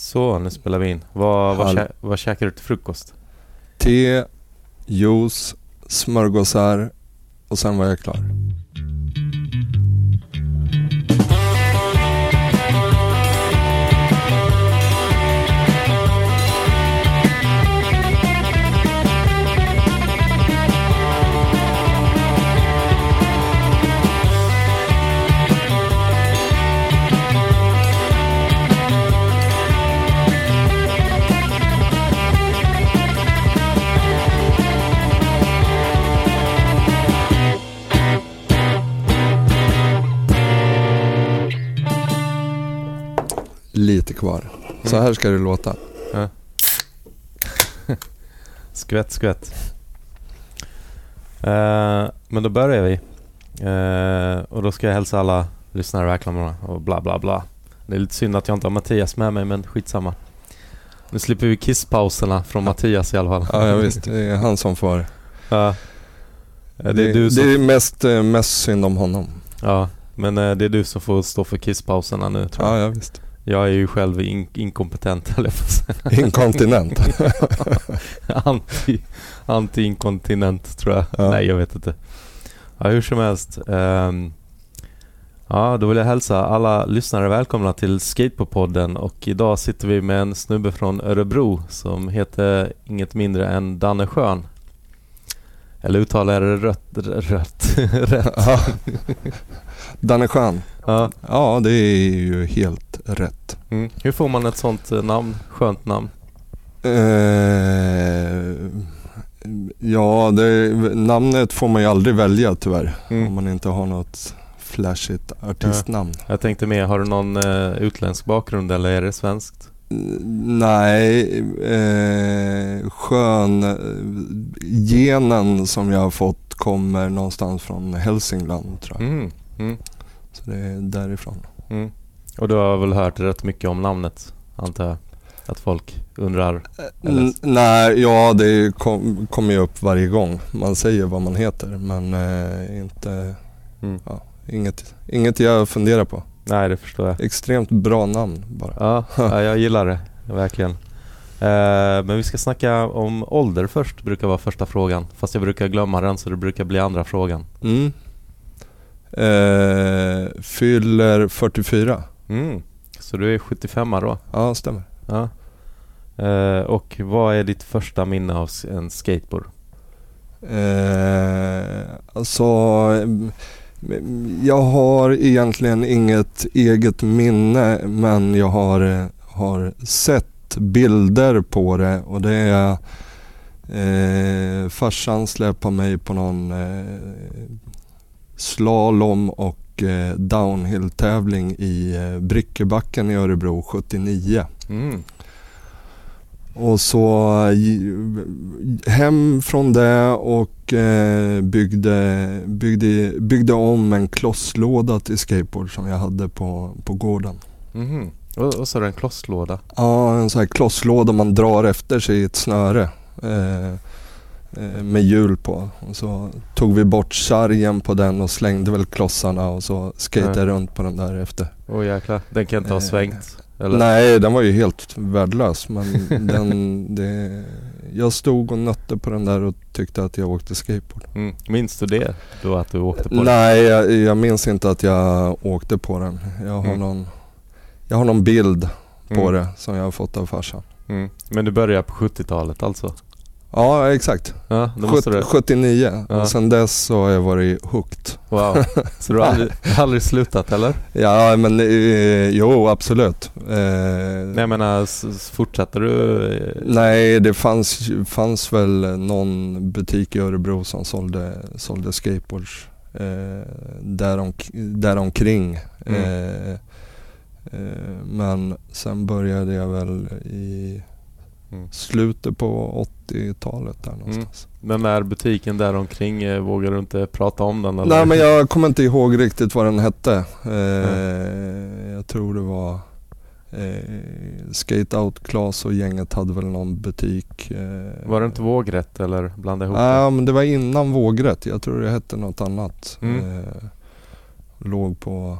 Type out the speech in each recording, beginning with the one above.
Så, nu spelar vi in. Vad, vad, kä- vad käkar du till frukost? Te, juice, smörgåsar och sen var jag klar. Kvar. Så här ska det låta. Skvätt, skvätt. Eh, men då börjar vi. Eh, och då ska jag hälsa alla lyssnare välkomna och bla bla bla. Det är lite synd att jag inte har Mattias med mig men skitsamma. Nu slipper vi kisspauserna från Mattias i alla fall. Ja, ja visst. Det är han som får. Ja. Eh, Det, det är du som... det är mest, mest synd om honom. Ja, men det är du som får stå för kisspauserna nu tror jag. Ja, ja visst. Jag är ju själv in- inkompetent höll jag på att säga. Inkontinent. Anti, anti-inkontinent tror jag. Ja. Nej, jag vet inte. Ja, hur som helst. ehm, ja, då vill jag hälsa alla lyssnare välkomna till Skateboardpodden och idag sitter vi med en snubbe från Örebro som heter inget mindre än Danne Schön. Eller uttalar jag det rött? rött rätt? Ja. Danne Schön. Ja. Ja, det är ju helt rätt. Mm. Hur får man ett sånt eh, namn? Skönt namn? Eh, ja, det, namnet får man ju aldrig välja tyvärr. Mm. Om man inte har något flashigt artistnamn. Jag tänkte mer, har du någon eh, utländsk bakgrund eller är det svenskt? Nej, eh, skön eh, genen som jag har fått kommer någonstans från Hälsingland tror jag. Mm. Mm. Så det är därifrån. Mm. Och du har väl hört rätt mycket om namnet, antar jag? Att folk undrar? N- nej, ja det kom, kommer ju upp varje gång man säger vad man heter men eh, inte, Mm. ja, inget, inget jag funderar på. Nej, det förstår jag. Extremt bra namn bara. Ja, ja jag gillar det. Verkligen. Eh, men vi ska snacka om ålder först, brukar vara första frågan. Fast jag brukar glömma den, så det brukar bli andra frågan. Mm. Eh, fyller 44. Mm. Så du är 75 då? Ja, stämmer. Ja. Eh, och vad är ditt första minne av en skateboard? Eh, alltså, jag har egentligen inget eget minne men jag har, har sett bilder på det och det är eh, farsan släpade mig på någon eh, slalom och eh, downhill-tävling i eh, Brickebacken i Örebro 79. Mm. Och så eh, hem från det och eh, byggde, byggde, byggde om en klosslåda till skateboard som jag hade på, på gården. Och, och så är det en klosslåda. Ja, en sån här klosslåda man drar efter sig i ett snöre. Eh, med hjul på. Och så tog vi bort sargen på den och slängde väl klossarna och så skejtade jag runt på den där efter. Åh jäklar, den kan inte ha Eh, svängt. Eller? Nej, den var ju helt värdelös men den, det, jag stod och nötte på den där och tyckte att jag åkte skateboard. Mm. Minns du det? Då att du åkte på den? Nej, jag, jag minns inte att jag åkte på den. Jag har, Mm. någon, jag har någon bild på Mm. det som jag har fått av farsan. Mm. Men du började på 70-talet alltså? Ja, exakt. Ja, då måste Sjut- du... 79 Ja. och sen dess så har jag varit hooked. Wow. Så du har aldrig, aldrig slutat eller? Ja, men eh, jo absolut. Eh, Nej jag menar, s- fortsätter du? eh, Nej, det fanns, fanns väl någon butik i Örebro som sålde, sålde skateboards eh, därom, däromkring. Mm. Eh, eh, men sen började jag väl i Mm. slutet på 80-talet där någonstans. Den där butiken där omkring eh, vågar du inte prata om den eller? Nej men jag kommer inte ihåg riktigt vad den hette. Eh, jag tror det var eh, Skate Out Class och gänget hade väl någon butik. Eh, Var det inte vågrätt eller blanda ihop Ja men det var innan vågrätt. Jag tror det hette något annat. Mm. Eh, låg på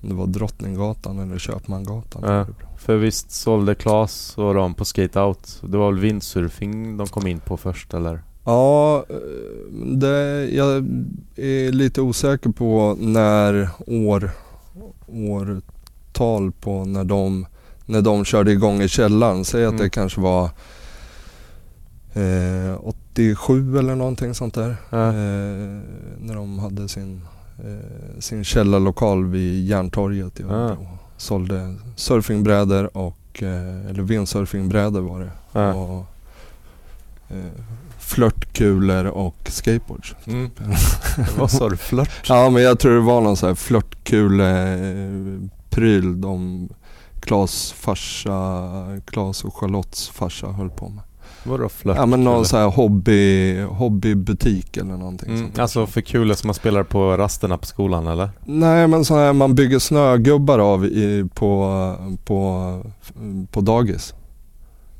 om det var Drottninggatan eller Köpmangatan. Ja. Örebro. För visst sålde Klas och de på Skate Out. Det var väl windsurfing de kom in på först eller? Ja, det, jag är lite osäker på när år, årtal på när de, när de körde igång i källaren. Säg att Mm. det kanske var eh, 87 eller någonting sånt där. Ja. Eh, när de hade sin, eh, sin källarlokal vid Järntorget i Örebro. Sålde surfingbrädor och, eh, eller windsurfingbrädor var det. Ja. Och, eh, flörtkulor och skateboards. Mm. Vad sa du? Flört? Ja men jag tror det var någon sån här flörtkule-pryl de Klas farsa, Klas och Charlottes farsa höll på med. Vadå flört? Ja men eller? någon sån här hobby, hobbybutik eller någonting Mm, sånt alltså för kulor som man spelar på rasterna på skolan eller? Nej men sån här man bygger snögubbar av i, på, på, på dagis.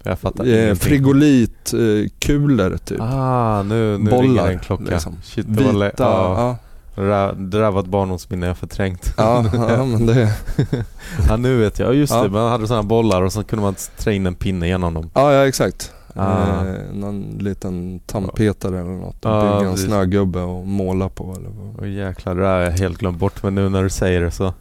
Jag fattar Eh. Frigolitkulor typ. Ah, nu, nu Bollar, ringer en klocka. liksom. Shit, det Vita, lä- ja, ja. det, där, det var ett barndomsminne jag förträngt. Ja, ja men det, ja, nu vet jag. Ja, just Ja. det. Man hade sådana bollar och så kunde man trä in en pinne genom dem. ja, ja exakt. Ah. Eh, någon liten tandpetare eller något. Ja, bygga en precis. snögubbe och måla på eller vad. Åh jäklar, det där har jag helt glömt bort. Men nu när du säger det så.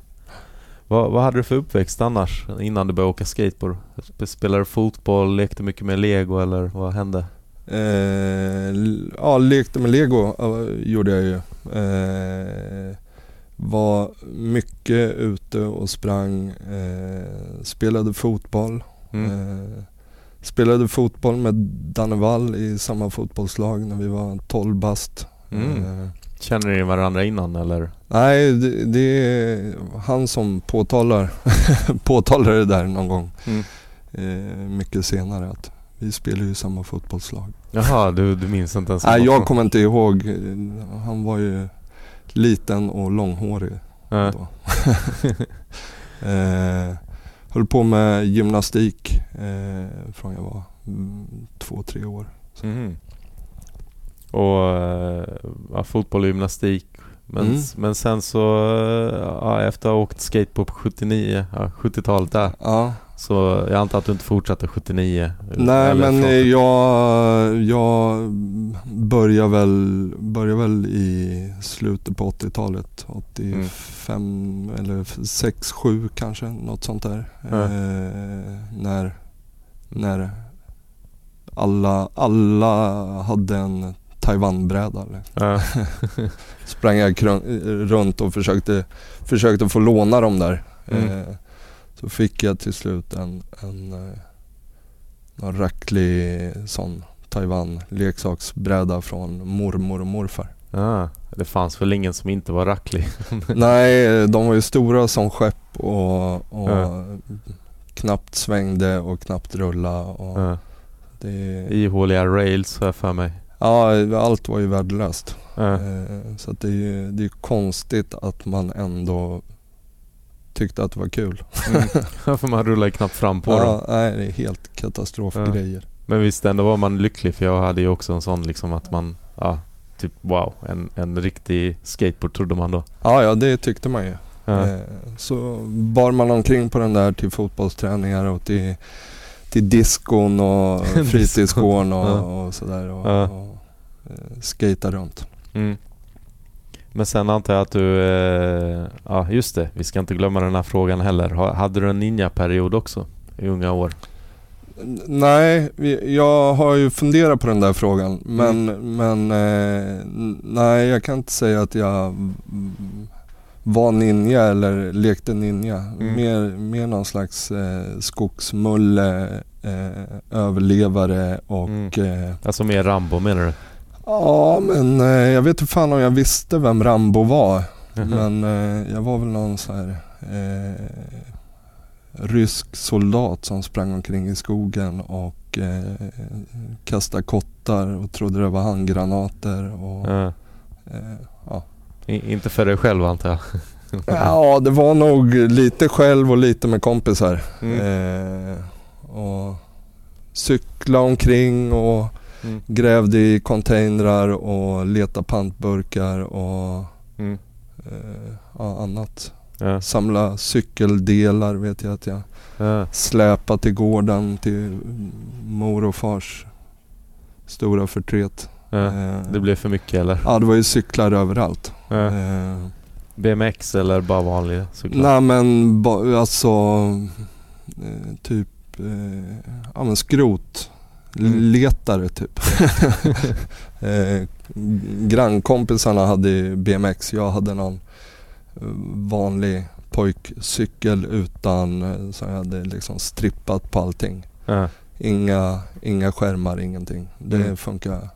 Vad, vad hade du för uppväxt annars? Innan du började åka skateboard? Sp- Spelade du fotboll? Lekte mycket med lego eller vad hände? Eh, ja, lekte med lego eh, gjorde jag ju. Eh, var mycket ute och sprang. Eh, spelade fotboll. Mm. Spelade fotboll med Danne Wall i samma fotbollslag när vi var 12 bast. Mm. Eh, Känner ni varandra innan eller? nej, det, det är han som påtalar, påtalar det där någon gång. Mm. Eh, mycket senare att vi spelar ju samma fotbollslag. Jaha, du, du minns inte ens? Nej, jag kommer inte ihåg. Han var ju liten och långhårig Ja. då. eh, höll på med gymnastik eh, från jag var mm, två, tre år. Mhm. Och eh, ja, fotboll och gymnastik. Men, Mm. men sen så, eh, ja, efter att ha åkt skateboard på 79, ja, 70-talet där. Ja. Så jag antar att du inte fortsatte 79? Nej men från- eh, jag, jag började väl, började väl i slutet på 80-talet. 85 eller 6, 7 kanske, något sånt där. Ja. Eh, när, när alla, alla hade en Taiwanbräda. Ja. Sprang jag runt och försökte, försökte få låna dem där. Mm. Eh, så fick jag till slut en, en eh, någon racklig sån Taiwan leksaksbräda från mormor och morfar. ja. Det fanns väl ingen som inte var racklig? Nej, de var ju stora som skepp och, och Ja. knappt svängde och knappt rulla. Och Ja. det, Ihåliga rails har jag för mig. ja, allt var ju värdelöst. Eh, Så det är ju det är konstigt att man ändå tyckte att det var kul. Mm. för man rullar ju knappt fram på dem. ja, nej, det är helt katastrofgrejer. Men visst ändå var man lycklig för jag hade ju också en sån liksom att man, ja, typ wow, en, en riktig skateboard trodde man då. Ja, ja det tyckte man ju. Ja. Eh, Så bar man omkring på den där till fotbollsträningar och till, till diskon och fritidsgården och, Ja. och sådär. Och, Ja. och eh, skata runt. Mm. Men sen antar jag att du, eh, ja just det, vi ska inte glömma den här frågan heller. Ha- Hade du en ninja-period också i unga år? Nej, jag har ju funderat på den där frågan. Men, men eh, nej, jag kan inte säga att jag mm, var ninja eller lekte ninja. Mm. Mer, mer någon slags eh, skogsmulle, eh, överlevare och Mm. eh, Alltså mer Rambo menar du? Ja, men eh, jag vet inte fan om jag visste vem Rambo var. Mhm. Men eh, jag var väl någon så här eh, rysk soldat som sprang omkring i skogen och eh, kastade kottar och trodde det var handgranater. Och, Ja. eh, ja. I, inte för dig själv antar jag? ja, det var nog lite själv och lite med kompisar. Mm. Eh, och cykla omkring och Mm. grävde i containrar och letade pantburkar och Mm. eh, ja, annat. Ja. Samla cykeldelar vet jag att jag Ja. släpat till gården till mor och fars stora förtret. Ja. Eh, Det blev för mycket eller? Ja, det var ju cyklar överallt. Eh, BMX eller bara vanlig såklart? nej men ba, alltså eh, typ eh, ja, men skrot. Mm. Letare typ. eh, grannkompisarna hade BMX, jag hade någon eh, vanlig pojkcykel utan, eh, så jag hade liksom strippat på allting. Ja. Inga, inga skärmar, ingenting. Det Mm. funkar.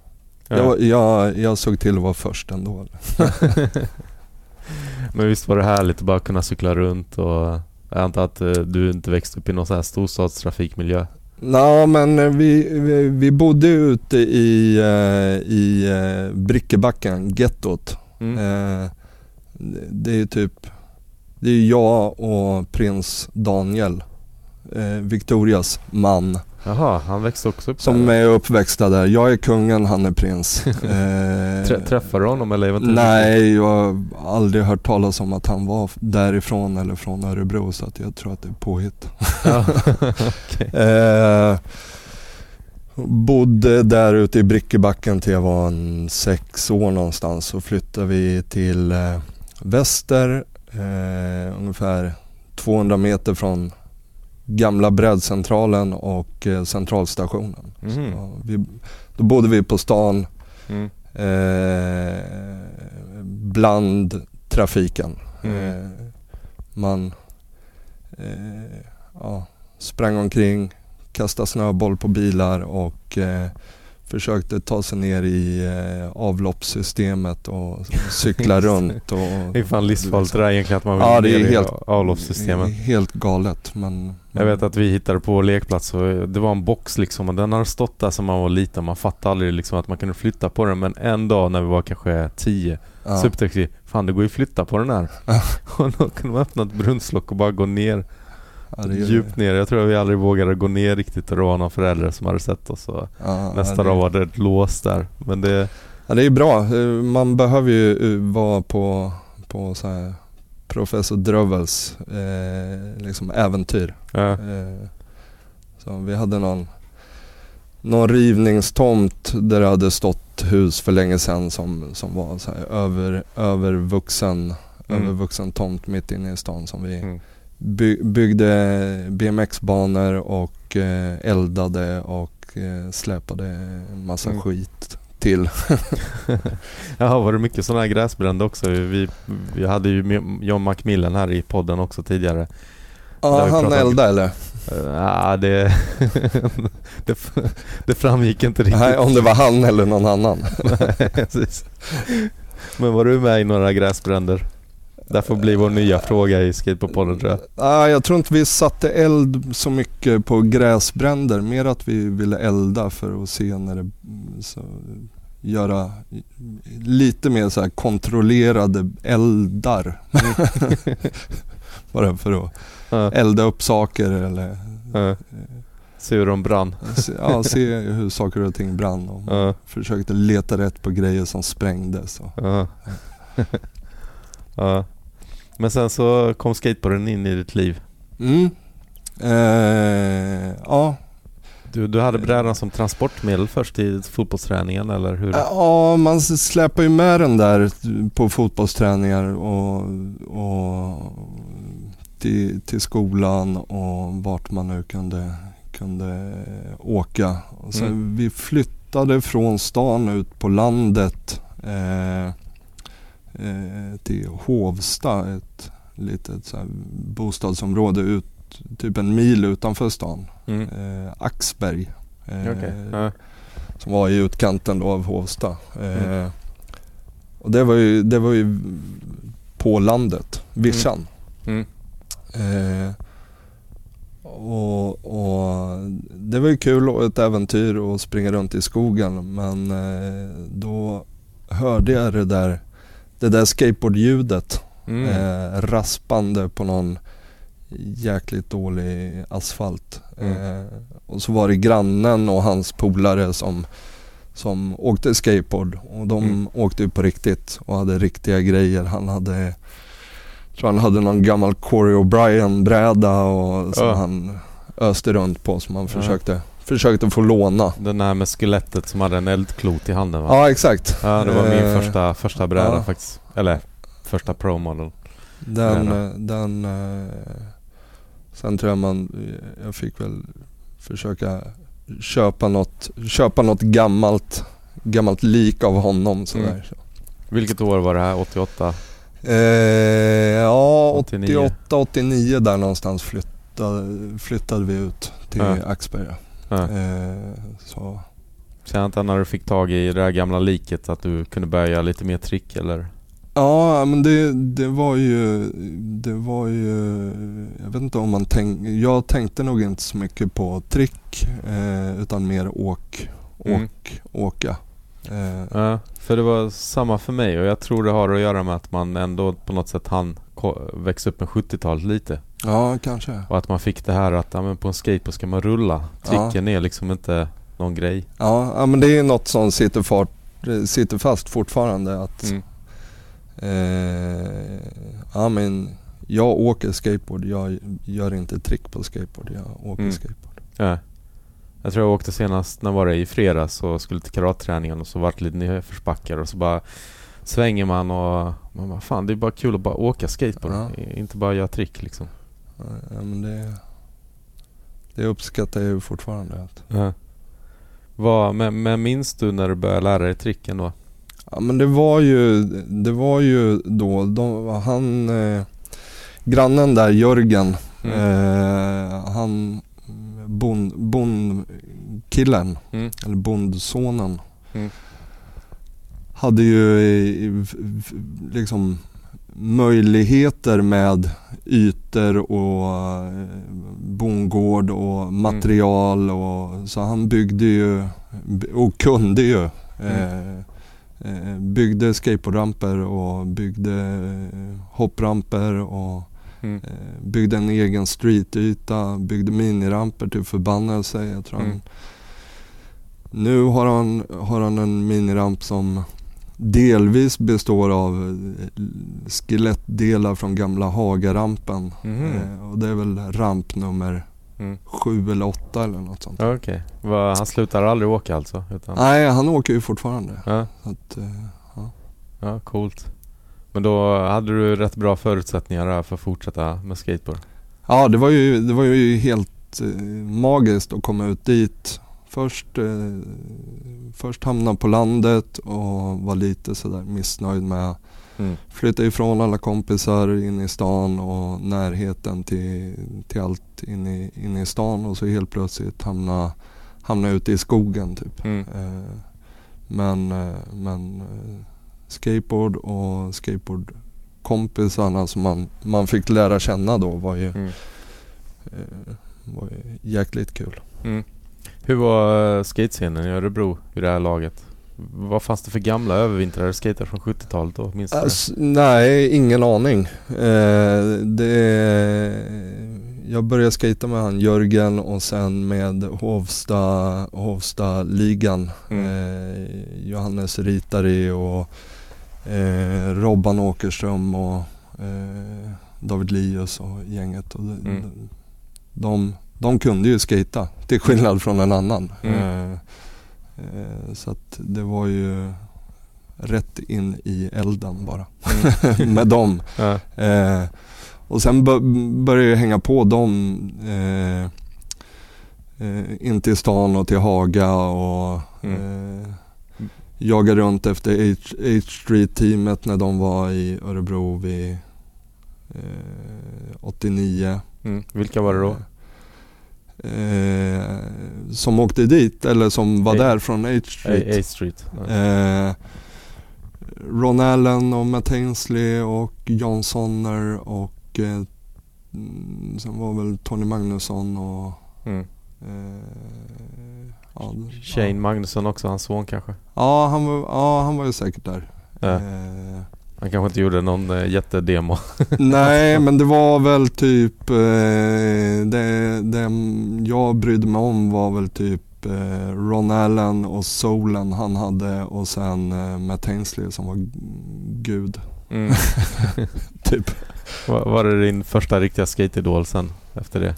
Ja. Jag, jag, jag såg till att vara först ändå. Men visst var det härligt att bara kunna cykla runt och jag antar att eh, du inte växte upp i någon sån här storstadstrafikmiljö? Nej men eh, vi, vi, vi bodde ute i, eh, i eh, Brickebacken, gettot. Mm. Det är typ, det är jag och prins Daniel, Victorias man, Jaha, han växte också upp som där? är uppväxta där. Jag är kungen, han är prins. Eh, Trä, träffade du honom eller eventuellt? Nej, jag har aldrig hört talas om att han var därifrån eller från Örebro så att jag tror att det är påhitt. Ja. Eh, bodde där ute i Brickebacken till jag var en sex år någonstans. Så flyttade vi till eh, väster, eh, ungefär 200 meter från gamla breddcentralen och eh, centralstationen. Så vi, då bodde vi på stan Mm. eh, bland trafiken. Mm. Eh, man eh, ja, sprang omkring, kastade snöboll på bilar och eh, försökte ta sig ner i eh, avloppssystemet och cykla runt. Och, Det är fan livsfarligt det där egentligen att man vill Ja, det är ner i helt- avloppssystemen. Helt galet men... Jag vet att vi hittade på lekplats och det var en box liksom och den har stått där sedan man var liten. Man fattade aldrig liksom att man kunde flytta på den men en dag när vi var kanske tio ja. så upptäckte vi fan det går ju att flytta på den här. Och då kunde man öppna ett brunnslock och bara gå ner Ja, djupt ner. Jag tror att vi aldrig vågade gå ner riktigt och det var någon förälder som hade sett oss och ja, nästa det- dag var det ett lås där. Men det, Ja, det är bra. Eh, Man behöver ju eh, vara på, på så här professor Drövels eh, liksom äventyr. ja, Eh, så vi hade någon, någon rivningstomt där det hade stått hus för länge sedan som, som var så här över, övervuxen, Mm. övervuxen tomt mitt inne i stan som vi Mm. By, byggde BMX-banor och eh, eldade och eh, släpade massa Mm. skit till. Jaha, var det mycket sådana här gräsbränder också? Vi, vi hade ju John Macmillan här i podden också tidigare. Ja, han om- eldade eller? Uh, ja, det, det, det framgick inte riktigt. Nej, om det var han eller någon annan. Nej, precis. Men var du med i några gräsbränder? Det får bli vår nya fråga i Skateboardpodden tror jag. Jag tror inte vi satte eld så mycket på gräsbränder. Mer att vi ville elda för att se när det... Så, göra lite mer så kontrollerade eldar. Bara för att Ja, elda upp saker eller ja. Se hur de brann. ja, se hur saker och ting brann. Och Ja, Försökte leta rätt på grejer som sprängdes. Ja. ja. Men sen så kom skateboarden in i ditt liv. mm. eh, ja, Du, du hade brädan som transportmedel först i fotbollsträningen eller hur? Ja, man släpar ju med den där på fotbollsträningar och, och till, till skolan och vart man nu kunde, kunde åka. Och sen Mm. Vi flyttade från stan ut på landet eh, eh, till Hovsta, ett litet så här bostadsområde ut, typ en mil utanför stan. Mm. Eh, Axberg. Eh, Okej. Ja. som var i utkanten då av Hovsta. Eh, Mm. och det var, ju, det var ju på landet, vischan. Mm. Eh, och, och det var ju kul och ett äventyr att springa runt i skogen men eh, då hörde jag det där, det där skateboardljudet Mm. eh, raspande på någon jäkligt dålig asfalt. Mm. Eh, och så var det grannen och hans polare som, som åkte skateboard och de Mm. åkte ju på riktigt och hade riktiga grejer. Han hade tror han hade någon gammal Corey O'Brien-bräda och som Ja. han öste runt på som han försökte, försökte få låna. Den här med skelettet som hade en eldklot i handen va? Ja exakt. Ja, det var min Eh, första, första bräda ja. faktiskt. Eller första pro-model. Den, bräda. eh, den eh, sen tror jag man, jag fick väl försöka köpa något, köpa något gammalt, gammalt lik av honom sådär. Mm. Vilket år var det här? 88? Eh, ja, 89. 88, 89 där någonstans flyttade, flyttade vi ut till Ja. Axberga. Eh, så. Kände inte när du fick tag i det där gamla liket att du kunde börja göra lite mer trick eller? Ja, men det, det var ju, det var ju, jag vet inte om man tänkte, jag tänkte nog inte så mycket på trick eh, utan mer åk, åk, Mm. åka. Eh, Ja, för det var samma för mig och jag tror det har att göra med att man ändå på något sätt hann växa upp med 70-talet lite. Ja, kanske. Och att man fick det här att ja, men på en skateboard ska man rulla. Tricken är liksom inte någon grej. Ja, ja, men det är något som sitter, fart, sitter fast fortfarande att Mm. Eh, ja men jag åker skateboard, jag gör inte trick på skateboard, jag åker Mm. skateboard. Ja. Jag tror jag åkte senast, när var det? I fredags och skulle till karateträningen och så vart det lite nedförsbackar och så bara svänger man och man bara fan det är bara kul att bara åka skateboard. Ja. Inte bara göra trick liksom. Ja, men det, det uppskattar jag ju fortfarande. Ja. Vad, men, men minns du när du började lära dig tricken då? ja men det var ju, det var ju då, de, han, eh, grannen där Jörgen, Mm. eh, han, bond, bondkillen, Mm. eller bondsonen. Mm. Hade ju liksom möjligheter med ytor och eh, bondgård och material och så han byggde ju och kunde ju eh, eh, byggde skateboardramper och byggde eh, hoppramper och Mm. Eh, byggde en egen streetyta, byggde miniramper till förbannelse. Jag tror Mm. han, nu har han, har han en miniramp som delvis består av eh, skelettdelar från gamla Hagarampen. Eh, och det är väl ramp nummer Mm. sju eller åtta eller något sånt. Ja, Okej. Vad- Han slutar aldrig åka alltså? Utan, Nej, han åker ju fortfarande. ja, att, eh, ja, coolt. Men då hade du rätt bra förutsättningar för att fortsätta med skateboard? Ja, det var ju, det var ju helt magiskt att komma ut dit. Först, eh, först hamna på landet och var lite sådär missnöjd med Mm. Flytta ifrån alla kompisar in i stan och närheten till, till allt inne i, inne i stan och så helt plötsligt hamna, hamna ute i skogen typ. Mm. Eh, men eh, men eh, skateboard och skateboardkompisarna som man, man fick lära känna då var ju, Mm. eh, var ju jäkligt kul. Mm. Hur var eh, skatescenen i Örebro vid det här laget? Vad fanns det för gamla övervintrade skater från 70-talet då? Minns? Ass, nej, ingen aning. Eh, det, jag började skata med han Jörgen och sen med Hovsta, Hovsta-ligan. Mm. Eh, Johannes Ritari och eh, Robban Åkerström och eh, David Lius och gänget. Och de, Mm. de, de kunde ju skata till skillnad från en annan. Mm. Eh, eh, så att det var ju rätt in i elden bara med dem. Ja. Eh, och sen bör, började jag hänga på dem in till stan och till Haga och Mm. eh, jaga runt efter H, H Street-teamet när de var i Örebro vid eh, 89. Mm. Vilka var det då? Eh, som åkte dit eller som var A- där från H Street. A, A Street. Eh, Ron Allen och Matt Ainsley och John Sonner och eh, mm, sen var väl Tony Magnusson och Mm. eh, ja, Shane ja. Magnusson också, hans son kanske? Ja, han var, ja, han var ju säkert där. Ja. Han kanske inte gjorde någon eh, jättedemo. nej, men det var väl typ, eh, det, det jag brydde mig om var väl typ eh, Ron Allen och Solen han hade och sen Matt Ainsley som var gud. Mm. Typ. var, var det din första riktiga skateidol sen efter det?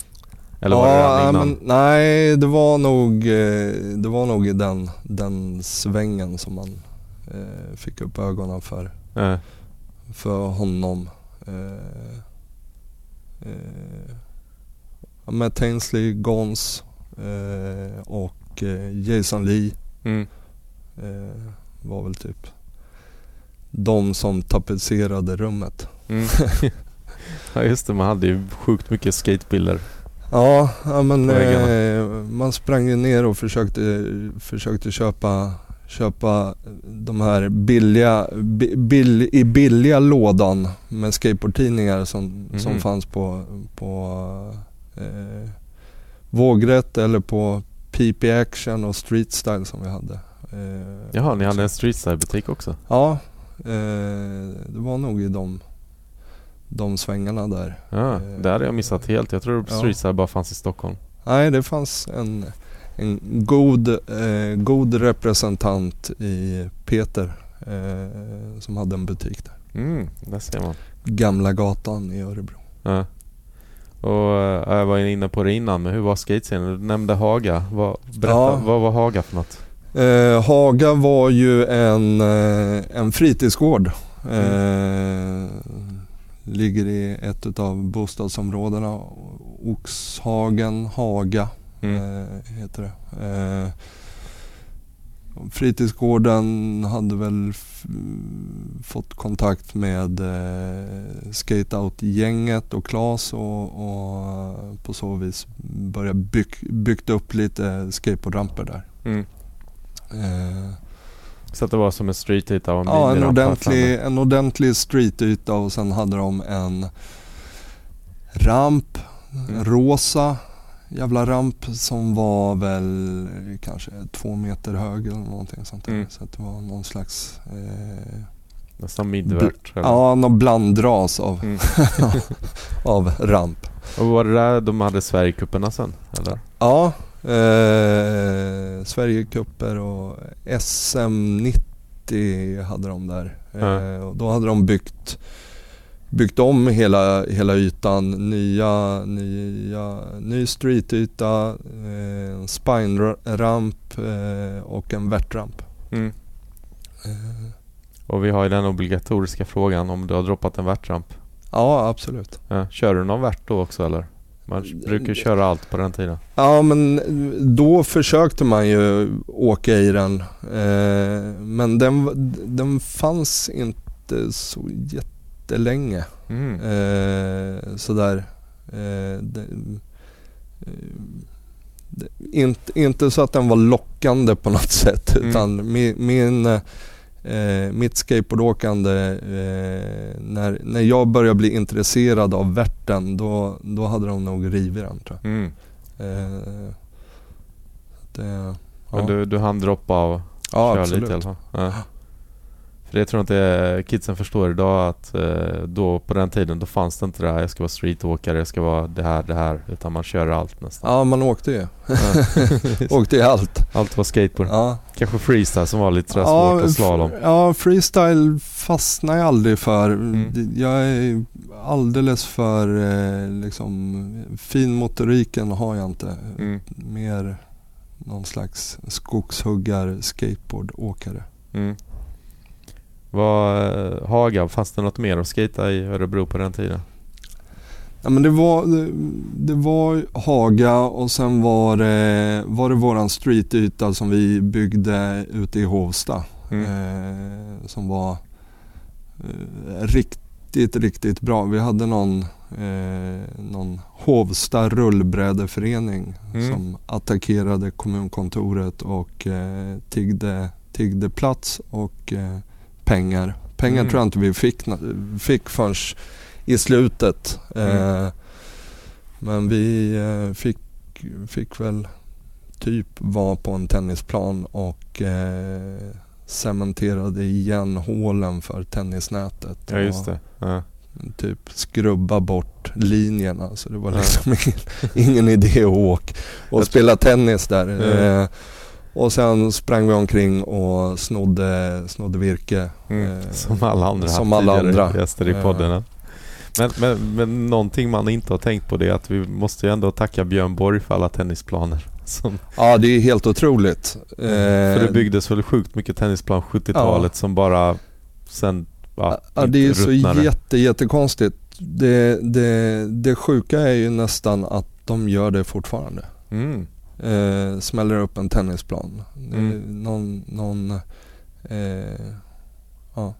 Eller var ja, det innan? men, nej, det var nog, det var nog i den, den svängen som man eh, fick upp ögonen för, Eh, för honom. Eh, eh, ja, Matt Ainsley, Gons eh, och eh, Jason Lee mm. eh, var väl typ de som tapetserade rummet. Mm. ja just det, man hade ju sjukt mycket skatebilder. Ja, men man sprang ju ner och försökte, försökte köpa, köpa de här billiga, bi- bill, i billiga lådan med skateboardtidningar som, som Mhm. fanns på, på eh, Vågrätt eller på PP Action och Street Style som vi hade. Eh, Jaha, ni hade en streetstyle-butik också? Ja, eh, det var nog i de, de svängarna där. Ja, Eh, det hade jag missat helt. Jag tror ja. streetstyle bara fanns i Stockholm. Nej, det fanns en, en god, eh, god representant i Peter eh, som hade en butik där. Mm, där ser man. Gamla gatan i Örebro. Ja. Och eh, jag var inne på det innan, men hur var skatescenen? Du nämnde Haga. Vad, berätta, Ja. vad var Haga för något? Eh, Haga var ju en, eh, en fritidsgård. Eh, ligger i ett av bostadsområdena. Oxhagen, Haga Mm. eh, heter det. Eh, fritidsgården hade väl fått kontakt med eh, Skateout-gänget och Klas och, och på så vis börjat bygg, byggt upp lite skateboardramper där. Mm. Eh, Så att det var som en streetyta och en ja, en ordentlig, en ordentlig streetyta och sen hade de en ramp, Mm. rosa jävla ramp som var väl kanske två meter hög eller någonting sånt där. Mm. Så att det var någon slags, eh, Nästan midvärt. eller? ja någon blandras av, Mm. av ramp. Och var det där de hade Sverigecuperna sen? Eller? Ja, eh, Sverigecuper och SM90 hade de där. Ja. Eh, och då hade de byggt, byggt om hela, hela ytan. Nya, nya, ny streetyta, eh, spine-ramp eh, och en värtramp. Mm. Eh, Och vi har ju den obligatoriska frågan om du har droppat en värtramp. ja, absolut. Ja. Kör du någon värt då också eller? Man brukar ju köra allt på den tiden. Ja men då försökte man ju åka i den. Eh, men den, den fanns inte så jättelänge. Mm. Eh, sådär. Eh, det, eh, det, inte, inte så att den var lockande på något sätt Mm. utan min, min eh, mitt skateboardåkande eh, när, när jag började bli intresserad av värten då, då hade de nog rivit den tror jag. Mm. Eh, det, Men ja. du, du hann droppa och ja, köra absolut. lite i alla fall? Ja. Det tror jag inte kidsen förstår idag att eh, då på den tiden då fanns det inte det här jag ska vara streetåkare, jag ska vara det här, det här. Utan man kör allt nästan. Ja, man åkte ju. Åkte i allt. Allt var skateboard. Ja. Kanske freestyle som var lite sådär Ja, svårt och slalom. Ja, freestyle fastnar jag aldrig för. Mm. Jag är alldeles för eh, liksom, fin motoriken har jag inte. Mm. Mer någon slags skogshuggar skateboardåkare. Mm. Var eh, Haga, fanns det något mer att skata i Örebro på den tiden? Ja, men det, var, det, det var Haga och sen var det, var det våran streetyta som vi byggde ute i Hovsta. Mm. eh, som var eh, riktigt, riktigt bra. Vi hade någon, eh, någon Hovsta rullbrädeförening Mm. som attackerade kommunkontoret och eh, tiggde, tiggde plats och eh, pengar. Pengar Mm. tror jag inte vi fick, fick förrän i slutet. Mm. Eh, men vi eh, fick, fick väl typ vara på en tennisplan och eh, cementerade igen hålen för tennisnätet. Ja just det. Ja. Typ skrubba bort linjerna så det var Ja. liksom ingen, ingen idé att åka och spela tennis där. Ja. Eh, och sen sprang vi omkring och snodde, snodde virke. Mm. Eh, Som alla andra som alla andra. gäster i Eh. podden. ja. Men, men, men någonting man inte har tänkt på det är att vi måste ju ändå tacka Björn Borg för alla tennisplaner. Som, Ja, det är helt otroligt. Eh, för det byggdes väl sjukt mycket tennisplan 70-talet som bara sen ja, Ja, det är ju så ruttnade. jätte, jättekonstigt. Det, det, det sjuka är ju nästan att de gör det fortfarande. Mm. Eh, smäller upp en tennisplan. Mm. Någon, någon eh, ja,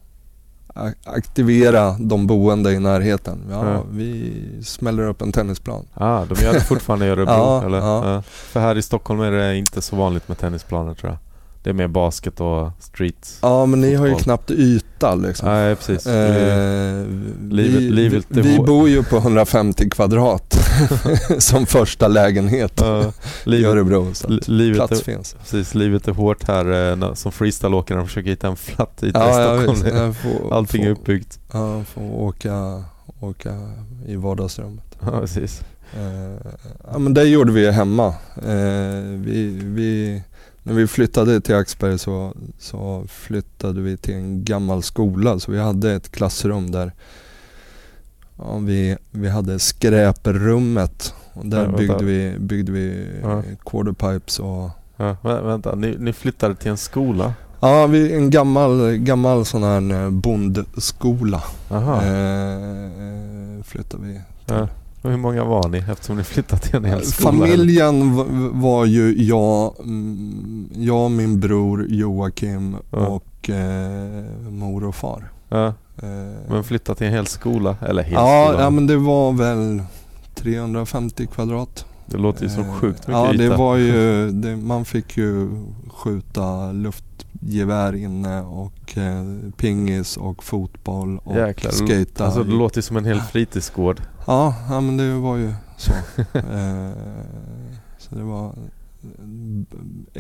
aktivera de boende i närheten. Ja, Ja. vi smäller upp en tennisplan. Ah, de gör det fortfarande i Örebro Ja, eller? Ja. För här i Stockholm är det inte så vanligt med tennisplaner tror jag. Det är mer basket och street. Ja, men ni har ju knappt yta liksom. Nej, precis. Eh, livet- vi, livet vi, vi bor ju på 150 kvadrat som första lägenhet Ja, i livet, Örebro. Så livet, plats är, finns. precis, livet är hårt här eh, när- som freestyleåkare och försöker hitta en flatt yta i Ja, ja, Stockholm. visst. Jag får, Allting får, är uppbyggt. Ja, får åka, åka i vardagsrummet. Ja, precis. Eh, ja, men det gjorde vi hemma. Eh, vi, vi, när vi flyttade till Axberg så, så flyttade vi till en gammal skola. Så vi hade ett klassrum där ja, vi, vi hade skräprummet. Och där Ja, byggde vi, byggde vi Ja. quarterpipes och Ja, vä- vänta, ni, ni flyttade till en skola? Ja, vi, en gammal, gammal sån här eh, bondskola. Eh, eh, flyttade vi till. Och hur många var ni eftersom ni flyttat till en hel skola? Familjen var ju jag, mm, jag, min bror Joakim Ja. och eh, mor och far. Ja, Eh, men flyttat till en hel skola? Eller hel ja, skola? ja, men det var väl 350 kvadrat. Det låter ju Eh, sjukt mycket Ja, det yta. var ju, det, man fick ju skjuta luftgevär inne och eh, pingis och fotboll och Jäklar, skata. Alltså det låter som en hel fritidsgård. Ja, ja men det var ju så. eh, så det var eh,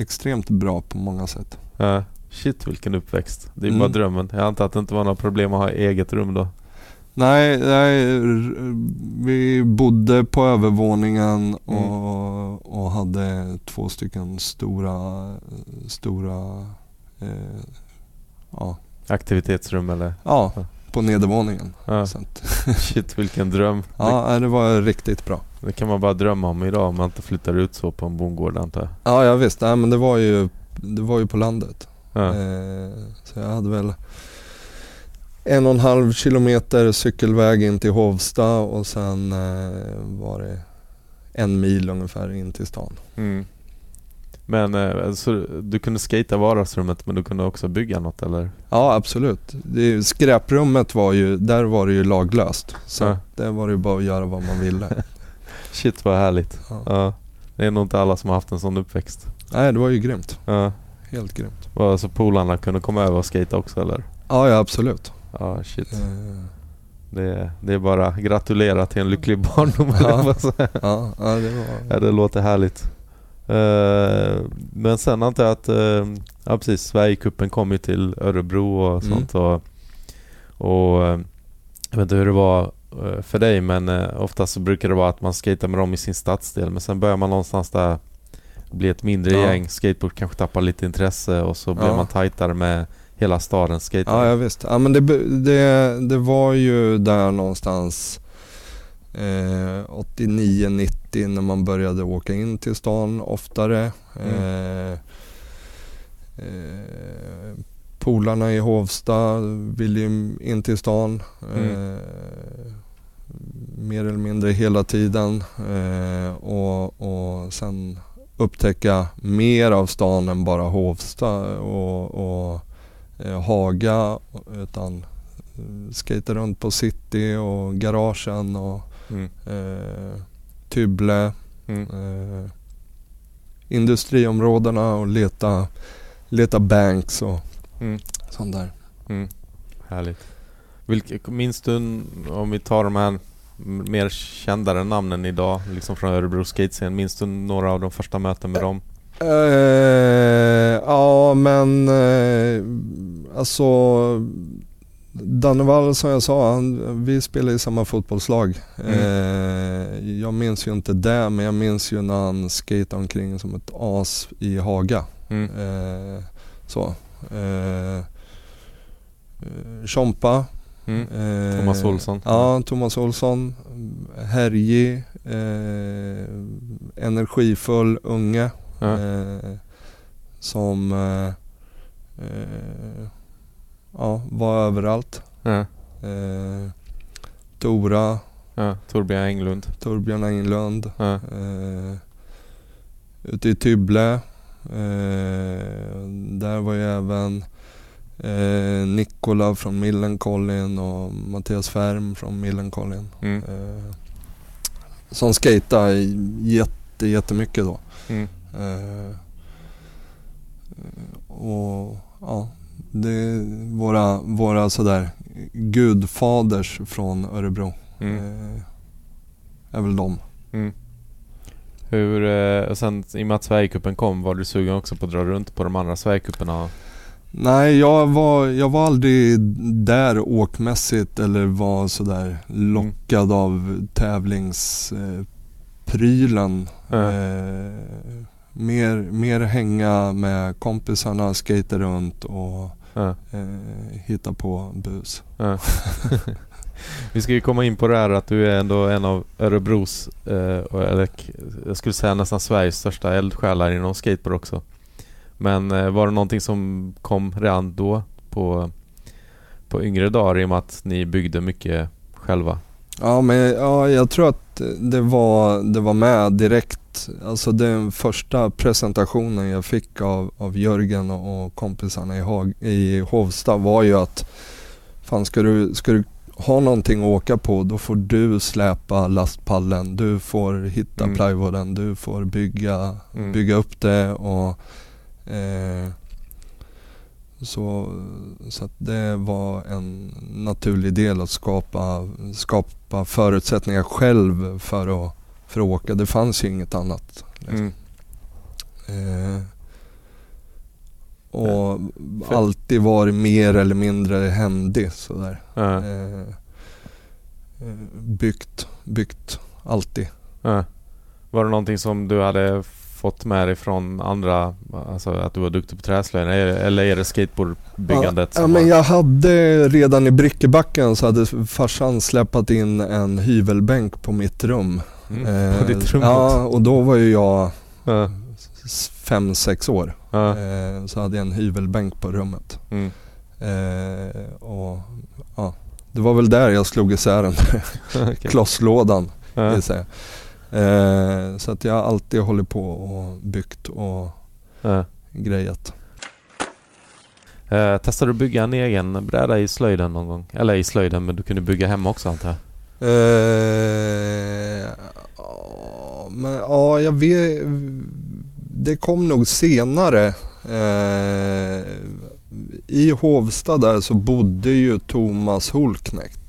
extremt bra på många sätt. Ja. Shit vilken uppväxt. Det är Mm. bara drömmen. Jag antar att det inte var några problem att ha eget rum då. Nej, nej, vi bodde på övervåningen Mm. och, och hade två stycken stora, stora ja, Aktivitetsrum eller? ja, Ja. på nedervåningen. Ja. Shit vilken dröm. ja, det var riktigt bra. Det, kan man bara drömma om idag om man inte flyttar ut så på en bondgård antar jag. Ja, ja visst. Nej, men det var ju, det var ju på landet. Ja. Eh, så jag hade väl en och en halv kilometer cykelväg in till Hovsta och sen eh, var det en mil ungefär in till stan. Mm. Men eh, så du kunde skata vardagsrummet men du kunde också bygga något eller? Ja absolut. Det, skräprummet var ju, där var det ju laglöst. Så Ja. där var det ju bara att göra vad man ville. Shit vad härligt. Ja. Ja. Det är nog inte alla som har haft en sån uppväxt. Nej det var ju grymt. Ja. Helt grymt. Så polarna kunde komma över och skata också eller? Ja, ja absolut. Ja shit. Eh, Det, det är bara gratulera till en lycklig barndom Ja. ja, ja, det var... Ja, det låter härligt. Eh, men sen antar jag att, uh, ja precis, Sverigecupen kom ju till Örebro och Mm. sånt och, och eh, jag vet inte hur det var eh, för dig men oftast så brukar det vara att man skater med dem i sin stadsdel men sen börjar man någonstans där bli ett mindre Ja. gäng, skateboard kanske tappar lite intresse och så blir Ja. man tajtare med hela stadens skatare. Ja, ja visst. Ja, men det, det, det var ju där någonstans eh, 89-90 när man började åka in till stan oftare. Eh, eh, polarna i Hovsta ville ju in till stan. Eh, mer eller mindre hela tiden. Eh, och, och sen upptäcka mer av stan än bara Hovsta och, och eh, Haga utan eh, skata runt på city och garagen och Mm. eh, Tyble, Mm. eh, industriområdena och leta, leta banks och Mm. sånt där. Mm. Härligt. Vilk, minns du, om vi tar de här mer kändare namnen idag, liksom från Örebro skatescen, minns du några av de första möten med dem? Eh, ja men eh, alltså Dannevall som jag sa, han, vi spelade i samma fotbollslag. Eh, jag minns ju inte det men jag minns ju när han skatade omkring som ett as i Haga. Mm. Eh, så. Eh, eh, Tjompa Mm. Eh, Thomas Olsson. Ja, Thomas Olsson. Härjig, eh, energifull unge. Eh, som ja, var överallt. Ja. Eh, Tora, Ja. Torbjörn Englund. Torbjörn Englund. Ja. Eh, ute i Tybble. Eh, där var ju även eh, Nikola från Millencolin och Mattias Färm från Millencolin. Mm. Eh, som skejtade jätte, jättemycket då. Mm. Eh, och ja, det är våra, våra sådär gudfaders från Örebro. Mm. Eh, är väl de. Mm. Hur, eh, och sen i och med att Sverigecupen kom, var du sugen också på att dra runt på de andra Sverigecuperna? Nej, jag var, jag var aldrig där åkmässigt eller var sådär lockad av tävlingsprylen. Ja. Eh, mer, mer hänga med kompisarna, skata runt och Ja. eh, hitta på bus. Ja. Vi ska ju komma in på det här att du är ändå en av Örebros, eh, eller jag skulle säga nästan Sveriges största eldsjälar inom skateboard också. Men eh, var det någonting som kom redan då på, på yngre dagar i och med att ni byggde mycket själva? Ja, men ja, jag tror att det var, det var med direkt. Alltså den första presentationen jag fick av, av Jörgen och, och kompisarna i, Hag, i Hovsta var ju att fan ska du, ska du ha någonting att åka på då får du släpa lastpallen, du får hitta Mm. plywooden, du får bygga, Mm. bygga upp det och eh, så, så att det var en naturlig del att skapa, skapa förutsättningar själv för att, för att åka. Det fanns ju inget annat. liksom. Mm. Eh, och alltid varit mer eller mindre händig sådär. Ja. Eh, byggt, byggt, alltid. Var det någonting som du hade fått med dig från andra, alltså att du var duktig på träslöjden eller är det skateboardbyggandet Ja, men jag hade redan i Brickebacken så hade farsan släpat in en hyvelbänk på mitt rum. mm, på Eh, ditt rum Ja, och då var ju jag Ja. fem, sex år. Ja. Eh, så hade jag en hyvelbänk på rummet. Mm. Eh, och ja, det var väl där jag slog isär den där klosslådan. Ja. Eh, så att jag alltid hållit på och byggt och Ja. grejat. Eh, testade du bygga en egen bräda i slöjden någon gång? Eller i slöjden, men du kunde bygga hemma också antar jag? Eh, men ja, jag vet. Det kom nog senare. Eh, I Hovsta där så bodde ju Thomas Holknekt.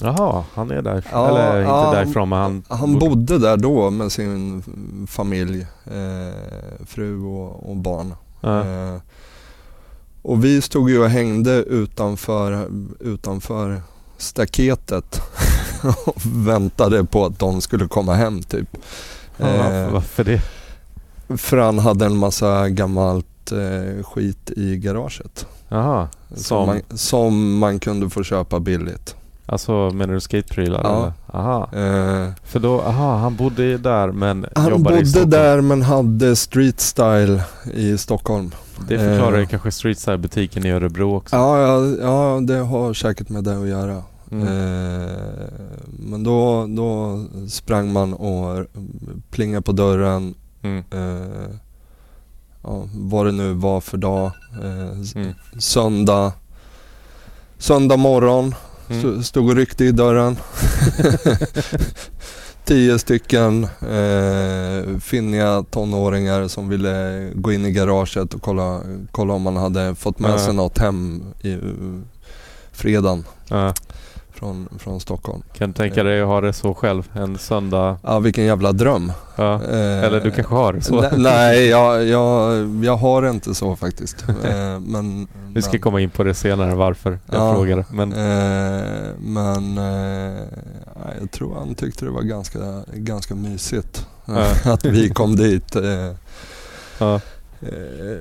Jaha, han är där. Ja, Eller inte ja, därifrån, men han... Han bodde där då med sin familj, eh, fru och, och barn. Ja. Eh, och vi stod ju och hängde utanför, utanför staketet och väntade på att de skulle komma hem typ. Eh, varför det? för han hade en massa gammalt eh, skit i garaget. Jaha, Som, som... man, som man kunde få köpa billigt. Alltså menar du skateprylar Ja. eller? Aha. Eh, För då, aha, han bodde där men han jobbade i bodde Stockholm. där men hade street style i Stockholm. Det förklarar Eh. kanske Street Style butiken i Örebro också. Ja, ja, ja, det har säkert med det att göra. Mm. Eh, men då, då sprang man och plingade på dörren. Mm. Eh, ja, vad det nu var för dag. Eh, Mm. Söndag. Söndag morgon. Mm. St- Stod och ryckte i dörren. Tio stycken eh, finniga tonåringar som ville gå in i garaget och kolla, kolla om man hade fått med sig något hem i uh, fredagen Ja. Från, från Stockholm. Kan du tänka dig att ha det så själv? En söndag? Ja, vilken jävla dröm. Ja. Eh, Eller du kanske har det så? ne- Nej, jag, jag, jag har det inte så faktiskt. Eh, men, Vi ska men, komma in på det senare varför jag Ja. frågade. Men Eh, men eh, ja, jag tror han tyckte det var ganska, ganska mysigt att vi kom dit. Eh, ja. Eh,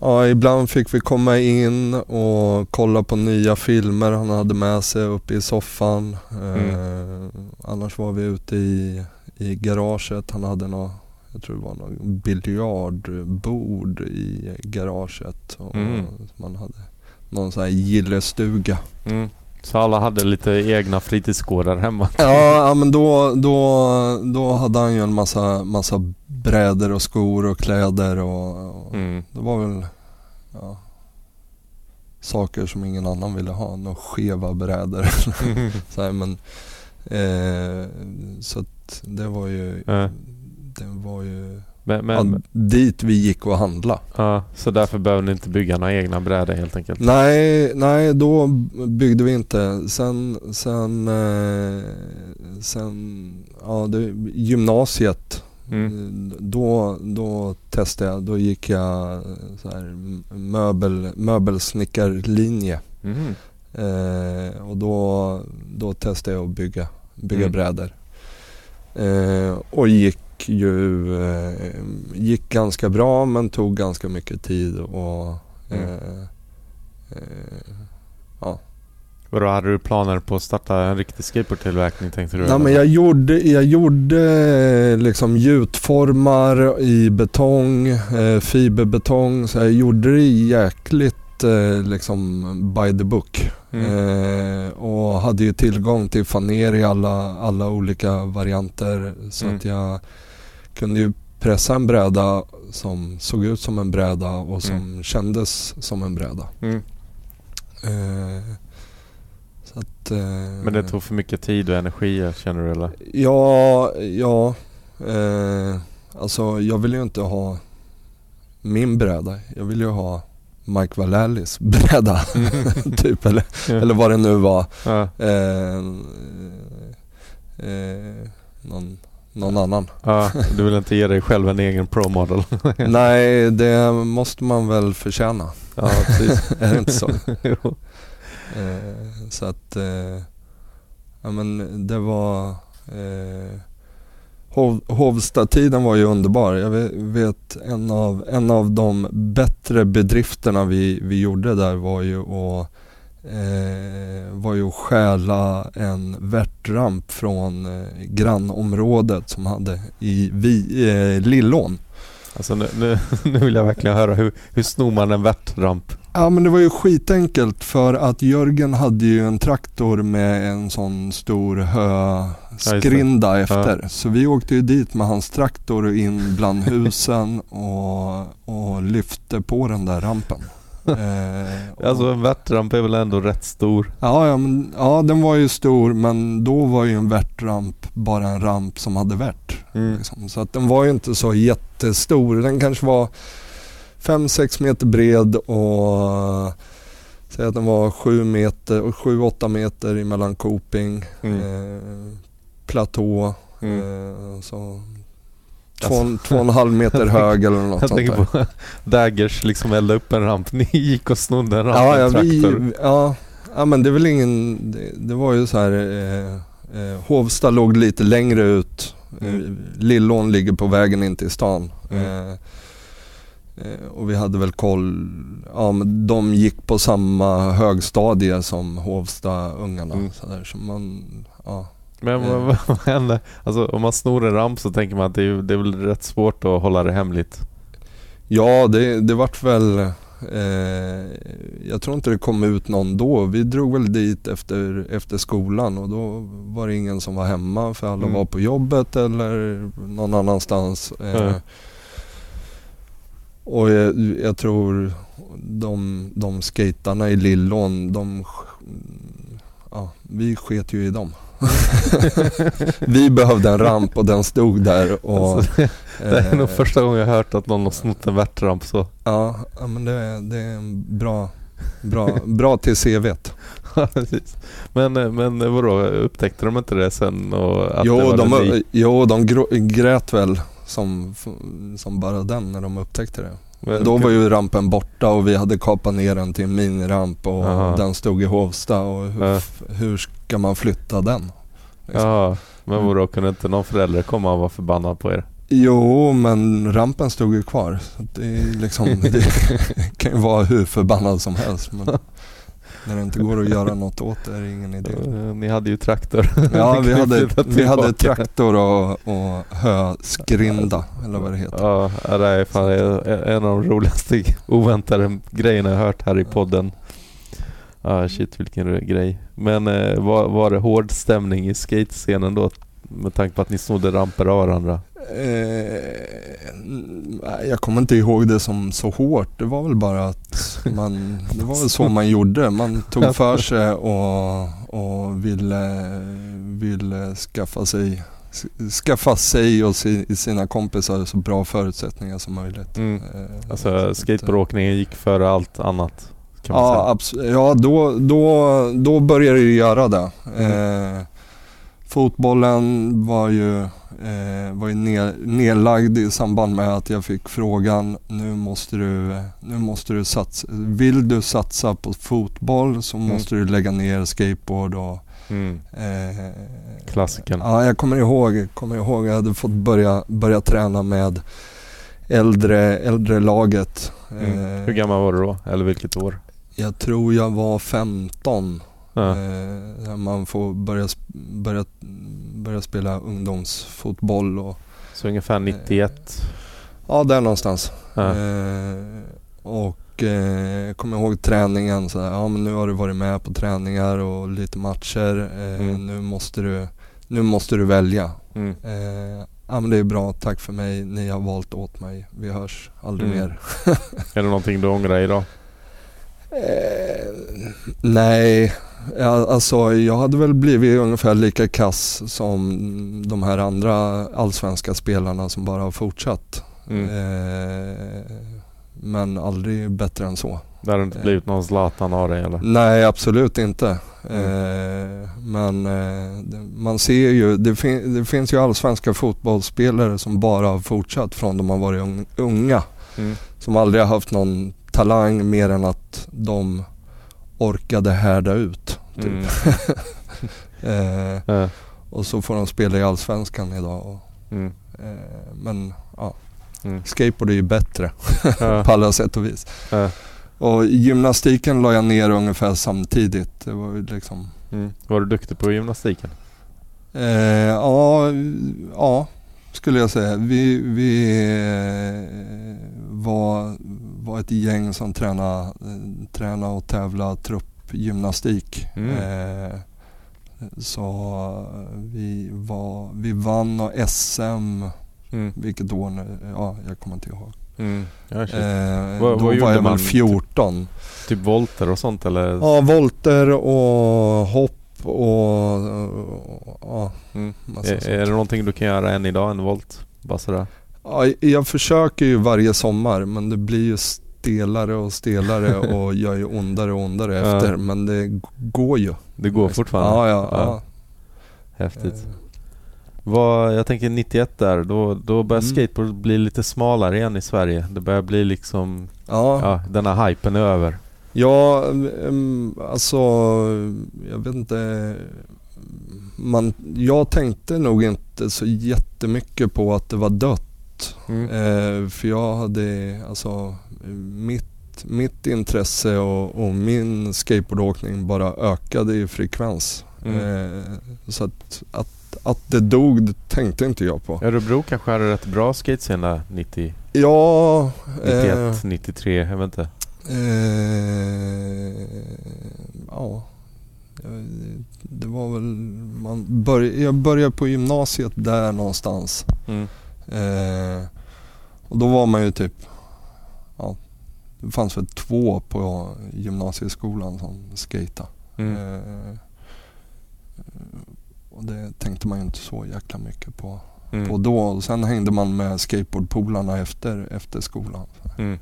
ja, ibland fick vi komma in och kolla på nya filmer han hade med sig uppe i soffan. Mm. Annars var vi ute i, i garaget. Han hade något, jag tror det var något biljardbord i garaget. Och mm. Man hade någon sån här gillestuga. Mm. Så alla hade lite egna fritidsgårdar hemma? Ja men då, då, då hade han ju en massa, massa brädor och skor och kläder och, och mm. det var väl ja, saker som ingen annan ville ha. Några skeva brädor. Mm. så här, men, eh, så att det var ju, mm. det var ju men, men, ja, dit vi gick och handla. Ja, så därför behöver ni inte bygga några egna brädor helt enkelt? Nej, nej då byggde vi inte. Sen, sen, eh, sen ja, det, gymnasiet Mm. Då, då testade jag, då gick jag så här, möbel, möbelsnickarlinje. Mm. Eh, och då, då testade jag att bygga, bygga mm. brädor. Eh, och gick ju eh, gick ganska bra men tog ganska mycket tid och mm. Eh, eh, ja. Vadå, hade du planer på att starta en riktig skateboardtillverkning tänkte du? Nej men jag gjorde, jag gjorde liksom gjutformar i betong, eh, fiberbetong. Så jag gjorde det jäkligt eh, liksom by the book. Mm. Eh, och hade ju tillgång till faner i alla, alla olika varianter. Så mm. att jag kunde ju pressa en bräda som såg ut som en bräda och som mm. kändes som en bräda. Mm. Eh, att, eh, Men det tog för mycket tid och energi känner du eller? Ja, ja. Eh, alltså jag vill ju inte ha min bräda. Jag vill ju ha Mike Vallalis bräda. Mm. typ eller, ja. eller vad det nu var. Ja. Eh, eh, någon någon annan. Ja, du vill inte ge dig själv en egen pro model? Nej, det måste man väl förtjäna. Ja, precis. är det inte så? Eh, så att, eh, ja men det var eh, Hov, Hovstatiden var ju underbar. Jag vet en av, en av de bättre bedrifterna vi, vi gjorde där var ju att eh, var ju att stjäla en värtramp från eh, grannområdet som hade i vi, eh, Lillån. Alltså nu, nu, nu, vill jag verkligen höra, hur, hur snor man en värtramp? Ja men det var ju skitenkelt för att Jörgen hade ju en traktor med en sån stor höskrinda ja, efter. Ja. Så vi åkte ju dit med hans traktor in bland husen och, och lyfte på den där rampen. Eh, alltså en värtramp är väl ändå rätt stor? Ja, ja, men, ja, den var ju stor men då var ju en värtramp bara en ramp som hade värt. Mm. Liksom. Så att den var ju inte så jättestor. Den kanske var 5-6 meter bred och säg att den var 7 meter, 7-8 meter emellan coping, mm. eh, platå. Mm. Eh, så Två, alltså. två och en halv meter hög eller något jag sånt tänker på Daggers liksom elda upp en ramp. Ni gick och snodde en ramp ja, ja, vi, ja, ja, men det är väl ingen... Det, det var ju så här... Eh, eh, Hovsta låg lite längre ut. Mm. Eh, Lillån ligger på vägen in till stan. Mm. Eh, eh, och vi hade väl koll, ja men de gick på samma högstadie som Hovsta-ungarna. Mm. Så, där, så man, ja. Men mm. vad, vad händer? Alltså om man snor en ramp så tänker man att det är, det är väl rätt svårt att hålla det hemligt? Ja, det, det vart väl... Eh, jag tror inte det kom ut någon då. Vi drog väl dit efter, efter skolan och då var det ingen som var hemma för alla mm. var på jobbet eller någon annanstans. Eh, mm. Och jag, jag, tror de, de skatarna i Lillån, de... Ja, vi sket ju i dem. vi behövde en ramp och den stod där. Och, alltså, det, är nog första gången jag hört att någon har snott en värtramp så. Ja, men det, är, det är en bra, bra, bra till CVt. ja, precis. Men, men vadå, upptäckte de inte det sen? Och att jo, det de, jo, de grät väl som, som bara den när de upptäckte det. Men då var ju rampen borta och vi hade kapat ner den till en miniramp och Aha. den stod i Hovsta och hur, ja. hur ska man flytta den? Liksom. Ja, men vadå, kunde inte någon förälder komma och vara förbannad på er? Jo, men rampen stod ju kvar. Det, liksom, det kan ju vara hur förbannad som helst. Men när det inte går att göra något åt det är det ingen idé. Ni hade ju traktor. Ja, vi hade, vi hade traktor och, och höskrinda, eller vad det heter. Ja, det är fan en av de roligaste oväntade grejerna jag hört här i podden. Ja, shit vilken grej. Men eh, var, var det hård stämning i skatescenen då? Med tanke på att ni snodde ramper av varandra? Eh, jag kommer inte ihåg det som så hårt. Det var väl bara att man, det var väl så man gjorde. Man tog för sig och, och ville, ville skaffa sig skaffa sig och si- sina kompisar så bra förutsättningar som möjligt. Mm. Eh, så Alltså att, skateboardåkningen gick före allt annat? Kan man Ja, säga. abs- ja då, då, då började det göra det. Mm. Eh, fotbollen var ju, eh, var ju ner, nedlagd i samband med att jag fick frågan nu måste du, nu måste du satsa, vill du satsa på fotboll så Mm. måste du lägga ner skateboard och Mm. eh, Klassikern. Ja, jag kommer ihåg, kommer ihåg jag hade fått börja, börja träna med äldre, äldre laget. Mm. Eh, Hur gammal var du då? Eller vilket år? jag tror jag var 15 Ja. eh, man får börja, börja, börja spela ungdomsfotboll. Och, Så ungefär 91? ja, där någonstans. Ja. Eh, och eh, jag kommer ihåg träningen. Så här, ja, men nu har du varit med på träningar och lite matcher. Eh, Mm. nu, måste du, nu måste du välja. Mm. Eh, ja, men det är bra, tack för mig. Ni har valt åt mig. Vi hörs aldrig Mm. mer. Är det någonting du ångrar idag? Eh, nej, alltså jag hade väl blivit ungefär lika kass som de här andra allsvenska spelarna som bara har fortsatt. Mm. Eh, men aldrig bättre än så. Det hade inte blivit någon Zlatan av dig eller? Nej, absolut inte. Mm. Eh, men eh, man ser ju, det, fin- det finns ju allsvenska fotbollsspelare som bara har fortsatt från de har varit ung- unga. Mm. Som aldrig har haft någon talang mer än att de orkade härda ut. Typ. Mm. Eh, Ja. och så får de spela i Allsvenskan idag. Och, Mm. eh, men ja, Mm. skateboard är ju bättre på alla sätt och vis. Ja. Och gymnastiken la jag ner ungefär samtidigt. Det var liksom Mm. Var du duktig på gymnastiken? Eh, ja, ja, skulle jag säga. Vi, vi eh, var, var ett gäng som tränade, eh, tränade och tävlade truppgymnastik. Mm. Eh, så vi, var, vi vann och SM, Mm. vilket år nu? Ja, jag kommer inte ihåg. Mm. Ja. Eh, Vad- då vad var jag väl 14. Typ volter och sånt eller? Ja, volter och hopp och, ja, Mm. Är, är det någonting du kan göra än idag, en volt? Bara sådär? Ja, jag försöker ju varje sommar men det blir ju stelare och stelare och gör ju ondare och ondare efter. Men det går ju. Det går fortfarande? Ja, ja. ja. Häftigt. Eh, Vad, jag tänker 91 där, då, då börjar Mm. skateboard bli lite smalare igen i Sverige. Det börjar bli liksom, Ja, ja, denna hypen är över. Ja em, alltså jag vet inte. Man, jag tänkte nog inte så jättemycket på att det var dött. Mm. Eh, för jag hade, alltså mitt, mitt intresse och, och min skateboardåkning bara ökade i frekvens. Mm. Eh, så att, att, att det dog, tänkte inte jag på. Örebro kanske hade rätt bra skatescen där 90, Ja, 91, eh, 93, jag vet inte. Eh, ja. Det var väl, man börj, jag började på gymnasiet där någonstans. Mm. Eh, och då var man ju typ, ja, det fanns väl två på gymnasieskolan som skata. Mm. Eh, och det tänkte man ju inte så jäkla mycket på, Mm. på då. Och sen hängde man med skateboardpolarna efter, efter skolan. Mm.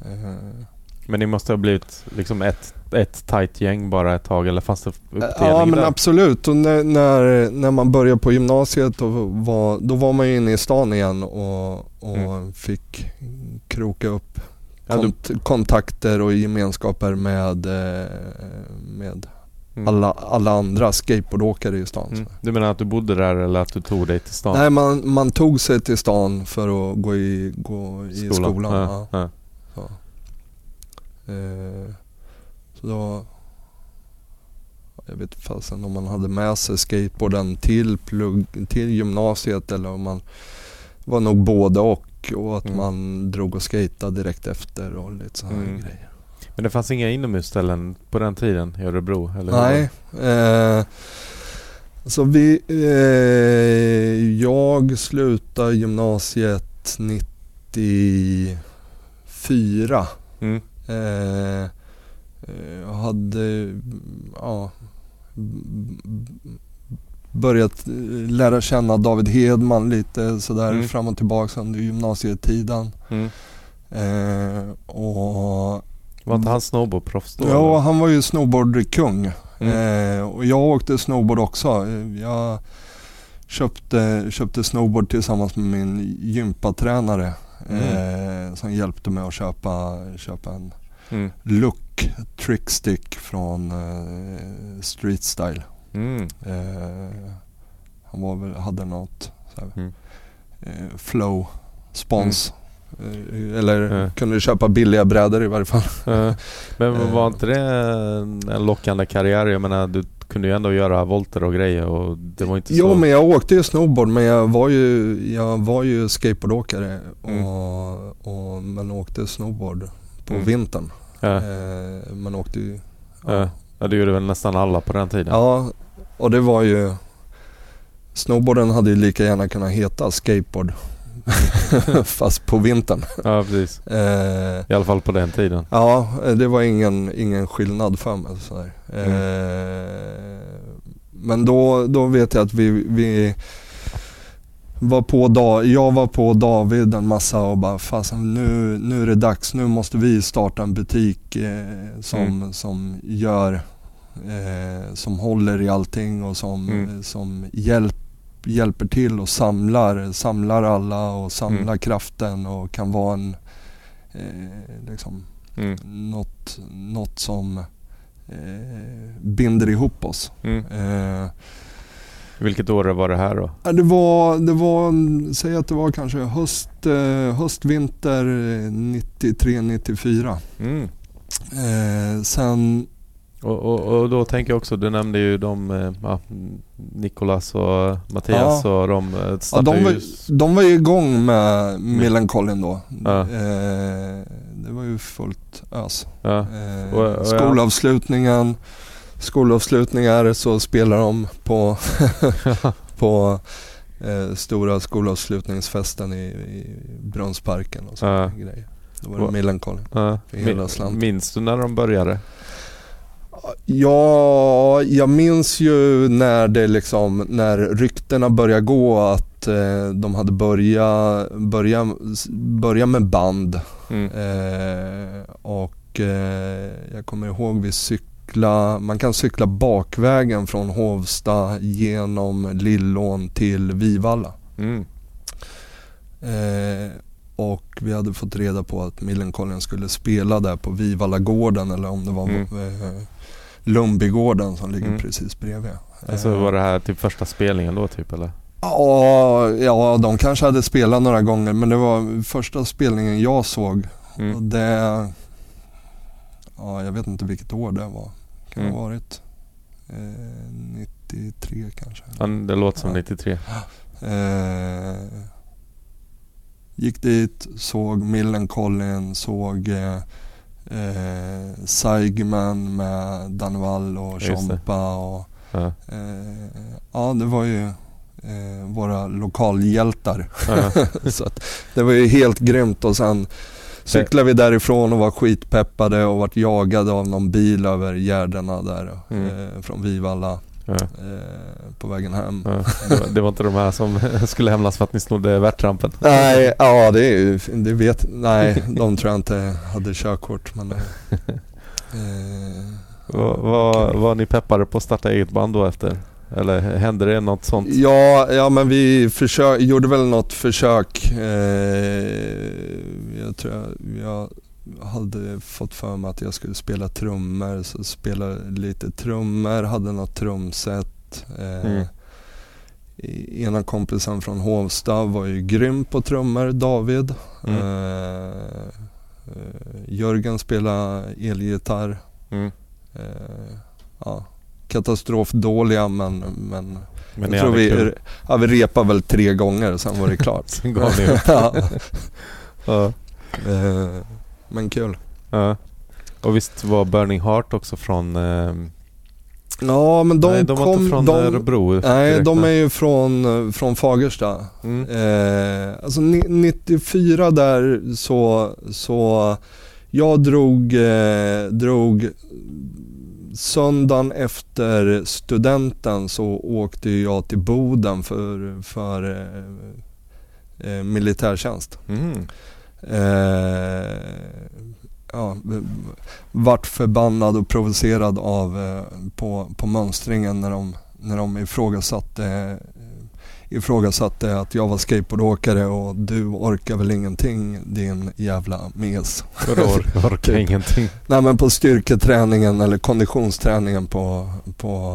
Eh, Men ni måste ha blivit liksom ett, ett tight gäng bara ett tag eller fanns det uppdelning Ja men där? absolut. Och när, när, när man började på gymnasiet och var, då var man ju inne i stan igen och, och Mm. fick kroka upp Ja, du- kont- kontakter och gemenskaper med, eh, med Mm. alla, alla andra skateboardåkare i stan. Mm. Du menar att du bodde där eller att du tog dig till stan? Nej, man, man tog sig till stan för att gå i, gå i skolan. Ja, ja. ja. Eh, så då, jag vet inte fasen om man hade med sig skateboarden till, plugg, till gymnasiet eller om man var nog både och och att Mm. man drog och skejtade direkt efter och lite sådana här Mm. grejer. Men det fanns inga inomhusställen på den tiden i Örebro? Eller Nej. Eh, så vi, eh, jag slutade gymnasiet 94. Mm. Eh, eh, hade ja, börjat lära känna David Hedman lite sådär Mm. fram och tillbaka under gymnasietiden. Mm. Eh, och Var inte han snowboardproffs då? Ja, han var ju snowboardkung. Mm. Eh, och jag åkte snowboard också. Jag köpte, köpte snowboard tillsammans med min gympatränare. Eh, som hjälpte mig att köpa, köpa en Mm. look trickstick från eh, Street Style. Mm. Eh, han var väl, hade något Mm. eh, flow spons. Eh, eller Ja. kunde köpa billiga brädor i varje fall. Eh, Men Eh. var inte det en en lockande karriär? Jag menar du kunde ju ändå göra volter och grejer och det var inte så... Jo men jag åkte ju snowboard men jag var ju, jag var ju skateboardåkare Mm. och, och, men åkte snowboard på Mm. vintern. Ja, Eh, man åkte ju... ja. ja, det gjorde väl nästan alla på den tiden? Ja, och det var ju... Snowboarden hade ju lika gärna kunnat heta skateboard. Fast på vintern. Ja, precis. Eh, I alla fall på den tiden. ja, det var ingen, ingen skillnad för mig. Sådär. Mm. Eh, men då, då vet jag att vi, vi var på da, jag var på David en massa och bara fasen nu, nu är det dags. Nu måste vi starta en butik eh, som, Mm. som gör, eh, som håller i allting och som, Mm. som hjälp, hjälper till och samlar, samlar alla och samlar Mm. kraften och kan vara en, eh, liksom, Mm. något, något som eh, binder ihop oss. Vilket år var det här då? Ja, Det var, det var, säg att det var kanske höst, eh, höst vinter 93-94. Mm. Eh, sen, Och, och, och då tänker jag också, du nämnde ju de, eh, ja, Nikolas och Mattias och de eh, ja, de, var, de var ju igång med Millencolin då. Ja. Eh, det var ju fullt ös. Ja. Eh, ja. skolavslutningen, skolavslutningar så spelar de på, på eh, stora skolavslutningsfesten i, i Brunnsparken och sådana Ja. grejer. Då var det Millencolin. För hela slanten. minns du när de började? Ja, jag minns ju när det liksom, när ryktena började gå att eh, de hade börjat börja, börja med band. Mm. Eh, och eh, jag kommer ihåg vi cykla, man kan cykla bakvägen från Hovsta genom Lillån till Vivalla. Mm. Eh, och vi hade fått reda på att Millencolin skulle spela där på Vivallagården eller om det var Mm. eh, Lumbygården som ligger Mm. precis bredvid. Alltså var det här typ första spelningen då typ eller? Ja, ja, de kanske hade spelat några gånger men det var första spelningen jag såg Mm. det, ja jag vet inte vilket år det var. Kan Mm. ha varit eh, 93 kanske. Ja, det låter som Ja. 93. Eh, gick dit, såg Millencolin, såg eh, eh, Seigman med Danvall och. Chompa och Ja. eh, ja det var ju eh, våra lokalhjältar. Ja. Så att det var ju helt grymt och sen cyklade vi därifrån och var skitpeppade och vart jagade av någon bil över Gärdena där Mm. eh, från Vivalla Ja. eh, på vägen hem. Ja. Det, var, inte de här som skulle hämnas för att ni snodde värtrampen? Nej, ja det är det vet, nej de tror jag inte hade körkort men eh, Var, var, var ni peppade på att starta eget band då efter? Eller hände det något sånt? Ja, ja men vi försök, gjorde väl något försök. Eh, jag tror jag, jag hade fått för mig att jag skulle spela trummor. Så spelade lite trummor, hade något trumset. Eh, Mm. Ena kompisen från Hovsta var ju grym på trummor, David. Mm. Eh, eh, Jörgen spelade elgitarr. Mm. Eh, ja, katastrofdåliga men, men, Men jag tror vi, kul. ja, vi repade väl tre gånger sen var det klart. Sen gav ni upp. ja, Ja. eh, men kul. Ja. Och visst var Burning Heart också från... ehm, Ja men de nej, de kom... från de, Örebro nej, direkt, de är ju från, eh, från Fagersta. Mm. Eh, alltså ni- 94 där så, så jag drog, eh, drog söndagen efter studenten så åkte jag till Boden för, för eh, eh, militärtjänst. Mm. Eh, ja, vart förbannad och provocerad av eh, på, på mönstringen när de, när de ifrågasatte, eh, ifrågasatte att jag var skateboardåkare och du orkar väl ingenting din jävla mes. Vadå or- orkar Typ. ingenting? Nej men på styrketräningen eller konditionsträningen på, på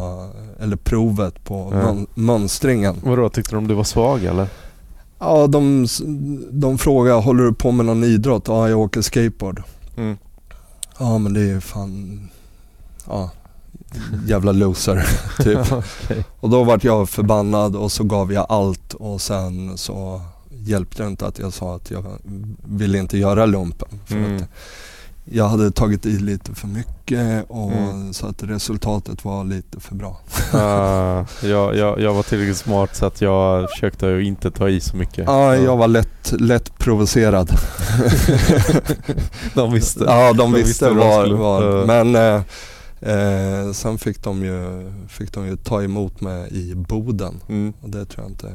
eller provet på mön, mönstringen. Vadå, tyckte de du var svag eller? Ja, de, de frågar, håller du på med någon idrott? Ja, jag åker skateboard. Mm. Ja, men det är fan, ja, jävla loser typ. Okej. Och då vart jag förbannad och så gav jag allt och sen så hjälpte det inte att jag sa att jag ville inte göra lumpen. För Mm. att jag hade tagit i lite för mycket och Mm. så att resultatet var lite för bra. Ah, jag, jag, jag var tillräckligt smart så att jag försökte inte ta i så mycket. Ja, jag var lätt, lätt provocerad. De visste. Ja, de, De visste, var, var. Ja. Men eh, eh, sen fick de, ju, fick de ju ta emot mig i Boden. Mm. Och det tror jag inte...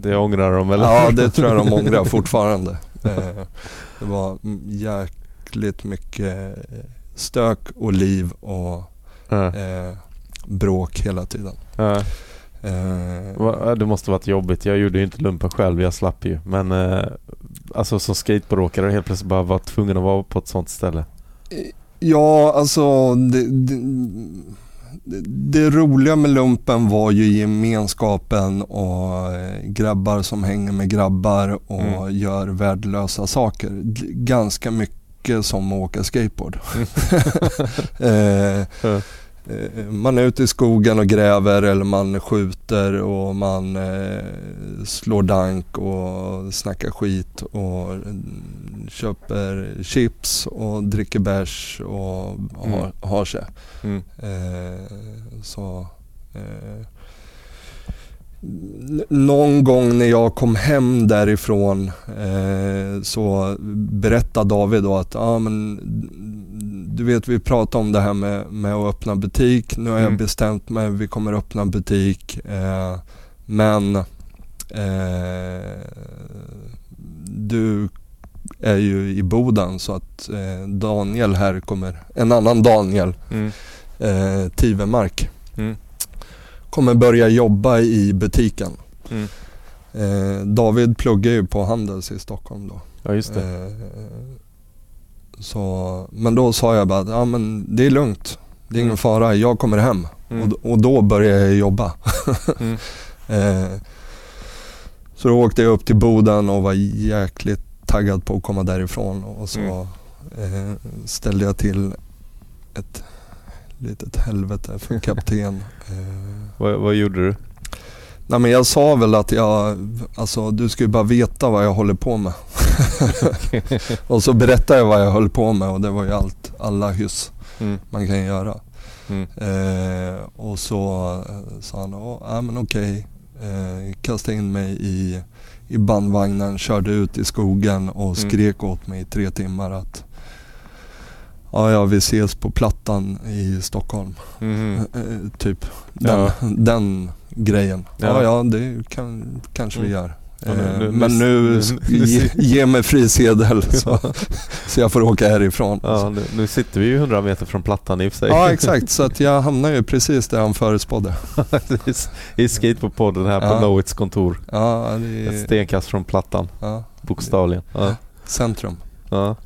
Det ångrar de eller? Ja, det tror jag de ångrar fortfarande. Eh, det var mm, jäkligt mycket stök och liv och Ja. eh, bråk hela tiden. Eh, Va- Det måste varit jobbigt. Jag gjorde ju inte lumpen själv, jag slapp ju. Men eh, alltså som skateboardåkare helt plötsligt bara var tvungen att vara på ett sånt ställe. Ja, alltså det, det, det roliga med lumpen var ju gemenskapen och eh, grabbar som hänger med grabbar och Mm. gör värdelösa saker. Ganska mycket som att åka skateboard. Ja. eh, man är ute i skogen och gräver eller man skjuter och man eh, slår dank och snackar skit och mm, köper chips och dricker bärs och har, Mm. har sig. Mm. Eh, så eh, Någon gång när jag kom hem därifrån eh, så berättade David då att ah, men, du vet vi pratade om det här med, med att öppna butik. Nu har jag Mm. bestämt mig, vi kommer öppna butik. Eh, men eh, du är ju i Boden så att eh, Daniel här kommer, en annan Daniel, Mm. eh, Tivemark, Mm. Kommer börja jobba i butiken. Mm. Eh, David pluggar ju på Handels i Stockholm då. Ja, just det. Eh, så, men då sa jag bara att ja, men det är lugnt. Det är ingen Mm. fara, jag kommer hem. Mm. Och, och då började jag jobba. Mm. eh, så då åkte jag upp till Boden och var jäkligt taggad på att komma därifrån. Och så Mm. eh, ställde jag till ett litet helvete för kapten. eh, Vad, vad gjorde du? Nej men jag sa väl att jag, alltså du ska ju bara veta vad jag håller på med. och så berättade jag vad jag höll på med och det var ju allt, alla hyss Mm. man kan göra. Mm. Eh, och så eh, sa han, "Ja, men okej. Eh, kastade in mig i, i bandvagnen, körde ut i skogen och Mm. skrek åt mig i tre timmar att Ja, ja, vi ses på Plattan i Stockholm. Eh, typ den, Ja. den grejen. Ja, Ja. ja, det kan, kanske vi Mm. gör. Ja, nu- Eh, nu- men nu- ge, ge mig frisedel så, så jag får åka härifrån. Ja, nu, nu sitter vi ju 100 meter från plattan i och för sig. Ja exakt, så att jag hamnar ju precis där han förespådde. I skateboardpodden här på Ja. Knowits kontor. Ja, det Ett är stenkast från plattan, ja, bokstavligen. Ja. centrum. Ja.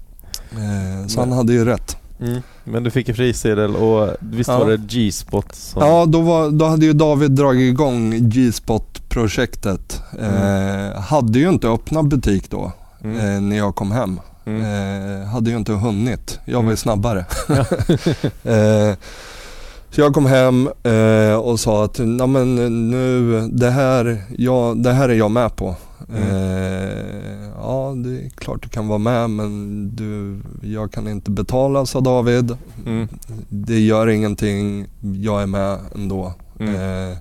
Så han hade ju rätt. Mm. Men du fick en frisedel och visst Ja. var det G-spot som... Ja, då, var, då hade ju David dragit igång G-spot-projektet. Eh, hade ju inte öppnat butik då Mm. eh, när jag kom hem. Mm. Eh, hade ju inte hunnit. Jag var ju Mm. snabbare. eh, så jag kom hem eh, och sa att Nej, men nu, det, här, ja, det här är jag med på. Mm. Eh, ja, det är klart du kan vara med men du, jag kan inte betala, sa David. Mm. Det gör ingenting, jag är med ändå. Mm. Eh,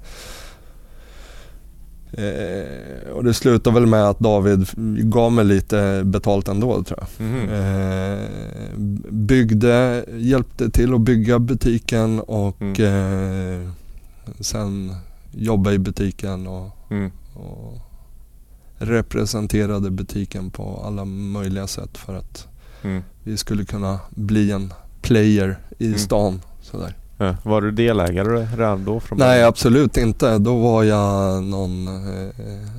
eh, och det slutade väl med att David gav mig lite betalt ändå tror jag. Mhm. Eh, byggde, hjälpte till att bygga butiken och Mm. eh, sen jobbade i butiken och, Mm. och representerade butiken på alla möjliga sätt för att Mm. vi skulle kunna bli en player i Mm. stan. Sådär. Ja. Var du delägare redan då? Från Nej absolut inte. Då var jag någon eh,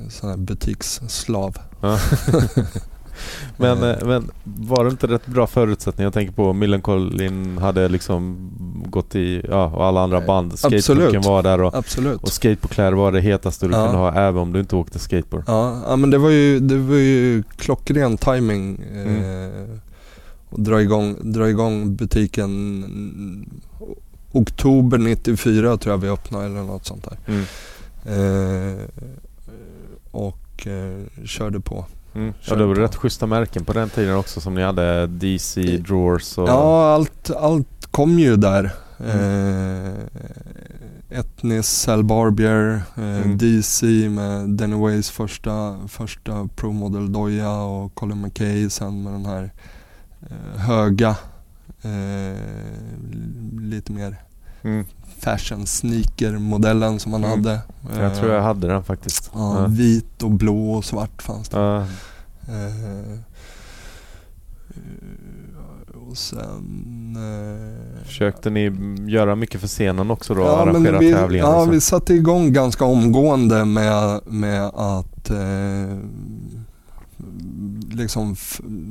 sån här butiksslav. Ja. men, Eh. eh, men var det inte rätt bra förutsättningar? Jag tänker på Millencolin hade liksom gått i, ja och alla andra Nej, band. Skatepunken var där och, Absolut. och skateboardkläder var det hetaste du Ja. kunde ha även om du inte åkte skateboard. Ja, ja men det var ju, det var ju klockren timing eh, Mm. och dra igång, dra igång butiken mm, oktober 94 tror jag vi öppnade eller något sånt där. Mm. Eh, och eh, körde på. Mm. Ja, det var på. rätt schyssta märken på den tiden också som ni hade DC, I- Drawers och... Ja, allt, allt kom ju där. Mm. Eh, Etnis, Sal Barbier, eh, Mm. DC med Danny Ways första, första Pro Model Doja och Colin McKay sen med den här eh, höga, eh, lite mer Mm. fashion sneaker modellen som han Mm. hade. Jag tror jag Eh, hade den faktiskt. Ja. Vit och blå och svart fanns det. Eh, eh, och sen... Eh, Försökte ni göra mycket för scenen också då? Ja, men arrangera vi, tävlingar ja, vi satte igång ganska omgående med, med att eh, liksom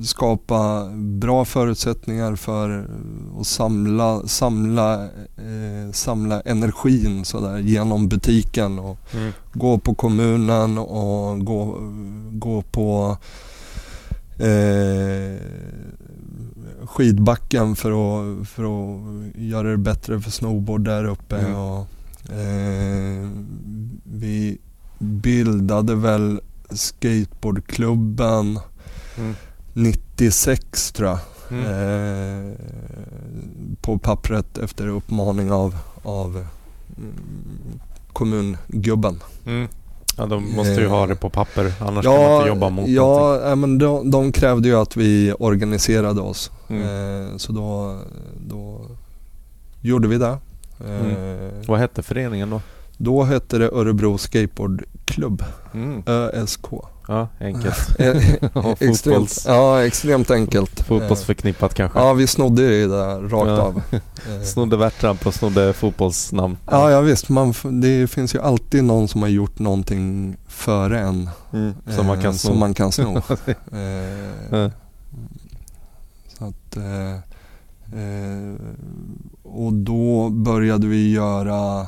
skapa bra förutsättningar för att samla, samla, eh, samla energin sådär genom butiken och Mm. gå på kommunen och gå, gå på eh, skidbacken för att, för att göra det bättre för snowboard där uppe. Mm. Och, eh, vi bildade väl skateboardklubben Mm. 96 tror jag. Mm. Eh, på pappret efter uppmaning av, av mm, kommungubben. Mm. Ja, de måste ju Eh, ha det på papper annars kan man inte jobba mot någonting. ja, ja, men de, de krävde ju att vi organiserade oss. Mm. Eh, så då, då gjorde vi det. Eh, Mm. Vad hette föreningen då? Då hette det Örebro Skateboardklubb, Mm. ÖSK. Ja, enkelt. Eh, Ja, extremt, ja, extremt enkelt. fotbollsförknippat kanske. Eh, ja, vi snodde det där rakt Ja. av. Eh, Snodde värtramp och snodde fotbollsnamn. Ja, ja visst. Man, det finns ju alltid någon som har gjort någonting före en. Mm. Som man eh, kan sno. Som man kan sno. Eh, så att, eh, eh, och då började vi göra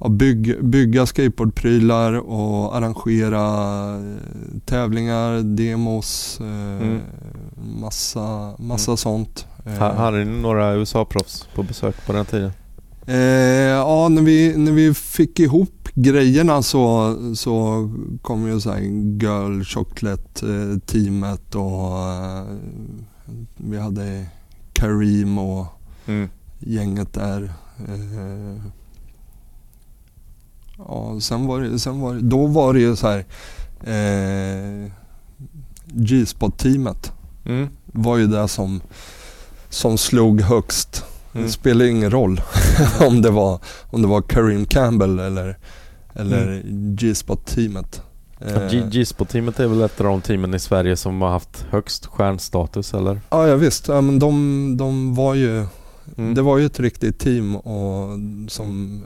ja, bygg, bygga skateboardprylar och arrangera eh, tävlingar, demos, eh, Mm. massa, massa sånt. Eh, Ha- Hade ni några USA-proffs på besök på den tiden? Eh, ja, när vi, när vi fick ihop grejerna så, så kom ju så här Girl Chocolate eh, teamet och eh, vi hade Karim och Mm. gänget där. Eh, ja, sen var det, sen var det, då var det ju så här eh, G-spot-teamet Mm. var ju det som, som slog högst. Mm. Det spelar ingen roll om, det var, om det var Kareem Campbell eller, eller G-spot-teamet. Ja, Eh, G-spot-teamet är väl ett av de teamen i Sverige som har haft högst stjärnstatus eller? ja, ja visst, ja, men de, de var ju, Mm. det var ju ett riktigt team och, som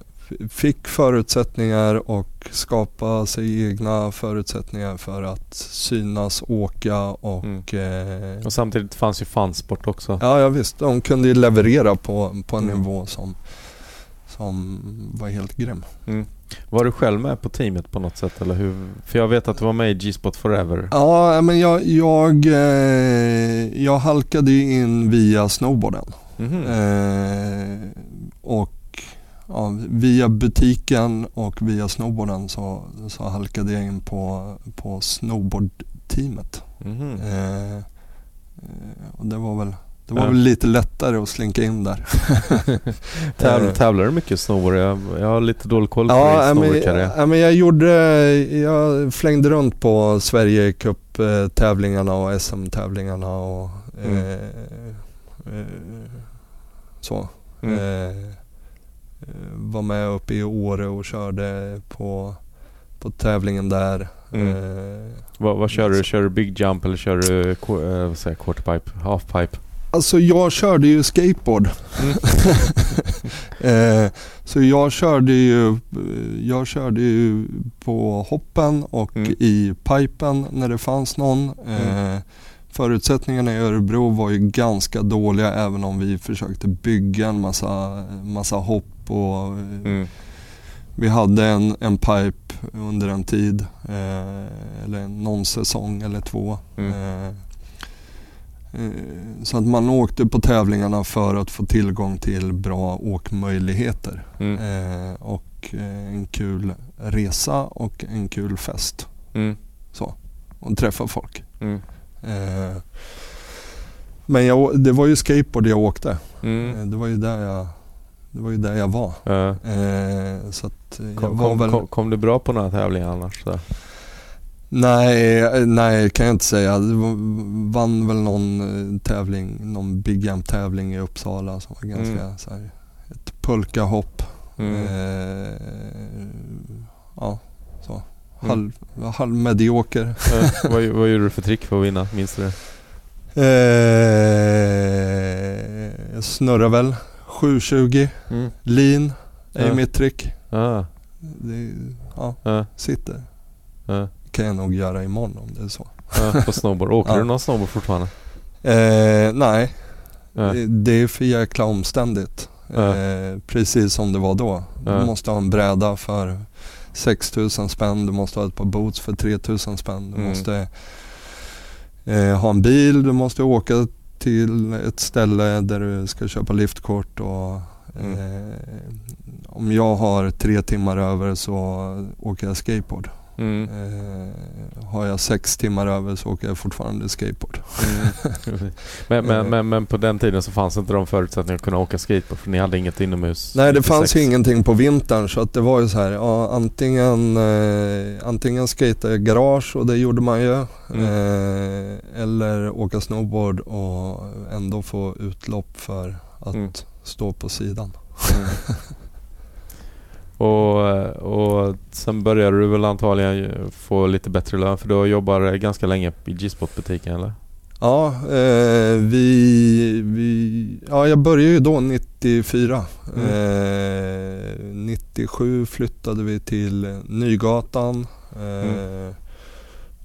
fick förutsättningar och skapa sig egna förutsättningar för att synas, åka och... Mm. Eh, och samtidigt fanns ju fansport också. Ja, ja visst. De kunde ju leverera på, på en Mm. nivå som, som var helt grym. Mm. Var du själv med på teamet på något sätt eller hur? För jag vet att du var med i G-spot Forever. Ja, men jag, jag, eh, jag halkade in via snowboarden. Mhm. Eh, och ja, via butiken och via snowboarden så, så halkade jag in på, på snowboardteamet. Mhm. Eh, och det var väl det var Ja. väl lite lättare att slinka in där. Täv, Eh, tävlar du mycket snowboard? Jag, jag har lite dålig koll på Ja, din snowboardkarriär. ja, men jag gjorde, jag flängde runt på Sverige Cup-tävlingarna och SM-tävlingarna och Mm. eh, eh, så. Mm. Eh, var med uppe i Åre och körde på, på tävlingen där. Mm. Eh, Vad, vad kör du? Kör du big jump eller kör du eh, vad säger quarterpipe? Halfpipe? Alltså jag körde ju skateboard. Mm. eh, så jag körde ju, jag körde ju på hoppen och Mm. i pipen när det fanns någon. Mm. Eh, förutsättningarna i Örebro var ju ganska dåliga även om vi försökte bygga en massa, massa hopp och Mm. vi hade en, en pipe under en tid. Eh, eller någon säsong eller två. Mm. Eh, eh, så att man åkte på tävlingarna för att få tillgång till bra åkmöjligheter. Mm. Eh, och eh, en kul resa och en kul fest. Mm. Och träffa folk. Mm. Eh, men jag, det var ju skateboard jag åkte. Mm. Eh, det var ju där jag, det var, ju där jag var. Ja. Eh, så eh, jag Kom, var väl... kom, kom du bra på några tävlingar annars? Så? Nej, eh, nej kan jag inte säga. Det var- vann väl någon eh, tävling, någon Big Jump tävling i Uppsala som var ganska Mm. så här, ett pulkahopp. Mm. Eh, ja, så. Mm. Halv, halvmedioker. Ja, vad, vad gjorde du för trick för att vinna? Minns du det? Eh, jag snurrar väl 720. Mm. Lean är Ja. mitt trick. Ah, Det, ja, ja, sitter. ja, kan jag nog göra imorgon om det är så. ja, på snowboard. Åker Ja. du någon snowboard fortfarande? Eh, nej, Ja. det, det är för jäkla omständigt. Ja. Eh, precis som det var då. Du Ja. måste ha en bräda för 6000 spänn, du måste ha ett par boots för 3000 spänn. Du Mm. måste eh, ha en bil, du måste åka till ett ställe där du ska köpa liftkort och Mm. eh, om jag har tre timmar över så åker jag skateboard. Mm. Eh, har jag sex timmar över så åker jag fortfarande skateboard. Mm. men, men, men, men på den tiden så fanns inte de förutsättningarna att kunna åka skateboard för ni hade inget inomhus? Nej det 96. fanns ju ingenting på vintern så att det var ju så här, ja, antingen, eh, antingen skata i garage och det gjorde man ju. Mm. Eh, eller åka snowboard och ändå få utlopp för att Mm. stå på sidan. Mm. och, och sen började du väl antagligen få lite bättre lön för du har jobbat ganska länge i G-spot-butiken eller? Ja, eh, vi, vi, ja, jag började ju då 94. Mm. Eh, 97 flyttade vi till Nygatan. Eh, Mm.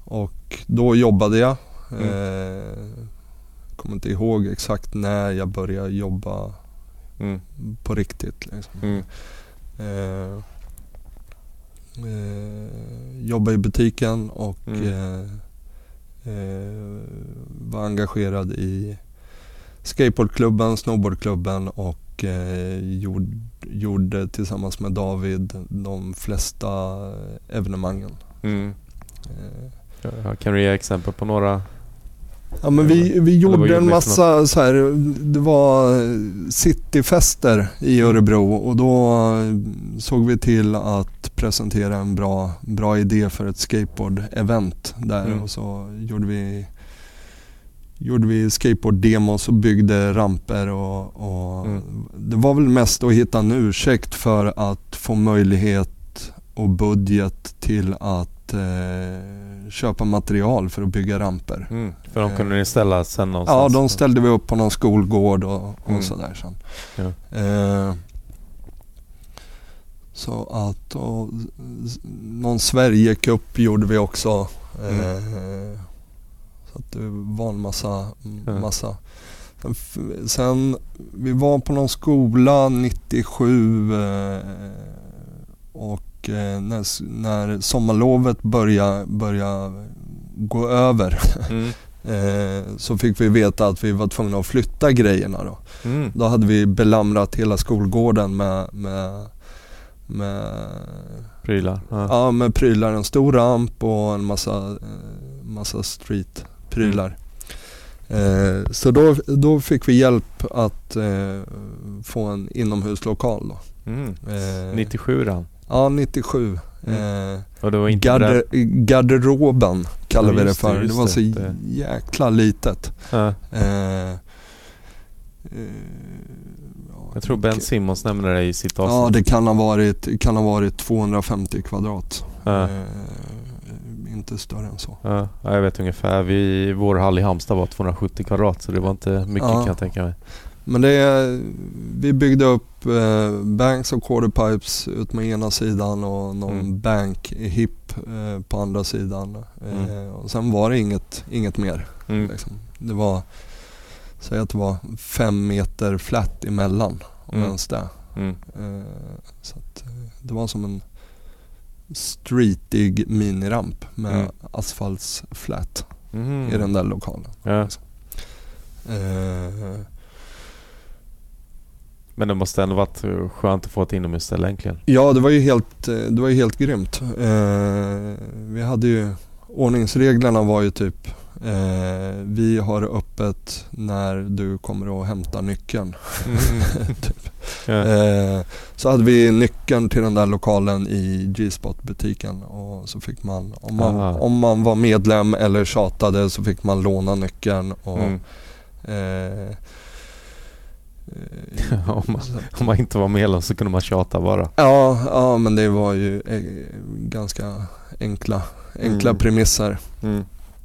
Och då jobbade jag. Mm. Eh, kommer inte ihåg exakt när jag började jobba Mm. på riktigt. Liksom. Eh, eh, jobbade i butiken och Mm. eh, eh, var engagerad i skateboardklubben, snowboardklubben och eh, gjorde, gjorde tillsammans med David de flesta evenemangen. Mm. Kan du ge exempel på några? Ja men vi, vi gjorde en massa så här, det var cityfester i Örebro och då såg vi till att presentera en bra, bra idé för ett skateboard-event där Mm. och så gjorde vi Gjorde vi skateboard-demos och byggde ramper och, och Mm. det var väl mest att hitta en ursäkt för att få möjlighet och budget till att eh, köpa material för att bygga ramper. Mm. För de kunde ni ställa sen Ja, någonstans? de ställde vi upp på någon skolgård och, och Mm. sådär sen. Ja. Eh, Så att och, någon Sverigecup gjorde vi också. Mm. Eh, så att det var en massa, Ja. massa. Sen, Sen, vi var på någon skola 97 eh, och eh, när, när sommarlovet började, började gå över Mm. eh, så fick vi veta att vi var tvungna att flytta grejerna då. Mm. Då hade vi belamrat hela skolgården med, med, med, Prylar. Ja. ja, med prylar. En stor ramp och en massa, eh, massa streetprylar. Eh, så då, då fick vi hjälp att eh, få en inomhuslokal då. Mm. Eh, 97 då. Ja, 97. Mm. Eh, Och det var inte garder, garderoben kallar Ja, vi det det, för. Det, just var det. så Det- jäkla litet. Ja. Eh, eh, ja, Jag tror Ben Simmons nämnde det i sitt Ja, avsnitt. det kan ha varit, kan ha varit 250 kvadrat. Ja. Eh, inte större än så. Ja, ja, jag vet ungefär. Vi, vår hall i Halmstad var 270 kvadrat så det var inte mycket Ja. kan jag tänka mig. Men det är, vi byggde upp eh, banks och quarterpipes ut med ena sidan och någon Mm. bank hip eh, på andra sidan. Eh, Mm. och sen var det inget, inget mer. Mm. Liksom. Det var, säg att det var fem meter flat emellan. Om Mm. ens det. Mm. Eh, så att, eh, det var som en streetig miniramp med Mm. asfaltsflat Mhm. i den där lokalen. Ja. Eh, Men det måste ändå varit eh, skönt att få ett inomhusställe egentligen. ja, det var ju helt, eh, det var ju helt grymt. Eh, vi hade ju, ordningsreglerna var ju typ eh, vi har öppet när du kommer och hämtar nyckeln. typ. Ja. Eh, så hade vi nyckeln till den där lokalen i G-spot butiken och så fick man om, man, Aha. om man var medlem eller tjatade så fick man låna nyckeln. Och, Mm. Eh, om, man, om man inte var medlem så kunde man tjata bara. ja, ja, men det var ju eh, ganska enkla, enkla Mm. premisser. Mm.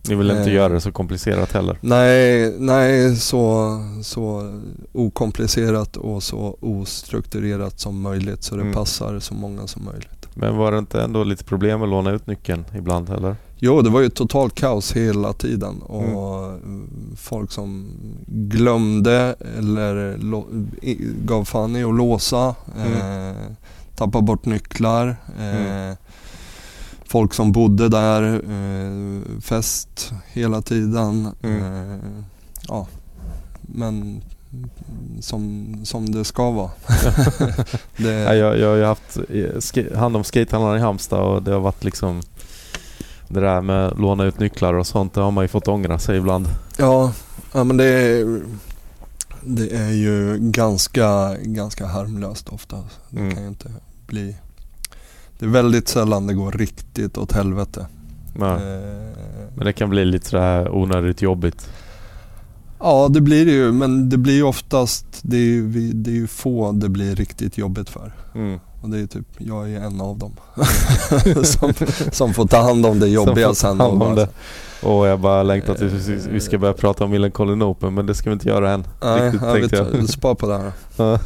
Ni vill inte Eh. göra det så komplicerat heller. Nej, nej så, så okomplicerat och så ostrukturerat som möjligt så det Mm. passar så många som möjligt. Men var det inte ändå lite problem att låna ut nyckeln ibland heller? Jo, det var ju totalt kaos hela tiden och mm, folk som glömde eller gav fan i att låsa, Mm. eh, tappade bort nycklar. Eh, Mm. Folk som bodde där, eh, fest hela tiden. Mm. Eh, ja, men som, som det ska vara. det, Ja, jag, jag har haft eh, hand om skatehandlarna i Halmstad och det har varit liksom det där med att låna ut nycklar och sånt, det har man ju fått ångra sig ibland. Ja, ja men det är, det är ju ganska, ganska harmlöst ofta. Det Mm. kan ju inte bli... Det är väldigt sällan det går riktigt åt helvete. Ja. Eh, Men det kan bli lite sådär onödigt jobbigt. ja, det blir det ju. Men det blir ju oftast, det är ju, det är ju få det blir riktigt jobbigt för. Mm. Och det är typ, jag är en av dem. som, som får ta hand om det jobbiga sen. och bara- det. Och jag bara längtar tills vi- vi ska börja prata om Millencolin Open men det ska vi inte göra än. Nej, Riktigt, jag vet, tänkte jag. spar på det här. Ja.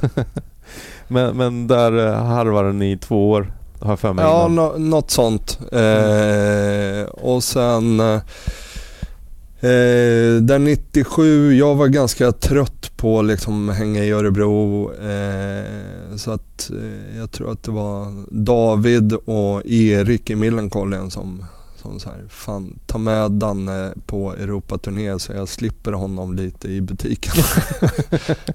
men, men där eh, harvade ni i två år, har för mig Ja, nå- något sånt. Eh, och sen eh, eh, där 97, jag var ganska trött på liksom hänga i Örebro. Eh, så att eh, jag tror att det var David och Erik i Millencolin som, som så här, fan ta med Danne på Europaturné så jag slipper honom lite i butiken.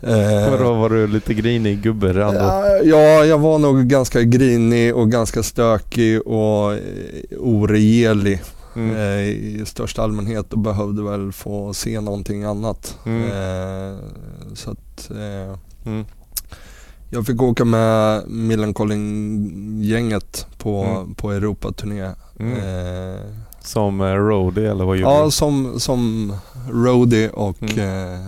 eh, Vadå, var du lite grinig gubbe? Ja, ja, jag var nog ganska grinig och ganska stökig och eh, oregerlig Mm. eh, i största allmänhet och behövde väl få se någonting annat. Mm. Eh, så att eh, Mm. jag fick åka med Millencolin-gänget på, Mm. på Europaturné. Mm. Eh, Som eh, roadie eller vad gjorde ja, du? som, som roadie och Mm.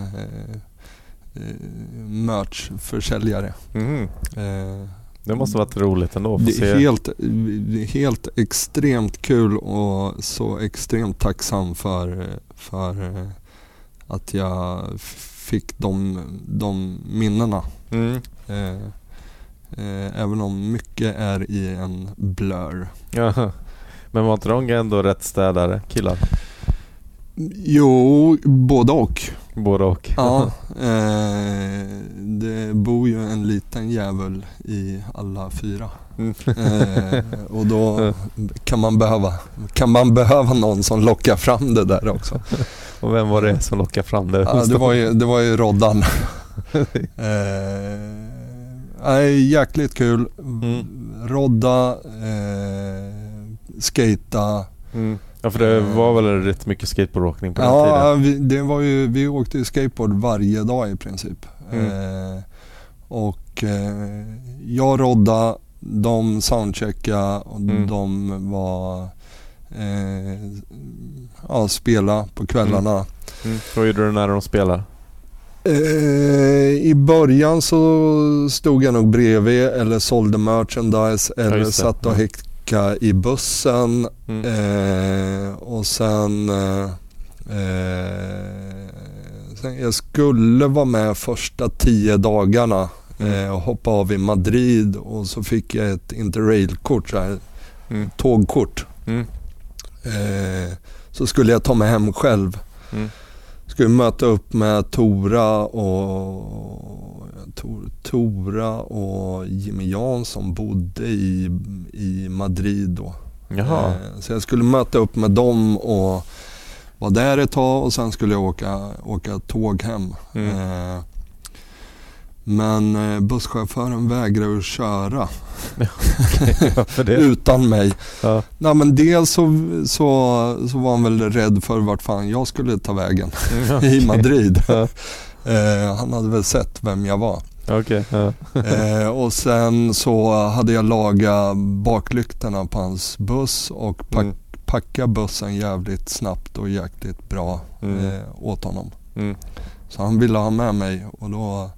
merchförsäljare. Mhm. Eh, Det måste varit roligt ändå Det se. är helt, det är helt extremt kul och så extremt tacksam för, för eh, att jag fick de, de minnena. Mm. Eh, Eh, även om mycket är i en blur. Jaha. Men var inte de ändå rätt städare killar? Jo, både och. Både och? Ja, eh, det bor ju en liten jävel i alla fyra. Mm. Eh, och då kan man, behöva, kan man behöva någon som lockar fram det där också. Och vem var det som lockade fram det? Ja, det, var ju, det var ju Roddan. eh, jäkligt kul. Mm. Rodda, eh, skata. Mm. Ja för det var väl rätt mycket skateboardåkning på den Ja, tiden? vi, det var ju, vi åkte skateboard varje dag i princip. Mm. Eh, och eh, jag rodda, de soundchecka och Mm. de var eh, ja, spela på kvällarna. Mm. Vad gjorde du när de spelade? Eh, I början så stod jag nog bredvid eller sålde merchandise eller det. satt och Mm. Häckade i bussen. Mm. Eh, och sen, eh, sen... Jag skulle vara med första tio dagarna Mm. eh, och hoppa av i Madrid och så fick jag ett interrailkort, så här, Mm. tågkort. Mm. Eh, så skulle jag ta mig hem själv. Mm. Skulle möta upp med Tora och Tor, Tora och Jimmy Jansson bodde i, i Madrid då. Jaha. Eh, Så jag skulle möta upp med dem och vara där ett tag och sen skulle jag åka, åka tåg hem. Mm. Eh, Men eh, busschauffören vägrade att köra utan mig. Ja. Nej, men dels så, så, så var han väl rädd för vart fan jag skulle ta vägen i Madrid. Ja. Eh, han hade väl sett vem jag var. Okej. Ja. Eh, och sen så hade jag lagat baklyktorna på hans buss och pack, Mm. packa bussen jävligt snabbt och jäkligt bra Mm. eh, åt honom. Mm. Så han ville ha med mig och då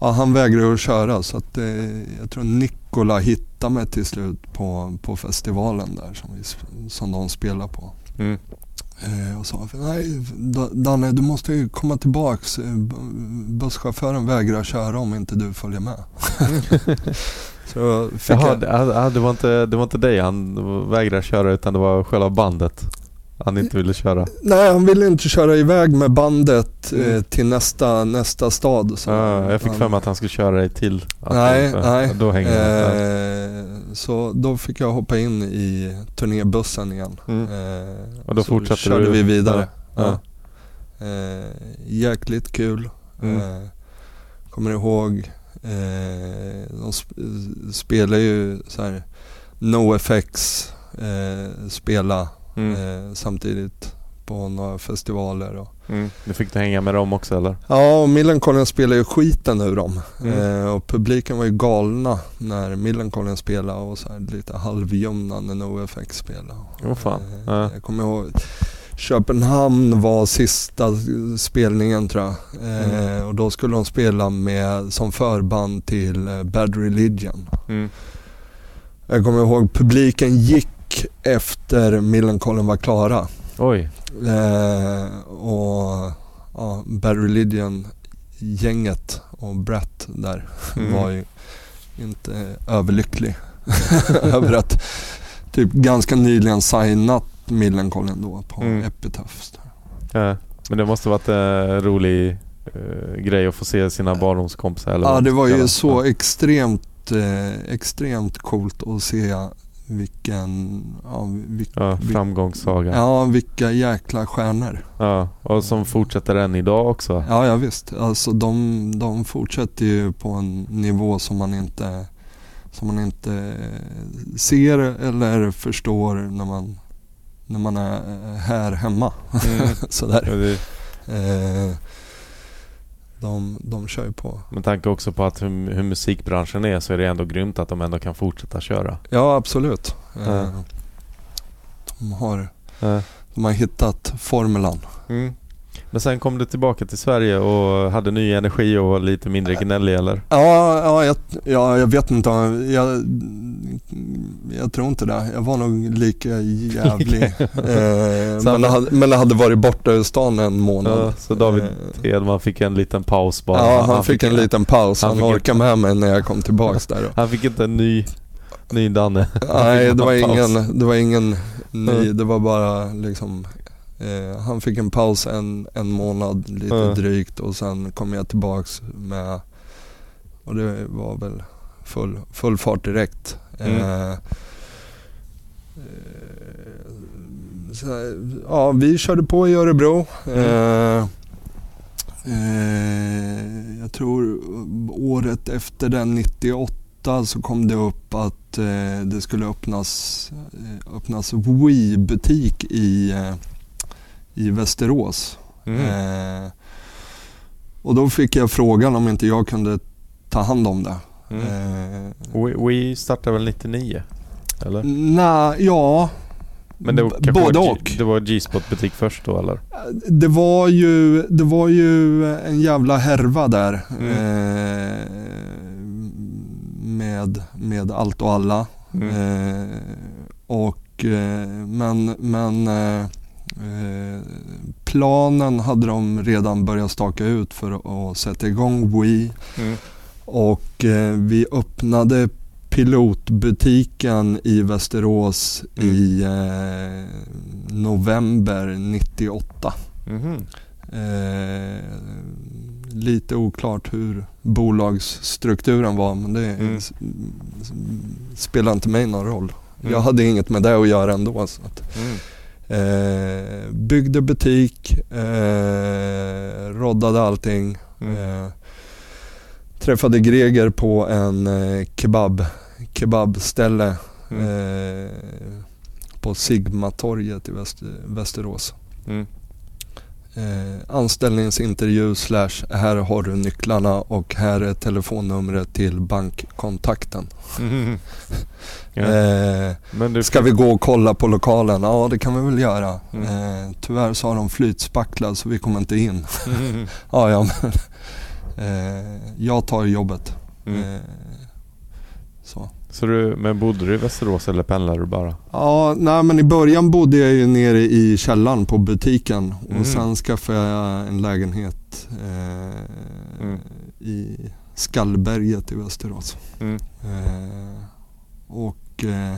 Ja, han vägrade att köra så att eh, jag tror Nikola hittade mig till slut på, på festivalen där som, vi, som de spelar på. Mm. Eh, och sa nej Da- Danne du måste ju komma tillbaks. Eh, Busschauffören vägrar köra om inte du följer med. så fick Jaha, jag, det, ja, det, var inte, det var inte dig han vägrade köra utan det var själva bandet han inte ville köra. nej han ville inte köra iväg med bandet eh, Mm. till nästa, nästa stad. Så Ja, jag fick han- för mig att han skulle köra dig till. Nej, du- nej. Då hänger. Eh, så då fick jag hoppa in i turnébussen igen. Mm. Eh, Och då så fortsatte körde du? vi vidare. Ja, Ja. Eh, jäkligt kul. Mm. Eh, kommer ihåg, eh, de sp- spelar ju så här NoFX eh, spela Mm. eh, samtidigt på några festivaler. Och, Mm. Nu fick du hänga med dem också eller? Ja, och Millencolin spelar ju skiten ur dem. Mm. Eh, och publiken var ju galna när Millencolin spelade och så lite halvljumna när NoFX spelade. Åh fan. Eh, Ja. Jag kommer ihåg Köpenhamn var sista spelningen tror jag. Eh, Mm. och då skulle de spela med, som förband till eh, Bad Religion. Mm. Jag kommer ihåg publiken gick efter Millencolin var klara. Oj. Eh, och ja, Bad Religion gänget och Brett där Mm. var ju inte överlycklig över att typ ganska nyligen signat Millencolin då på Mm. Epitaph. Ja. Men det måste varit en rolig eh, grej att få se sina barndomskompisar eller Ja det var ju så extremt, eh, extremt coolt att se vilken, ja, vil, Ja, framgångssaga. Ja. ja vilka jäkla stjärnor. och som fortsätter än idag också. Ja, ja visst. Alltså de, de fortsätter ju på en nivå som man inte som man inte ser eller förstår när man, när man är här hemma. Mm. Sådär. Ja, det- Eh, de, de kör ju på. Med tanke också på att hur, hur musikbranschen är så är det ändå grymt att de ändå kan fortsätta köra. Ja, absolut. Ja. de, har, Ja. de har hittat formulan. Mm. Men sen kom du tillbaka till Sverige och hade ny energi och var lite mindre gnällig eller? Ja, ja, jag, ja jag vet inte. Jag, jag tror inte det. Jag var nog lika jävlig. eh, men, det hade, men det hade varit borta ur stan en månad. Ja, så David eh, Edman fick en liten paus bara? Ja, han, han fick, en liten paus. Han, han orkade med mig när jag kom tillbaks där. Han fick inte en ny Ny Danne. Nej, det var, ingen, det var ingen ny. Det var bara liksom eh, Han fick en paus en, en månad lite mm. drygt och sen kom jag tillbaks med och det var väl full, full fart direkt. Mm. Eh, eh så, ja, vi körde på i Örebro. Mm. Eh, eh, jag tror året efter den 98 så kom det upp att eh, det skulle öppnas, eh, öppnas Wii-butik i, i Västerås. Mm. Eh, och då fick jag frågan om inte jag kunde ta hand om det. Mm. Eh, Wii startade väl 99? Eller? Nej, ja. Men det var Både var och. Det var G-spot butik först då eller? Det var ju, det var ju en jävla härva där. Mm. Eh, med, med allt och alla. Mm. Eh, och, eh, men men eh, planen hade de redan börjat staka ut för att sätta igång Wii. Mm. Och eh, vi öppnade pilotbutiken i Västerås mm. i eh, november 98. Mm. Eh, lite oklart hur bolagsstrukturen var men det mm. spelar inte mig någon roll. Mm. Jag hade inget med det att göra ändå. Så att, mm. Eh, byggde butik, eh, roddade allting. Mm. Eh, träffade Greger på en eh, kebab, kebabställe mm. eh, på Sigmatorget i Väster, Västerås. Mm eh, anställningsintervju slash här har du nycklarna och här är telefonnumret till bankkontakten. Mm. Ja. eh, Men. Ska vi gå och kolla på lokalen? Ja det kan vi väl göra. Mm. Eh, tyvärr så har de flytspacklat så vi kommer inte in. Mm. ja, ja, men, eh, jag tar jobbet. Mm. Så. Du, men bodde du i Västerås eller pendlade du bara? Ja, nej men i början bodde jag ju nere i källaren på butiken mm. och sen skaffade jag en lägenhet eh, mm. i Skallberget i Västerås. Mm. Eh, och eh,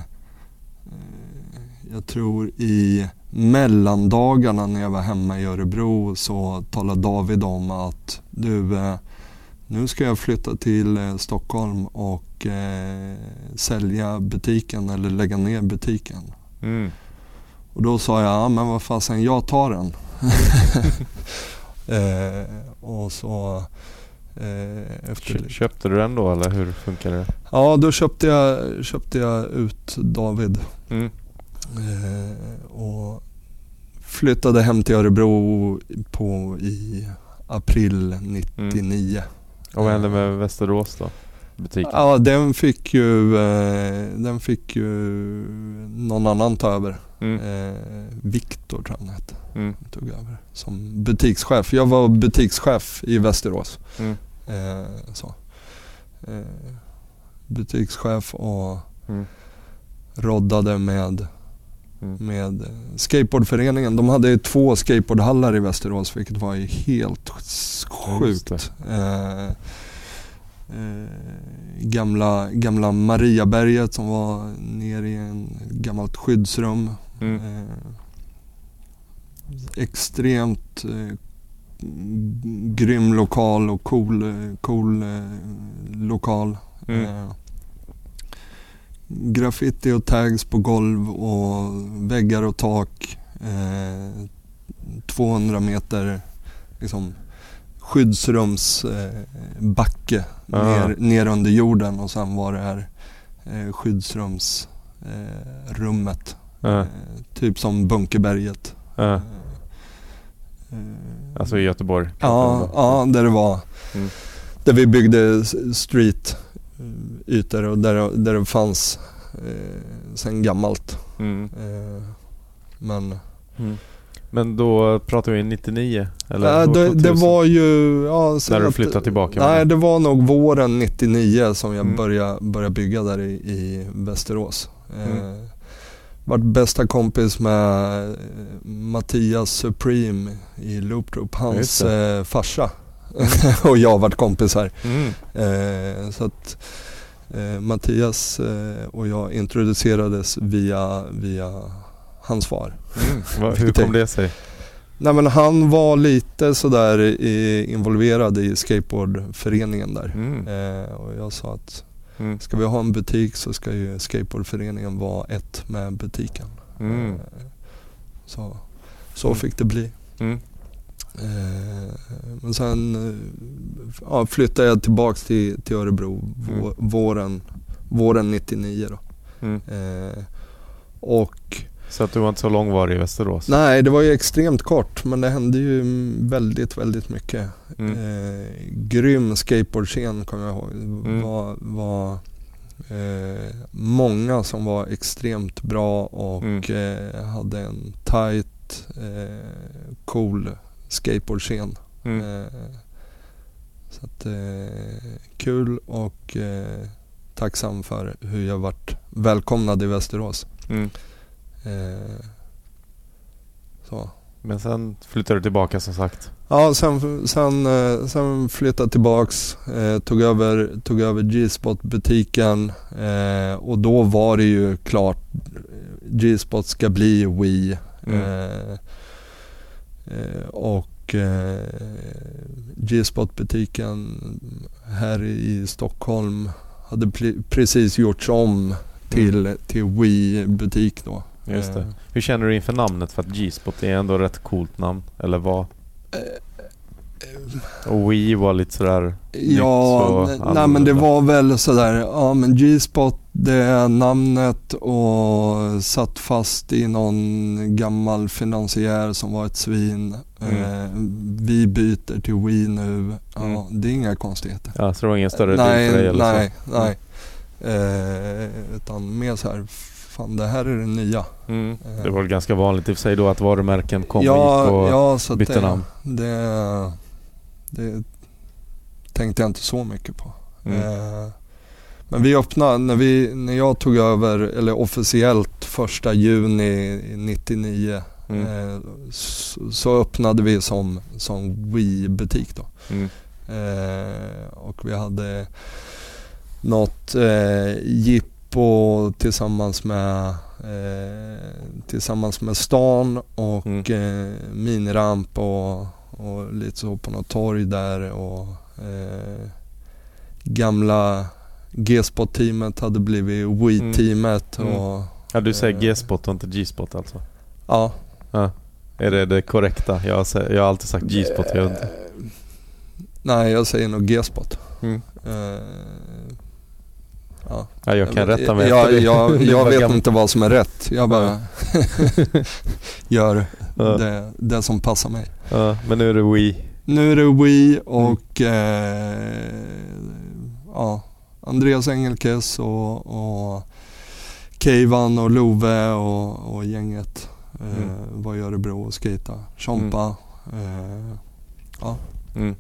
jag tror i mellandagarna när jag var hemma i Örebro så talade David om att du eh, nu ska jag flytta till eh, Stockholm och eh, sälja butiken eller lägga ner butiken. Mm. Och då sa jag, ja men vad fasen jag tar den. eh, och så eh, efter... Köpte du den då eller hur funkar det? Ja då köpte jag, köpte jag ut David. Mm. Eh, och flyttade hem till Örebro på, i april 99. Mm. Och vad hände med Västerås då? Butiken? Ja, den fick ju, eh, den fick ju någon annan ta över. Mm. Eh, Viktor tror jag han hette. Mm. Tog över som butikschef. Jag var butikschef i Västerås. Mm. Eh, så. Butikschef och mm. roddade med Mm. med skateboardföreningen. De hade två skateboardhallar i Västerås vilket var helt sjukt. Eh, eh, gamla, gamla Mariaberget som var nere i en gammalt skyddsrum. Mm. Eh, extremt eh, grym lokal och cool, cool eh, lokal. Mm. Eh, graffiti och tags på golv och väggar och tak. Eh, 200 meter liksom, skyddsrumsbacke eh, ner, ner under jorden och sen var det här eh, skyddsrumsrummet. Eh, typ som Bunkerberget. Eh, alltså i Göteborg? Ja, ja där det var. Mm. Där vi byggde street ytor och där, där det fanns eh, sen gammalt. Mm. Eh, men mm. Men då pratar vi 99? Eller då det, 2000? det var ju... Ja, När du flyttade tillbaka? Nej, det var nog våren 99 som jag Mm. började, började bygga där i, i Västerås. Mm. Eh, vart bästa kompis med eh, Mattias Supreme i Loop Group, Just hans eh, farsa. och jag vart kompisar. Mm. Eh, så att eh, Mattias eh, och jag introducerades via, via hans far. Mm. Hur kom det sig? Nej men han var lite sådär i, involverad i skateboardföreningen där. Mm. Eh, och jag sa att Mm. ska vi ha en butik så ska ju skateboardföreningen vara ett med butiken. Mm. Eh, så, så Mm. fick det bli. Mm. Eh, men sen eh, ja, flyttade jag tillbaks till, till Örebro Mm. våren, våren 99 då. Eh, och Så att du var inte så långvarig i Västerås? nej, det var ju extremt kort men det hände ju väldigt, väldigt mycket. Mm. Eh, grym skateboardscen kommer jag ihåg. Mm. var, var eh, många som var extremt bra och Mm. eh, hade en tight, eh, cool skateboardscen. Mm. Eh, så att, eh, kul och eh, tacksam för hur jag varit välkomnad i Västerås. Mm. Eh, så. Men sen flyttade du tillbaka som sagt? Ja, sen, sen, eh, sen flyttade tillbaks, eh, tog över, tog över G-spot butiken eh, och då var det ju klart G-spot ska bli Wii. Mm. Och eh, G-spot butiken här i Stockholm hade precis gjorts om till, till Wii butik då. Mm. Just det. Eh, Hur känner du inför namnet? För att G-spot är ändå ett rätt coolt namn. Eller vad? Och Wii var lite sådär... Ja, så nej, nej men det var väl sådär, ja men G-spot det är namnet och satt fast i någon gammal finansiär som var ett svin. Mm. Eh, vi byter till Wii nu. Ja, Mm. det är inga konstigheter. Ja, så det var ingen större deal nej, för dig eller nej, så? nej. Eh, utan mer så här, fan det här är det nya. Mm. Det var väl ganska vanligt i och för sig då att varumärken kom och ja, gick och... ja, så bytte det, namn. Det, det tänkte jag inte så mycket på. Mm. Eh, Men vi öppnade, när, vi, när jag tog över, eller officiellt första juni 99 Mm. eh, så, så öppnade vi som, som Wii-butik då. Mm. Eh, och vi hade något eh, jippo tillsammans med, eh, tillsammans med stan och Mm. eh, miniramp och, och lite så på något torg där och eh, gamla G-spot-teamet hade blivit Wii-teamet Mm. och Ja, du säger Eh. G-spot och inte G-spot alltså? ja. Ja. Är det det korrekta? Jag har, jag har alltid sagt G-spot, jag inte. Eh, Nej, jag säger nog G-spot. Mm. Ja. Ja, jag kan rätta mig jag, jag, jag vet inte vad som är rätt. Jag bara gör Ja. det, det som passar mig. Ja, men nu är det Wii. Nu är det Wii och eh, ja, Andreas Engelkes och, och Keivan och Love och, och gänget eh, Mm. var i Örebro och skejta. Chompa. Eh, Mm.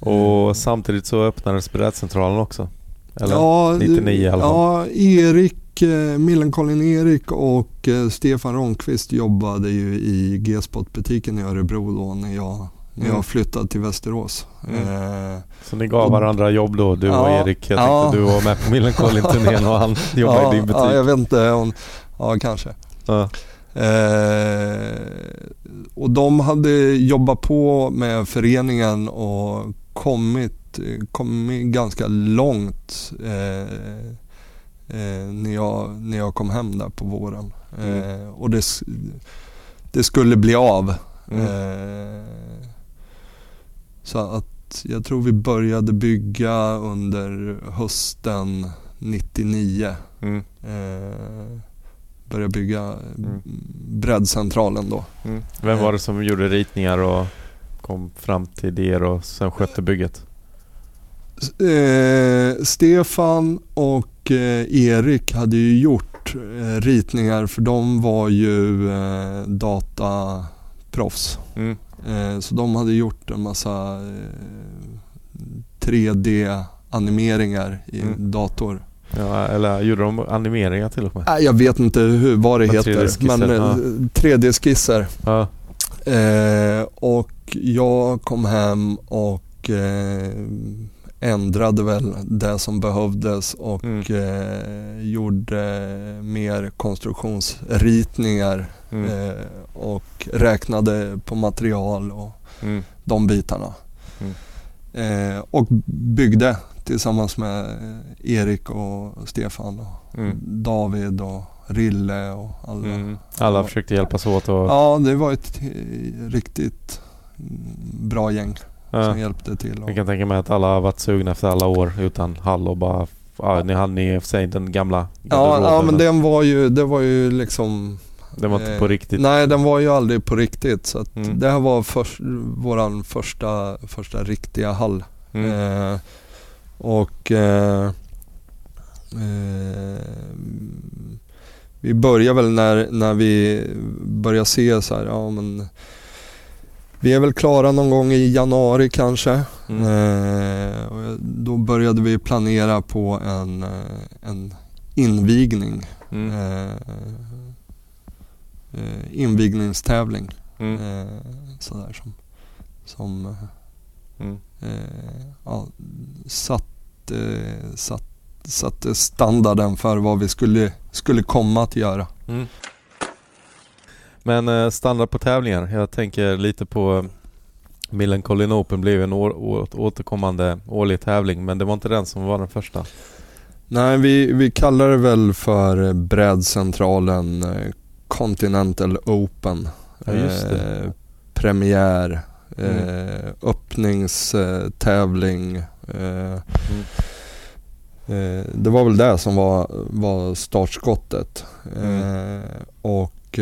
Och samtidigt så öppnades brädcentralen också. Eller? ja, 99 i alla fall. Ja, Erik, eh, Millencolin Erik och eh, Stefan Ronqvist jobbade ju i G-spot-butiken i Örebro då när jag, när Mm. jag flyttade till Västerås. Mm. Eh, Så ni gav Och- varandra jobb då, du och Ja, Erik. Jag ja. tänkte du var med på Millencolin-turnén och han jobbade ja, i din butik. Ja, jag vet inte. Om, ja, kanske. Ja. Eh, och de hade jobbat på med föreningen och kommit, kommit ganska långt eh, eh, när, jag, när jag kom hem där på våren. Mm. Eh, och det, det skulle bli av. Mm. Eh, så att jag tror vi började bygga under hösten 99. Mm. Eh, började bygga Mm. breddcentralen då. Mm. Vem var det som gjorde ritningar och kom fram till idéer och sen skötte bygget? Eh, Stefan och eh, Erik hade ju gjort eh, ritningar för de var ju eh, dataproffs. Mm. Eh, så de hade gjort en massa eh, 3D-animeringar i Mm. dator. Ja, eller gjorde de animeringar till och med? Äh, jag vet inte hur, vad det Men heter, 3D-skisser, men eh, ja. 3D-skisser. Ja. Eh, och jag kom hem och eh, ändrade väl det som behövdes och Mm. eh, gjorde mer konstruktionsritningar Mm. eh, och räknade på material och Mm. de bitarna. Mm. Eh, och byggde tillsammans med eh, Erik och Stefan och Mm. David och Rille och alla. Mm. Alla försökte hjälpas åt och... Ja, det var ett eh, riktigt bra gäng Ja. som hjälpte till. Och, Jag kan tänka mig att alla har varit sugna efter alla år utan hall och bara... Ja, ni hade ni i och för sig den gamla ja, ja, men den var ju, det var ju liksom den var inte eh, på riktigt. Nej, den var ju aldrig på riktigt. Så Mm. det här var först, våran första, första riktiga hall. Mm. Eh, och eh, eh, vi började väl när, när vi började se så här, ja men vi är väl klara någon gång i januari kanske. Mm. Eh, och då började vi planera på en, eh, en invigning. Mm. Eh, eh, invigningstävling. Mm. Eh, sådär som, som eh, Mm. ja, satt, satt, satte standarden för vad vi skulle, skulle komma att göra. Mm. Men eh, standard på tävlingar. Jag tänker lite på eh, Millencolin Open blev en år, å, återkommande årlig tävling men det var inte den som var den första. Nej, vi, vi kallar det väl för brädcentralen eh, Continental Open. Ja, just det. Eh, premiär, Mm. eh, öppningstävling. Eh, Mm. det var väl det som var, var startskottet. Mm. Och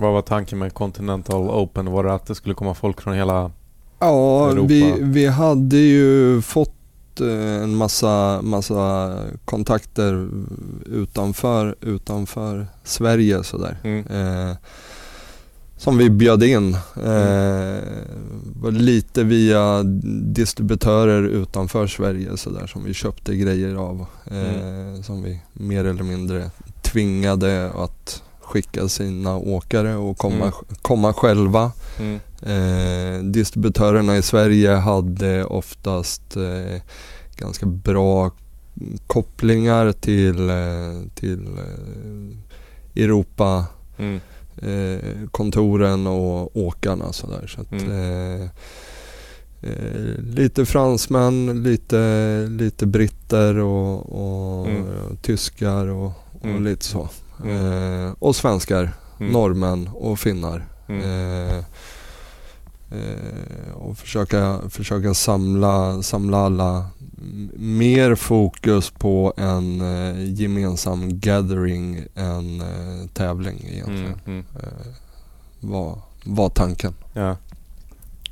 Vad var tanken med Continental Open? Var det att det skulle komma folk från hela... Ja, Europa. vi, vi hade ju fått eh, en massa, massa kontakter utanför, utanför Sverige sådär. Mm. Eh, som vi bjöd in. Eh, var lite via distributörer utanför Sverige sådär som vi köpte grejer av. Eh, Som vi mer eller mindre tvingade att skicka sina åkare och komma, Mm. komma själva. Mm. Eh, distributörerna i Sverige hade oftast eh, ganska bra kopplingar till, eh, till eh, Europa Mm. eh, kontoren och åkarna sådär. Så att, Mm. eh, eh, lite fransmän, lite, lite britter och, och Mm. tyskar och, och Mm. lite så. Eh, och svenskar, Mm. norrmän och finnar. Mm. Eh, eh, och försöka, försöka samla, samla alla mer fokus på en eh, gemensam gathering än eh, tävling egentligen. Mm. Mm. Var, var tanken. Ja.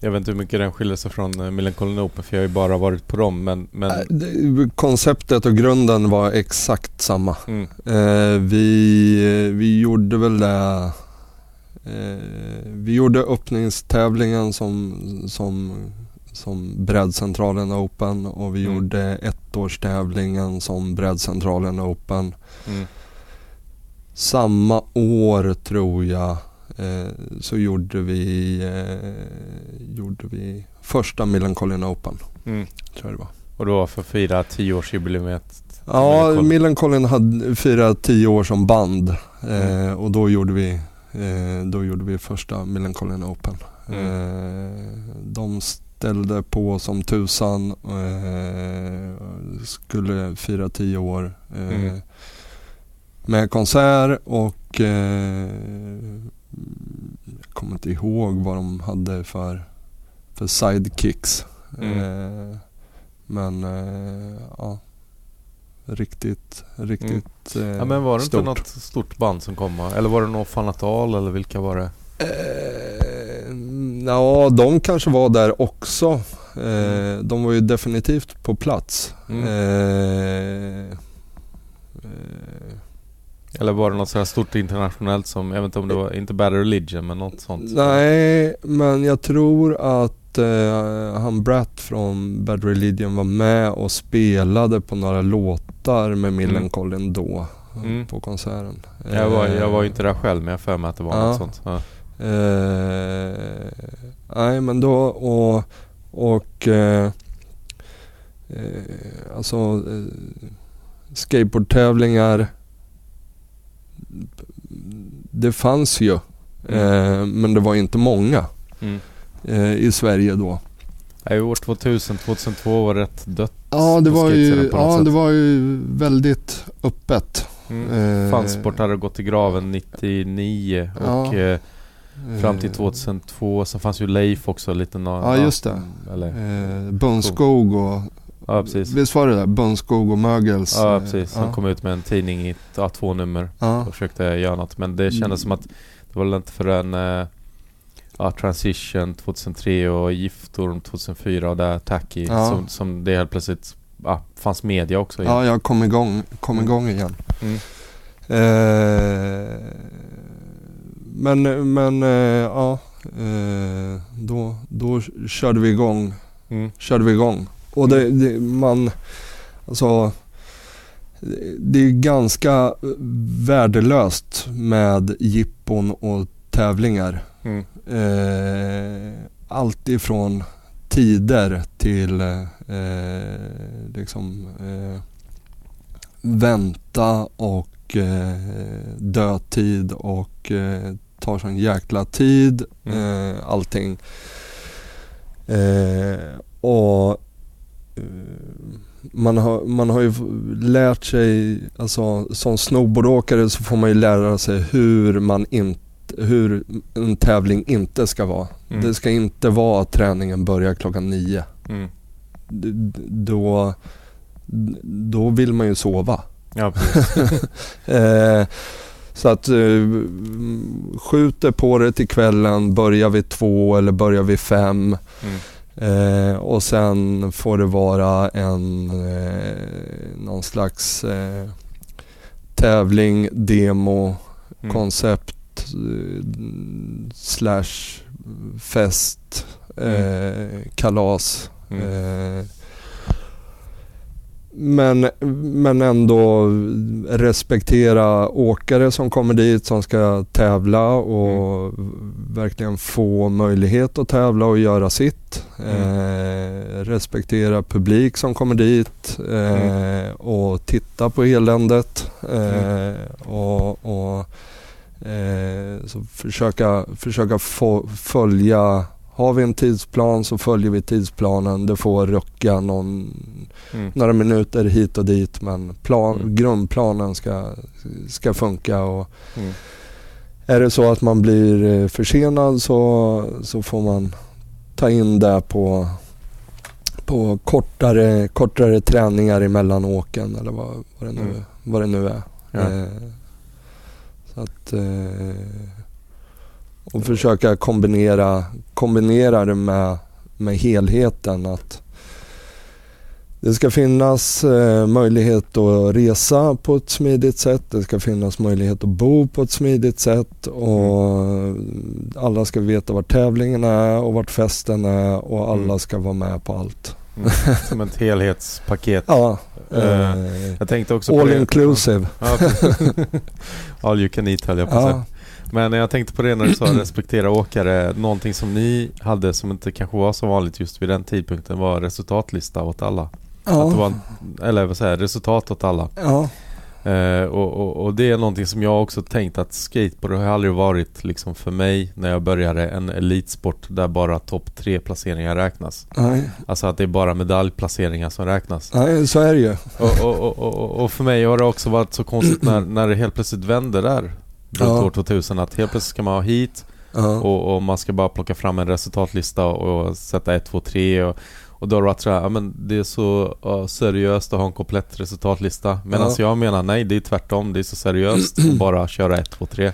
Jag vet inte hur mycket den skiljer sig från eh, Millencolin Open för jag har ju bara varit på dem men... men det- konceptet och grunden var exakt samma. mm. Eh, vi, vi gjorde väl det eh, Vi gjorde öppningstävlingen som, som, som brädcentralen Open och vi Mm. gjorde ettårstävlingen som brädcentralen Open. Mm. Samma år tror jag så gjorde vi, eh, gjorde vi första Millencolin Open. Mm. Tror jag det var. Och då för att fira 10-årsjubileumet. Ja, Millencolin. Hade firat tio år som band Mm. eh, och då gjorde vi eh, då gjorde vi första Millencolin Open. Mm. Eh, de ställde på som tusan eh, skulle fira tio år eh, Mm. med konsert och eh, jag kommer inte ihåg vad de hade för, för sidekicks. Mm. Eh, men eh, ja, riktigt, riktigt eh, Ja men var det stort. inte något stort band som kom? Eller var det något Fanatal eller vilka var det? Eh, ja, de kanske var där också. Eh, de var ju definitivt på plats. Eh, eh, Eller var det något sådär stort internationellt som, jag vet inte om det var, inte Bad Religion men något sånt? Nej, men jag tror att eh, han Bratt från Bad Religion var med och spelade på några låtar med Millencolin mm. då. Mm. På konserten. Jag var, jag var inte där själv men jag för mig att det var ja. något sånt. Ja. Eh, nej men då och, och eh, eh, alltså eh, skateboardtävlingar det fanns ju mm. eh, men det var inte många mm. eh, i Sverige då. I år 2000, 2002 var rätt dött Ja det var ju, ja, det var ju väldigt öppet. Mm. Eh, Fansport hade gått i graven 99 och ja. Eh, fram till 2002 så fanns ju Leif också lite Ja just det. Eller, eh, Bönskog och Ja, precis. Visst var det där? Bönskog och Mögels? Ja, eh, precis. Han ja. kom ut med en tidning i ja, två nummer ja. och försökte göra något. Men det kändes mm. som att det var inte förrän uh, ja, Transition 2003 och Giftorm 2004 och där Tacky ja. som, som det helt plötsligt ja, fanns media också. Igen. Ja, jag kom igång, kom mm. igång igen. Mm. Eh, men men eh, ja, eh, då, då körde vi igång. Mm. Körde vi igång. Och det, det, man, alltså, det är ganska värdelöst med jippon och tävlingar. Mm. Eh, allt ifrån tider till eh, liksom eh, vänta och eh, dödtid och eh, tar sån jäkla tid. Mm. Eh, allting. Eh, och man har, man har ju lärt sig, alltså som snowboardåkare så får man ju lära sig hur man inte hur en tävling inte ska vara. Mm. Det ska inte vara att träningen börjar klockan nio. Mm. Då, då vill man ju sova. Ja, eh, så att eh, skjuter på det till kvällen, börjar vid två eller börjar vid fem. Mm. Eh, och sen får det vara en eh, någon slags eh, tävling, demo, mm. koncept eh, slash fest, mm. Eh, kalas. Mm. Men, men ändå respektera åkare som kommer dit som ska tävla och mm. verkligen få möjlighet att tävla och göra sitt. Mm. Eh, respektera publik som kommer dit eh, mm. och titta på eländet. Eh, och, och eh, så försöka, försöka få, följa har vi en tidsplan så följer vi tidsplanen. Det får rucka någon, mm. några minuter hit och dit men plan, mm. grundplanen ska, ska funka. Och mm. Är det så att man blir eh, försenad så, så får man ta in det på, på kortare, kortare träningar emellan åken eller vad, vad, det, nu, mm. vad det nu är. Ja. Eh, så att... Eh, och försöka kombinera, kombinera det med, med helheten. Att det ska finnas eh, möjlighet att resa på ett smidigt sätt. Det ska finnas möjlighet att bo på ett smidigt sätt. Och mm. Alla ska veta var tävlingen är och vart festen är och alla mm. ska vara med på allt. Mm. Som ett helhetspaket. ja. Uh, jag tänkte också all inclusive. all you can eat höll jag på att säga. Men jag tänkte på det när du sa respektera åkare. Någonting som ni hade som inte kanske var så vanligt just vid den tidpunkten var resultatlista åt alla. Ja. Att det var, eller vad säger resultat åt alla. Ja. Uh, och, och, och, det är någonting som jag också tänkt att skateboard har aldrig varit liksom för mig när jag började en elitsport där bara topp tre placeringar räknas. Nej. Alltså att det är bara medaljplaceringar som räknas. Nej, så är det ju. Och, och, och, för mig har det också varit så konstigt när, när det helt plötsligt vände där runt ja. år 2000 att helt plötsligt ska man ha hit ja. och, och, man ska bara plocka fram en resultatlista och, sätta 1, 2, 3 och, och då har det varit såhär, ja men det är så uh, seriöst att ha en komplett resultatlista Medan ja. jag menar nej, det är tvärtom, det är så seriöst att bara köra 1, 2, 3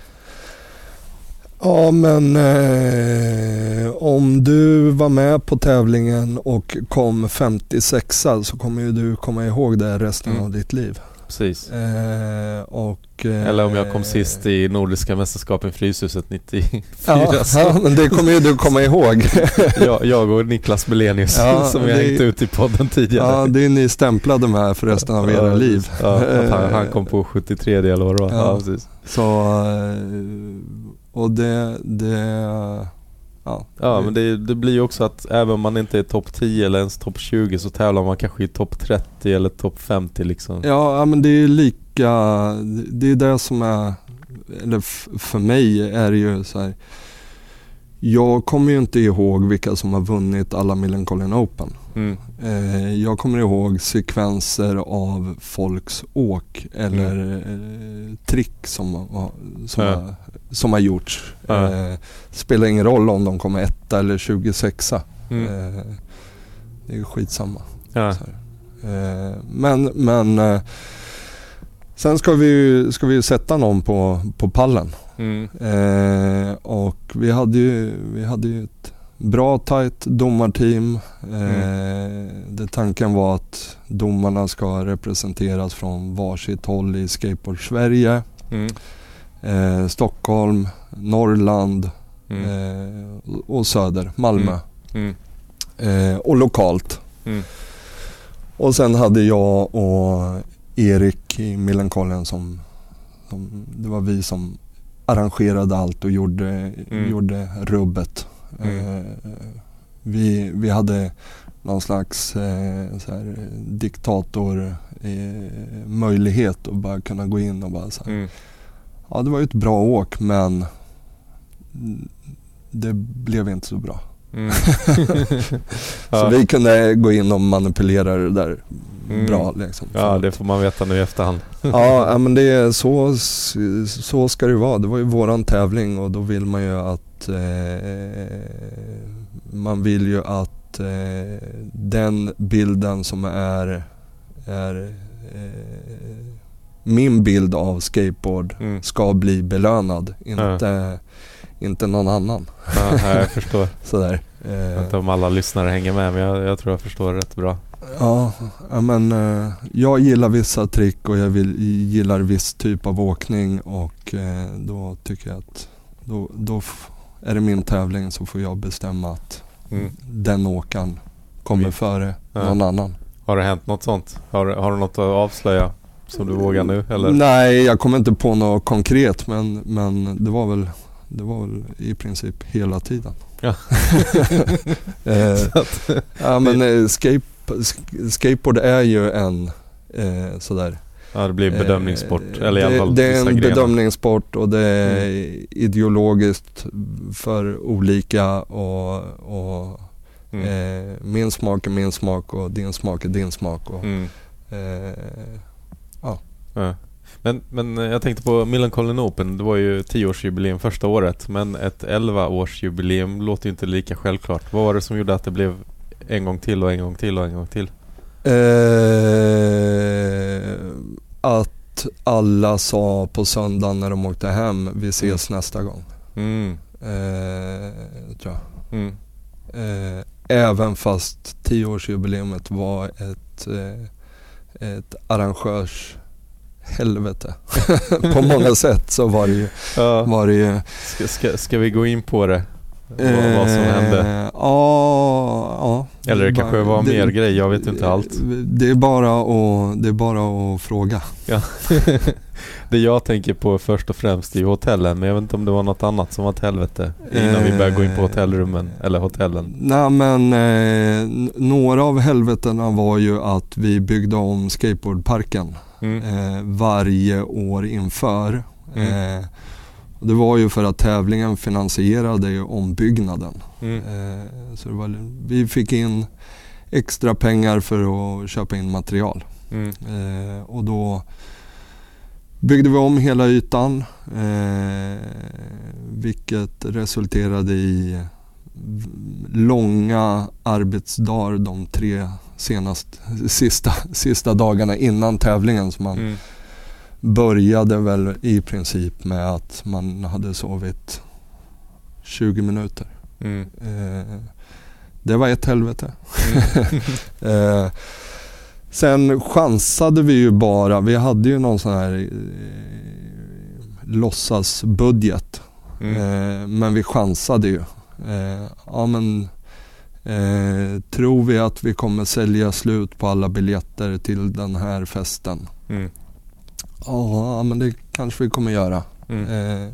Ja men eh, om du var med på tävlingen och kom 56 så kommer ju du komma ihåg det resten mm. av ditt liv. Precis. Eh, och, eh, Eller om jag kom sist i Nordiska mästerskapen i Fryshuset 94. Ja, ja, men det kommer ju du komma ihåg. jag, jag och Niklas Belenius Ja, som jag det- hängt ut i podden tidigare. ja, det är ni stämplade med för resten av era liv. Ja, han, han kom på 73 eller vad det var. Ja. Ja. precis. Så, eh, och det, det, ja. Ja men det, det blir ju också att även om man inte är topp 10 eller ens topp 20 så tävlar man kanske i topp 30 eller topp 50 liksom. Ja, ja, men det är lika, det är det som är, eller för mig är det ju så här. Jag kommer ju inte ihåg vilka som har vunnit alla Millencolin Open. Mm. Eh, jag kommer ihåg sekvenser av folks åk eller eh, trick som, som, Ja. har, som har gjorts. Ja. Eh, spelar ingen roll om de kommer etta eller 26 Mm. Det är skitsamma. Ja. Men men sen ska vi ju ska vi sätta någon på, på pallen. Mm. Och vi hade ju, vi hade ju ett bra tajt domarteam. Eh, där tanken var att domarna ska representeras från varsitt håll i Skateboard-Sverige. Mm. Eh, Stockholm, Norrland Mm. eh, och Söder, Malmö. Mm. Eh, och lokalt. Mm. Och sen hade jag och Erik i Millencolin som, som, det var vi som arrangerade allt och gjorde, Mm. gjorde rubbet. Mm. Eh, vi, vi hade någon slags eh, så här, diktator eh, möjlighet att bara kunna gå in och bara så här, Mm. ja det var ju ett bra åk men det blev inte så bra. Mm. Så ja. vi kunde gå in och manipulera det där Mm. bra liksom. ja det får man veta nu i efterhand. Ja, ja, men det är så, så ska det vara. Det var ju våran tävling och då vill man ju att eh, man vill ju att eh, den bilden som är, är eh, min bild av skateboard Mm. ska bli belönad, inte, inte någon annan. Ja, jag förstår. Sådär. Jag vet Eh, inte om alla lyssnare hänger med men jag, jag tror jag förstår rätt bra. Ja, men eh, jag gillar vissa trick och jag vill, gillar viss typ av åkning och eh, då tycker jag att då, då är det min tävling så får jag bestämma att Mm. den åkaren kommer Min- före Ja. någon annan. Har det hänt något sånt? Har, har du något att avslöja som du vågar nu eller? Nej, jag kommer inte på något konkret men, men det, var väl, det var väl i princip hela tiden. Ja. eh, ja men eh, sk- skateboard är ju en eh, sådär ja det blir bedömningssport Eh, eller i alla det, fall Det är vissa en grenar. bedömningssport och det är ideologiskt för olika och, och Mm. eh, min smak är min smak och din smak är din smak. Och, Mm. eh, Ja. Men, men jag tänkte på Millencolin Open, det var ju 10-årsjubileum första året men ett 11-årsjubileum låter ju inte lika självklart. Vad var det som gjorde att det blev en gång till och en gång till och en gång till? eh, att alla sa på söndagen när de åkte hem, vi ses nästa gång. Mm. Eh, tror jag. Mm. Eh, även fast 10-årsjubileumet var ett, eh, ett arrangörs helvete. På många sätt så var det ju, Ja. var det ju Ska, ska, ska vi gå in på det? Vad, vad som eh, hände? Ja, ja. Eller det kanske var det- mer grej, jag vet inte allt. Det är bara att, det är bara att fråga. det jag tänker på först och främst är ju hotellen men jag vet inte om det var något annat som var ett helvete innan vi börjar gå in på Eh. hotellrummen eller hotellen. Nej men eh, några av helvetena var ju att vi byggde om skateboardparken Mm. eh, varje år inför. Mm. Eh, och det var ju för att tävlingen finansierade ju ombyggnaden. Mm. Eh, så var, vi fick in extra pengar för att köpa in material. Mm. Eh, och då byggde vi om hela ytan. Eh, vilket resulterade i långa arbetsdagar de tre senast, sista, sista dagarna innan tävlingen. Så man Mm. Började väl i princip med att man hade sovit 20 minuter. Mm. Eh, det var ett helvete. Mm. Eh, Sen chansade vi ju bara, vi hade ju någon sån här eh, låtsasbudget. Mm. Eh, men vi chansade ju. Eh, ja men eh, tror vi att vi kommer sälja slut på alla biljetter till den här festen? Ja men det kanske vi kommer göra. Mm. Eh,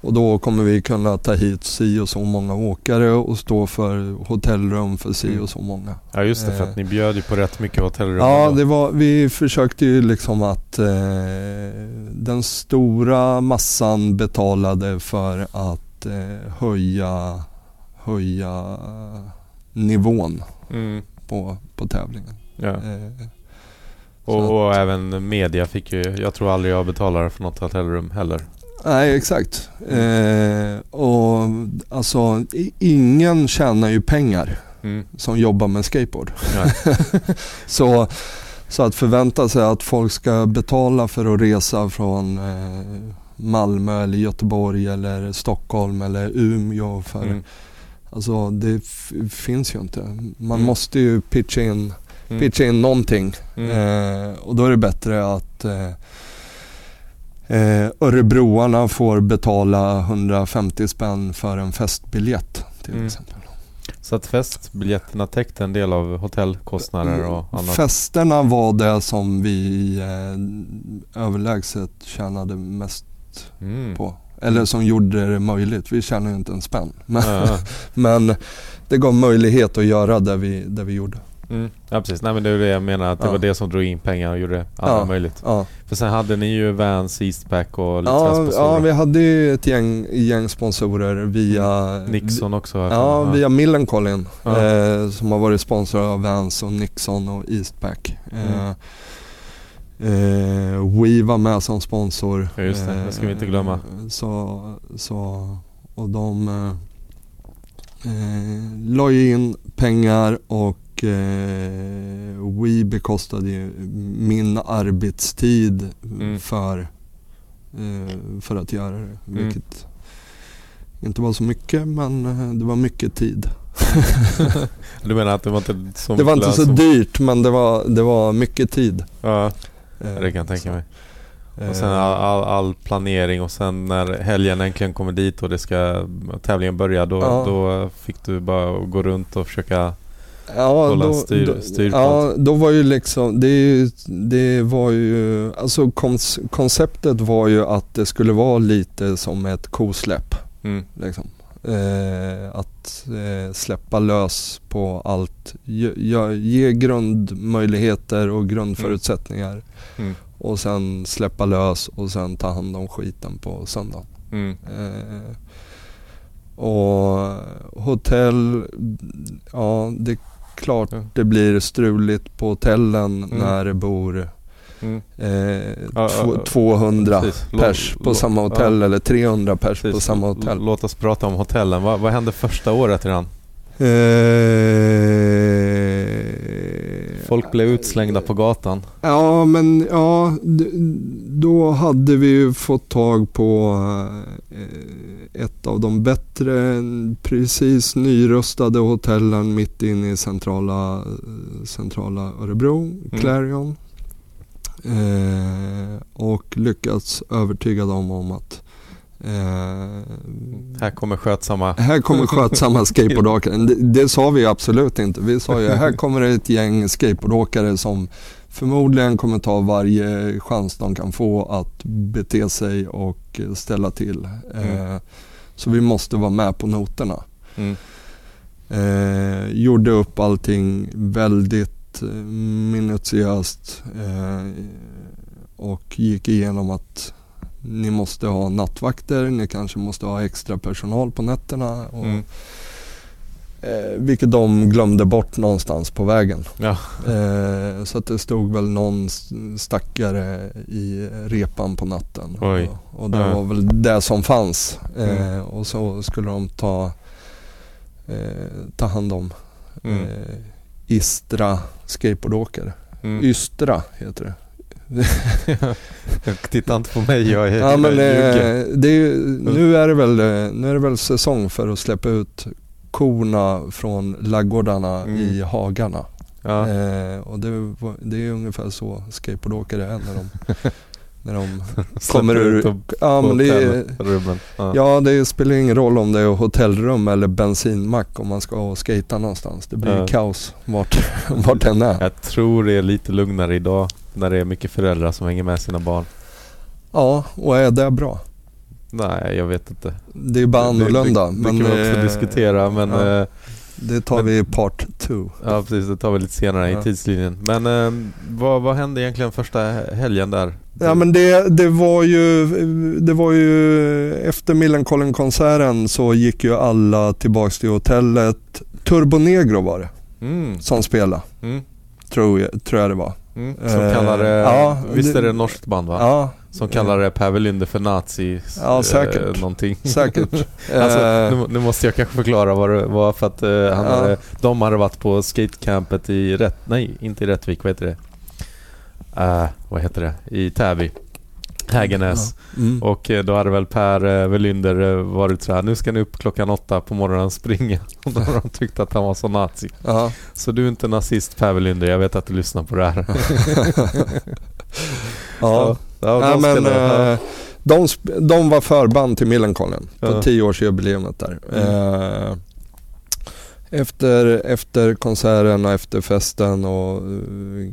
och då kommer vi kunna ta hit si och så många åkare och stå för hotellrum för si Mm. och så många. Ja just det, för att ni bjöd ju på rätt mycket hotellrum. Ja, det var, vi försökte ju liksom att eh, den stora massan betalade för att eh, höja, höja nivån Mm. på, på tävlingen. Ja. Eh, Och, och även media fick ju, jag tror aldrig jag betalar för något hotellrum heller. nej, exakt. Eh, och alltså, ingen tjänar ju pengar Mm. som jobbar med skateboard. Så, så att förvänta sig att folk ska betala för att resa från eh, Malmö eller Göteborg eller Stockholm eller Umeå. För, Mm. Alltså det finns ju inte. Man Mm. måste ju pitcha in, Mm. pitcha in någonting. Mm. Eh, och då är det bättre att eh, eh, Örebroarna får betala 150 spänn för en festbiljett till Mm. exempel. Så att festbiljetterna täckte en del av hotellkostnader och annat. Festerna var det som vi eh, överlägset tjänade mest Mm. på. Eller som gjorde det möjligt. Vi tjänade ju inte en spänn. Men, ja. men det gav möjlighet att göra det vi, det vi gjorde. Mm. ja precis, nej men det är det jag menar att det Ja. var det som drog in pengar och gjorde allt Ja. möjligt. Ja, För sen hade ni ju Vans, Eastpack och lite ja, ja, ja sponsorer. vi hade ju ett gäng, gäng sponsorer via Nixon också. Ja, mig. via Millencolin Ja. eh, som har varit sponsrad av Vans och Nixon och Eastpack. Eh, Mm. eh, We var med som sponsor. Ja, just det. Det ska vi inte glömma. Eh, så, så, och de eh, eh, la ju in pengar och eh, We bekostade ju min arbetstid Mm. för, eh, för att göra det. Vilket inte var så mycket men eh, det var mycket tid. Du menar att det var inte så Det var inte så dyrt men det var, det var mycket tid. Ja, Eh, det kan jag tänka mig. eh, Och sen all, all, all planering och sen när helgen äntligen kommer dit och det ska tävlingen börja då, Ja. då fick du bara gå runt och försöka ja, hålla då, styr- då, ja, då var ju liksom, det, det var ju, alltså konceptet var ju att det skulle vara lite som ett kosläpp. mm, Liksom. Eh, att eh, släppa lös på allt, ge, ge- grundmöjligheter och grundförutsättningar mm, och sen släppa lös och sen ta hand om skiten på söndagen. mm, Eh, och hotell, ja det klart Ja. det blir struligt på hotellen Mm. när det bor mm. eh, två, ja, 200 Precis. Lå- pers på samma hotell eller 300 pers på precis. samma L- hotell. Låt oss prata om hotellen. Vad, vad hände första året redan? Eh, Folk blev utslängda på gatan. Ja, men ja, då hade vi ju fått tag på eh, ett av de bättre, precis nyrustade hotellen mitt inne i centrala, centrala Örebro, Clarion. Eh, och lyckats övertyga dem om att eh, Här kommer skötsamma. här kommer skötsamma skateboardåkare. Det, det sa vi absolut inte. Vi sa ju här kommer det ett gäng skateboardåkare som förmodligen kommer ta varje chans de kan få att bete sig och ställa till. Mm. Eh, så vi måste vara med på noterna. Mm. Eh, gjorde upp allting väldigt minutiöst och gick igenom att ni måste ha nattvakter, ni kanske måste ha extra personal på nätterna. Och, Mm. eh, vilket de glömde bort någonstans på vägen. Ja. Eh, så att det stod väl någon stackare i repan på natten. Oj. Och, och det Ja. var väl det som fanns. Eh, Mm. och så skulle de ta, eh, ta hand om Mm. eh, Istra skateboardåkare. Mm. Ystra heter det. Titta inte på mig, jag är, Ja, men, eh, är, ju- nu, är det väl, eh, nu är det väl säsong för att släppa ut korna från laggårdarna Mm. i hagarna. Ja. Eh, och det, det är ungefär så skateboardåkare är när de, när de kommer ur... Ja, men det är. Ja. ja, det spelar ingen roll om det är hotellrum eller bensinmack om man ska skata någonstans. Det blir Ja. kaos vart, vart den är. Jag tror det är lite lugnare idag när det är mycket föräldrar som hänger med sina barn. Ja, och är det bra? Nej, jag vet inte. Det är bara annorlunda. Det, det, det men, kan vi också eh, diskutera men ja. eh, Det tar vi i part two. ja, precis, det tar vi lite senare Ja. i tidslinjen. Men eh, vad, vad hände egentligen första helgen där? Ja men det, det var ju, det var ju efter Millencolin-konserten så gick ju alla tillbaks till hotellet. Turbo Negro var det Mm, som spelade, mm, tror jag, tror jag det var. mm. Som Eh, kallar det, ja, visst är det norskt band va? Ja, Som Per Welynder för nazi. Ja, säkert. Eh, någonting. säkert. Alltså, Eh, nu, nu måste jag kanske förklara vad det var för att eh, han Ja. hade, de hade varit på skatecampet i Rätt, nej inte i Rättvik, vad heter det? Uh, vad heter det? I Täby. Hägernäs. mm. Och eh, då hade väl Per Welynder eh, varit så här, nu ska ni upp klockan åtta på morgonen och springa. Och då har de tyckt att han var så nazi. ja. Så du är inte nazist Per Welynder, jag vet att du lyssnar på det här. ja. Ja, de men, spelade, eh, de, de var förband till Millencolin på Ja. tioårsjubileumet där. Mm. Eh, efter, efter konserten och efter festen och eh,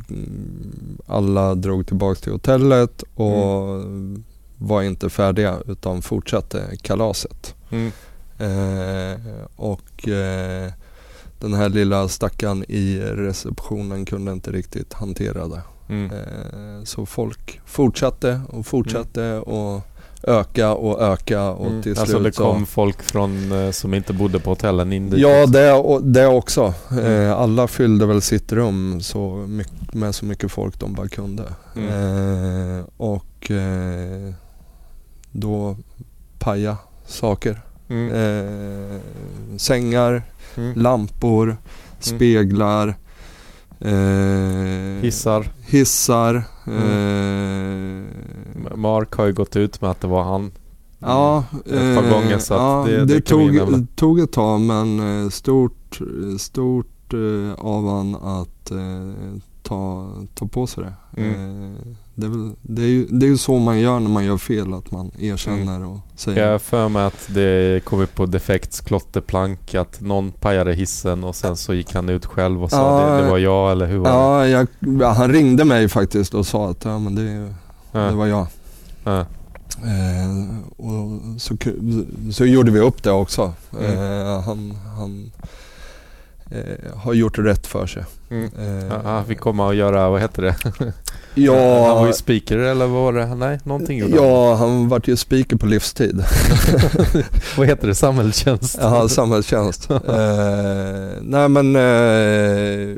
alla drog tillbaks till hotellet och Mm. var inte färdiga utan fortsatte kalaset. mm, Eh, och eh, den här lilla stackaren i receptionen kunde inte riktigt hantera det. Mm, Eh, Så folk fortsatte och fortsatte och öka och öka och mm. till Alltså det slut kom folk från, eh, som inte bodde på hotellen in dit. Ja det, och- det också. Mm. Eh, Alla fyllde väl sitt rum så mycket, med så mycket folk de bara kunde. Mm. Och då paja saker. Mm, sängar, mm. lampor, speglar, eh, Hissar. hissar Mm. eh, Mark har ju gått ut med att det var han. Ja, Ett par eh, gånger, så ja, det- det, det tog, tog ett tag men eh, stort, stort eh, av han att ta, ta på sig det. Mm. Eh, det, är väl, det, är ju, det är ju så man gör när man gör fel, att man erkänner Mm. och Jag säger har för mig att det kom upp på Defects klotterplank att någon pajade hissen och sen så gick han ut själv och sa Ja, det, det var jag eller hur var Ja, jag, ja, han ringde mig faktiskt och sa att ja, men det, det? det Ja, var jag. ja, Eh, och så, så gjorde vi upp det också. Mm. Eh, han han eh, har gjort rätt för sig. mm. Eh, Ja, Han fick komma och göra, vad heter det? ja, Han var ju speaker eller vad var det? Nej, någonting gjorde han. ja, han vart ju speaker på livstid. Vad heter det? Samhällstjänst? Ja, samhällstjänst. eh, nej men eh,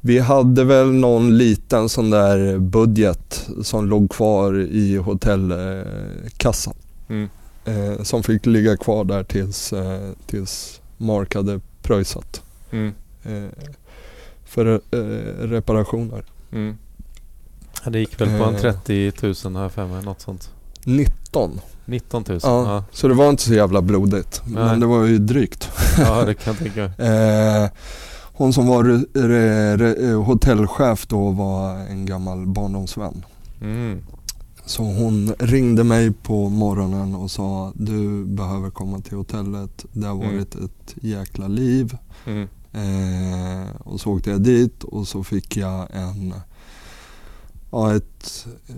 vi hade väl någon liten sån där budget som låg kvar i hotellkassan. Mm. Eh, som fick ligga kvar där tills, eh, tills Mark hade pröjsat Mm. eh, för eh, reparationer. Mm. Ja, det gick väl på en Eh. 30 000 har jag för mig, något sånt. 19. 19 000? Ja, Ja, Så det var inte så jävla blodigt. Nej. Men det var ju drygt. ja det kan jag tänka mig. Eh, hon som var re, re, re, eh, hotellchef då var en gammal barndomsvän. Mm. Så hon ringde mig på morgonen och sa du behöver komma till hotellet. Det har Mm. varit ett jäkla liv. Mm. Eh, och så åkte jag dit och så fick jag en, ja, ett eh,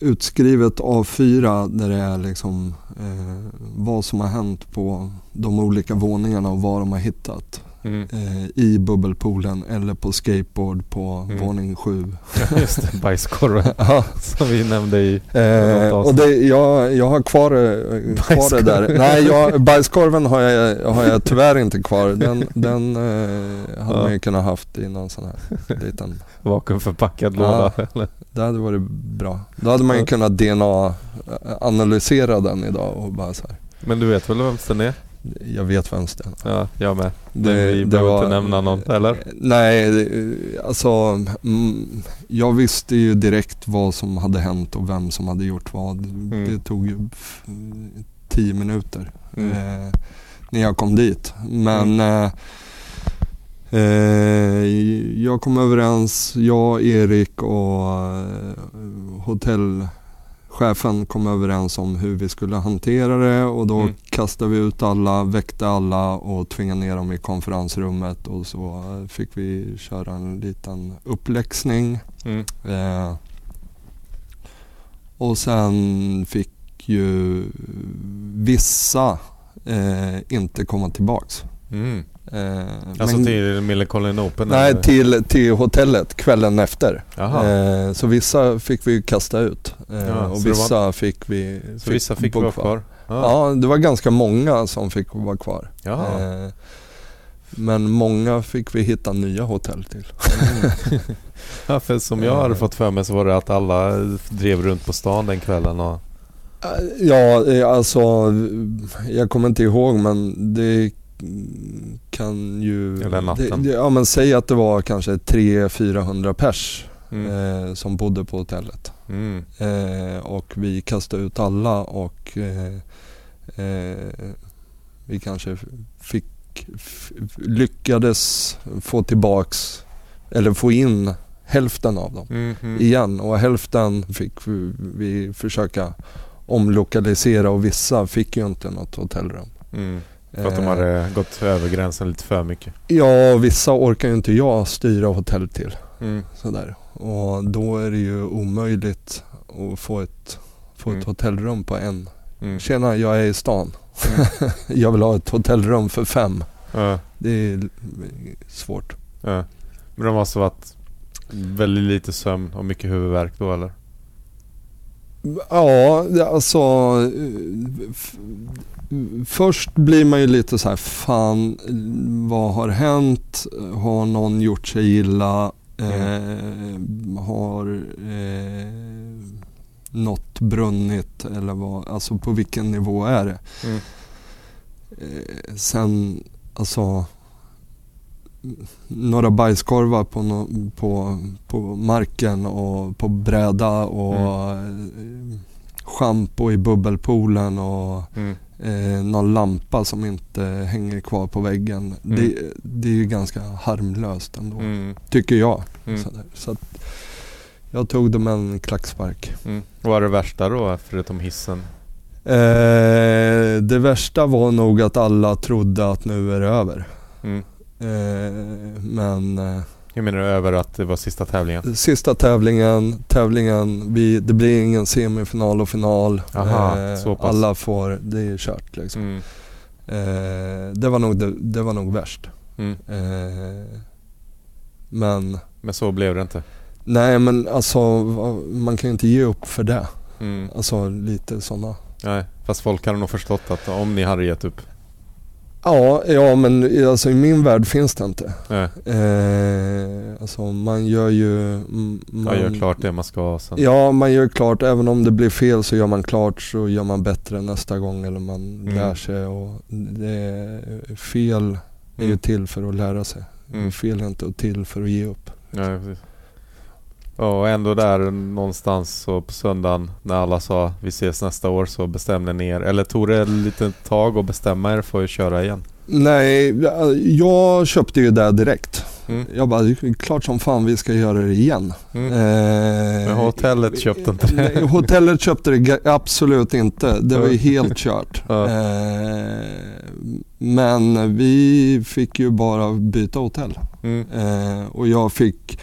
utskrivet A4 där det är liksom eh, vad som har hänt på de olika våningarna och vad de har hittat. Mm. Eh, I bubbelpoolen eller på skateboard på Mm. våning 7. Ja, Just det, bajskorven ja, som vi nämnde i... Eh, och det, jag, jag har kvar, eh, kvar det där. Nej, jag, bajskorven har jag, har jag tyvärr inte kvar. Den, den eh, hade Ja. man ju kunnat haft i någon sån här liten. Vakuumförpackad Ja. låda. Eller? Det hade varit bra. Då hade man ju Ja. kunnat DNA-analysera den idag och bara så här. Men du vet väl vem den är? Jag vet vem det är. Ja, jag med. Det, Men vi behöver inte nämna någon, eller? Nej, det- alltså mm, jag visste ju direkt vad som hade hänt och vem som hade gjort vad. Det tog ju tio minuter Mm. eh, när jag kom dit. Men eh, Eh, jag kom överens, jag, Erik och eh, hotellchefen kom överens om hur vi skulle hantera det och då Mm. kastade vi ut alla, väckte alla och tvingade ner dem i konferensrummet och så fick vi köra en liten uppläxning. Mm. Eh, och sen fick ju vissa eh, inte komma tillbaks. Mm. Eh, Alltså men- till Millencolin Open? Nej, eller? till, till hotellet kvällen efter. Eh, så vissa fick vi kasta ut eh, Ja, och vissa fick vi så vissa fick bo vara kvar? Ja, det var ganska många som fick vara kvar. Jaha. Eh, men många fick vi hitta nya hotell till. Mm. ja, för som jag hade fått för mig så var det att alla drev runt på stan den kvällen och... Eh, Ja, eh, alltså jag kommer inte ihåg men det kan ju... Eller natten. Det, ja men säg att det var kanske 300-400 pers Mm. eh, som bodde på hotellet. Mm. Eh, och vi kastade ut alla och eh, eh, vi kanske fick, lyckades få tillbaks eller få in hälften av dem. Mm. igen och hälften fick vi, vi försöka omlokalisera och vissa fick ju inte något hotellrum. Mm. För att de Eh, hade gått över gränsen lite för mycket. Ja, vissa orkar ju inte jag styra hotell till. Mm. Sådär. Och då är det ju omöjligt att få ett, få ett Mm. hotellrum på en. Mm. Tjena, jag är i stan. jag vill ha ett hotellrum för fem. Ja, Det är svårt. ja. Men de måste varit väldigt lite sömn och mycket huvudvärk då eller? Ja, alltså eh, Först blir man ju lite så här, fan vad har hänt? Har någon gjort sig illa? Eh, har eh, något brunnit? Eller vad, alltså på vilken nivå är det? Mm. Eh, sen, alltså några bajskorvar på, no, på, på marken och på bräda och Mm. eh, schampo i bubbelpoolen och Mm. Eh, någon lampa som inte hänger kvar på väggen. Mm. Det, det är ju ganska harmlöst ändå, Mm. tycker jag. Mm. Sådär. Så att jag tog dem en klackspark. Mm. Vad var det värsta då förutom hissen? Eh, det värsta var nog att alla trodde att nu är det över. Mm. Eh, men Jag menar över att det var sista tävlingen? sista tävlingen, tävlingen, vi, det blir ingen semifinal och final. Aha, Eh, så pass. alla får, det är kört liksom. Mm. Eh, det, var nog, det, det var nog värst. Mm. Eh, men Men så blev det inte? nej men alltså man kan ju inte ge upp för det. Mm. Alltså lite sådana. Nej, fast folk hade nog förstått att om ni hade gett upp. Ja, ja men alltså, i min värld finns det inte. Eh, alltså man gör ju... Man, man gör klart det man ska sen. Ja, man gör klart. Även om det blir fel så gör man klart så gör man bättre nästa gång eller man Mm. lär sig. Och det fel är ju Mm. till för att lära sig. Mm. Fel är inte till för att ge upp. Ja, precis. Ja, och ändå där någonstans så på söndagen när alla sa vi ses nästa år så bestämde ni er. Eller tog det ett litet tag att bestämma er för att köra igen? Nej, jag köpte ju det direkt. Mm. Jag bara, klart som fan vi ska göra det igen. Mm. Eh, Men hotellet köpte inte det. Nej, hotellet köpte det absolut inte. Det var ju helt kört. Ja. Eh, men vi fick ju bara byta hotell. Mm. Eh, och jag fick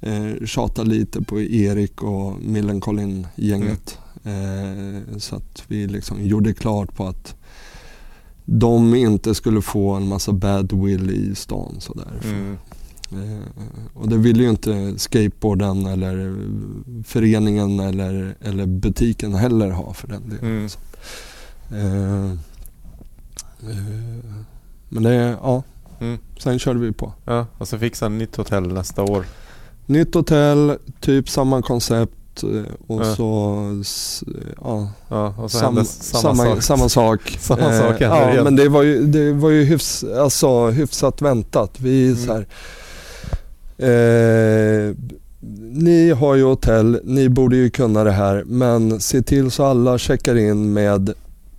eh, tjata lite på Erik och Millencolin-gänget. Eh, så att vi liksom gjorde klart på att de inte skulle få en massa badwill i stan. Sådär. Mm. Eh, och det ville ju inte skateboarden eller föreningen eller, eller butiken heller ha för den delen. Mm. Eh, eh, men det, ja, Mm. sen körde vi på. Ja, och så fixa ett nytt hotell nästa år. Nytt hotell, typ samma koncept eh, och Ja. så s- ja, Ja, och så sam, samma, samma, sak. samma sak. Samma Eh, sak Ja, igen. men det var ju, det var ju hyfs, alltså, hyfsat väntat. Vi Mm. så här, eh, ni har ju hotell, ni borde ju kunna det här men se till så alla checkar in med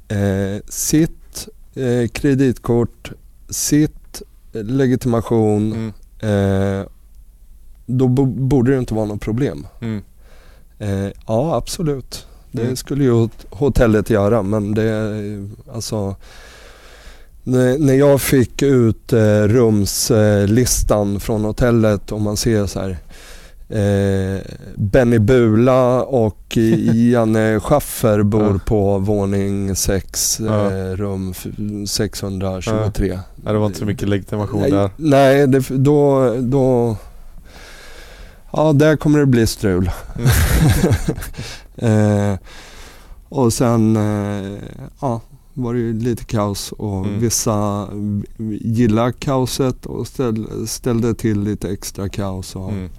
eh, sitt eh, kreditkort, sitt legitimation, Mm. Då bo- borde det inte vara något problem. Mm. Eh, ja, absolut. Det Mm. skulle ju hot- hotellet göra men det, alltså när jag fick ut eh, rumslistan från hotellet och man ser så här eh, Benny Bula och Janne Schaffer bor på våning 6, Ja. eh, rum f- 623. Ja, det var inte så mycket legitimation där. nej det, då, då... Ja, där kommer det bli strul. eh, och sen eh, ja, var det ju lite kaos och Mm. vissa gillar kaoset och ställ, ställde till lite extra kaos. Och Mm.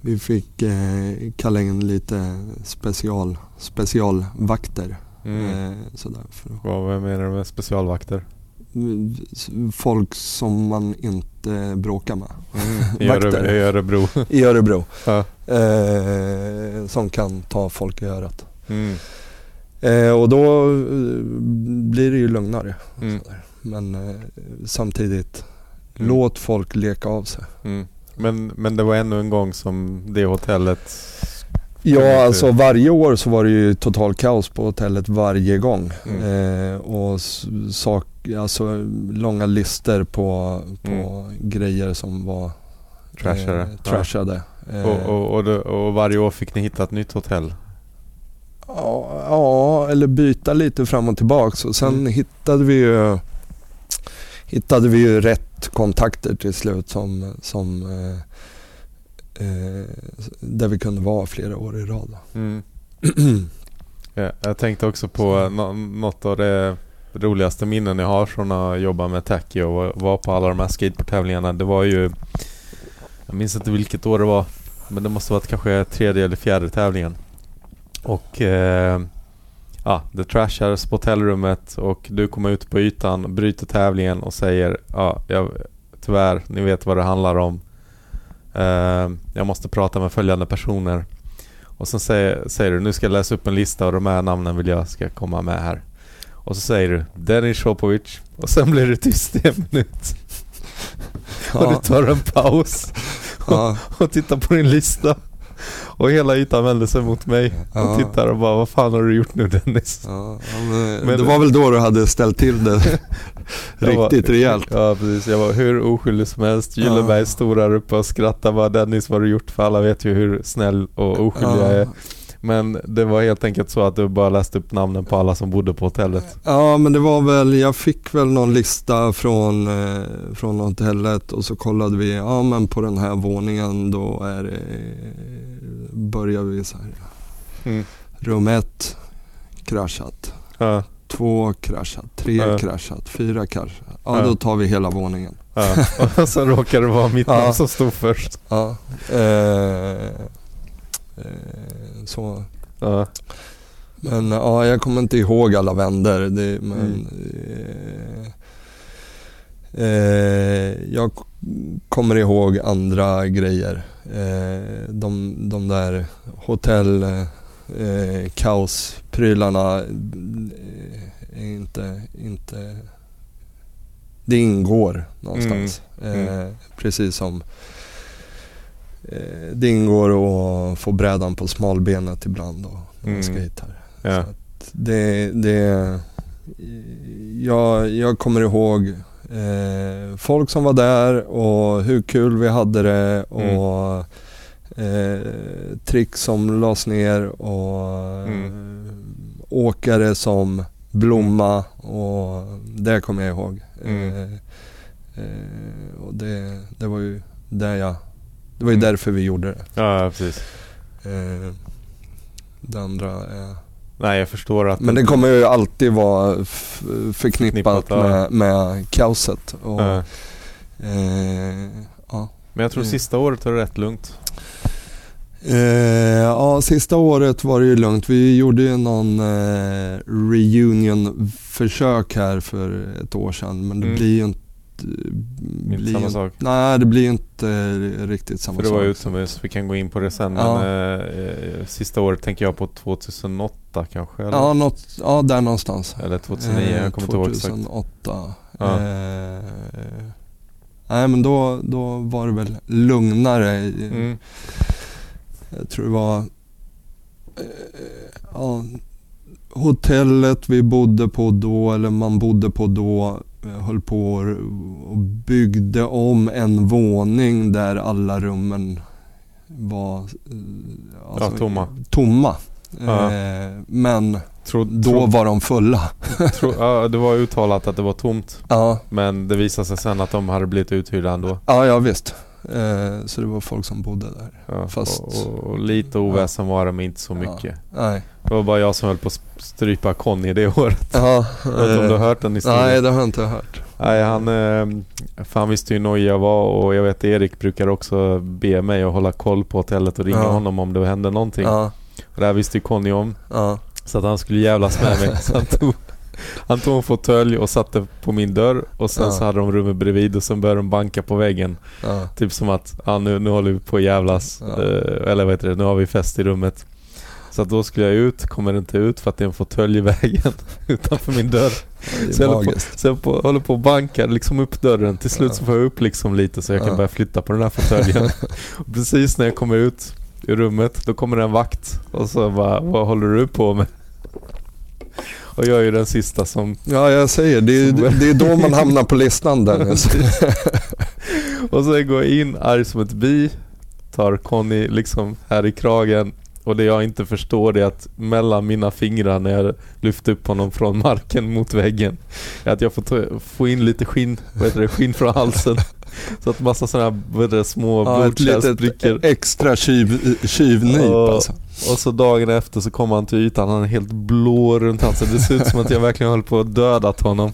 Vi fick eh, kalla in lite special, specialvakter. Mm. Eh, sådär, för vad menar du med specialvakter? Folk som man inte bråkar med. I, Vakter. Örebro, I Örebro. I Örebro. Ja. Eh, som kan ta folk i örat. Mm. Eh, och då eh, blir det ju lugnare. Mm. Men eh, samtidigt, Mm. låt folk leka av sig. Mm. Men, men det var ännu en gång som det hotellet... Ja, alltså varje år så var det ju total kaos på hotellet varje gång. Mm. Eh, och sak, alltså långa listor på, på Mm. grejer som var Trashade. Eh, trashade. Eh, Och, och, och, det, och varje år fick ni hitta ett nytt hotell? Ja, ja, eller byta lite fram och tillbaks. Och sen Mm. hittade vi ju hittade vi ju rätt kontakter till slut som, som eh, eh, där vi kunde vara flera år i rad. Mm. Ja, jag tänkte också på nå- något av det roligaste minnen jag har från att jobba med Tacky och vara på alla de här skateboardtävlingarna. Det var ju... Jag minns inte vilket år det var. Men det måste varit kanske tredje eller fjärde tävlingen. Och... Eh, ja, det trashades på hotellrummet och du kommer ut på ytan, bryter tävlingen och säger ja, jag, tyvärr, ni vet vad det handlar om. Eh, jag måste prata med följande personer. Och sen säger, säger du, nu ska jag läsa upp en lista och de här namnen vill jag ska komma med här. Och så säger du Dennis Shopovic och sen blir det tyst i en minut. Och Ja, du tar en paus ja, och tittar på din lista. Och hela ytan vänder sig mot mig Ja. och tittar och bara Vad fan har du gjort nu Dennis? ja, men, Men- det var väl då du hade ställt till det Jag var- riktigt rejält. Ja precis, jag var hur oskyldig som helst. Gyllenberg Ja. stod där uppe och skrattade bara Dennis vad har du gjort? För alla vet ju hur snäll och oskyldig jag är. Men det var helt enkelt så att du bara läste upp namnen på alla som bodde på hotellet. Ja men det var väl, jag fick väl någon lista från, eh, från hotellet och så kollade vi, ja men på den här våningen då är det, börjar vi så här. Mm. Rum ett kraschat, Ja, två kraschat, tre Ja. kraschat, fyra kraschat. Ja Ja. då tar vi hela våningen. ja. Och så råkade det vara mitt namn som stod först. Ja. Eh, så. Ja. Men ja, jag kommer inte ihåg alla vänder. Det, men, Mm. eh, eh, jag kommer ihåg andra grejer. Eh, de, de där hotell eh, eh, är inte, inte... Det ingår någonstans. Mm. Eh, precis som eh, det ingår att få brädan på smalbenet ibland då, när man Mm. skejtar. Ja. Så att det, det, jag, jag kommer ihåg eh, folk som var där och hur kul vi hade det och eh, trick som lades ner och Mm. åkare som blomma och det kommer jag ihåg. Mm. Eh, eh, och det, det var ju där jag, det var ju Mm. därför vi gjorde det. ja, precis. Eh, det andra är Nej, jag förstår att... men det kommer ju alltid vara förknippat med, med kaoset. Och, Ja. eh, ja. Men jag tror Mm. sista året var det rätt lugnt. Eh, ja, sista året var det ju lugnt. Vi gjorde ju någon eh, reunion-försök här för ett år sedan. Men det Mm. blir ju inte... Inte blir samma sak. Nej, det blir inte eh, riktigt samma För det sak. var utomhus, vi kan gå in på det sen. Ja. Men eh, eh, sista året tänker jag på 2008 kanske? Eller, Ja, något, ja, där någonstans. eller 2009, jag kommer inte ihåg exakt. 2008. Ja. Eh, nej men då, då var det väl lugnare. Mm. Jag tror det var eh, ja, hotellet vi bodde på då, eller man bodde på då, eh, höll på och- byggde om en våning där alla rummen var eh, Ja, tomma. tomma. Ja. Eh, men Tro, då tro, var de fulla. tro, ja, det var uttalat att det var tomt. Ja, Men det visade sig sen att de hade blivit uthyrda ändå. ja, ja visst. Eh, så det var folk som bodde där. Ja, Fast- och, och, och lite oväsen var det men inte så mycket. Nej. Det var bara jag som höll på att strypa Conny det året. Ja, Jag vet inte om du har hört den historien? Nej, det har jag inte hört. Nej, han, eh, för han visste ju hur nojig jag var och jag vet Erik brukar också be mig att hålla koll på hotellet och ringa Ja. honom om det hände någonting. Ja, Och det här visste ju Conny om. ja, Så att han skulle jävlas med mig. Så han tog, han tog en fåtölj och satte på min dörr och sen Ja. så hade de rummet bredvid och sen började de banka på väggen. ja. Typ som att, ja nu, nu håller vi på att jävlas. Ja. Eh, eller vad heter det, nu har vi fest i rummet. Så då skulle jag ut, kommer inte ut för att det är en fåtölj i vägen utanför min dörr. Så jag håller på, så jag på, håller på och bankar liksom upp dörren. Till slut så får jag upp liksom lite så jag kan Ja. börja flytta på den här fåtöljen. Och Precis när jag kommer ut ur rummet, då kommer det en vakt och så bara, vad håller du på med? Och jag är ju den sista som... Ja, jag säger det. är- Det är då man hamnar på listan Dennis. Och så går jag in arg som ett bi, tar Conny liksom här i kragen och det jag inte förstår är att mellan mina fingrar när jag lyfter upp honom från marken mot väggen är att jag får, ta, få in lite skinn, vad heter det, skinn från halsen. Så att massa sådana här små Ja, blodkärlsbrickor. extra tjuv, tjuvnyp Ja. alltså. Och så dagen efter så kommer han till ytan, han är helt blå runt halsen. Det ser ut som att jag verkligen höll på att dödat honom.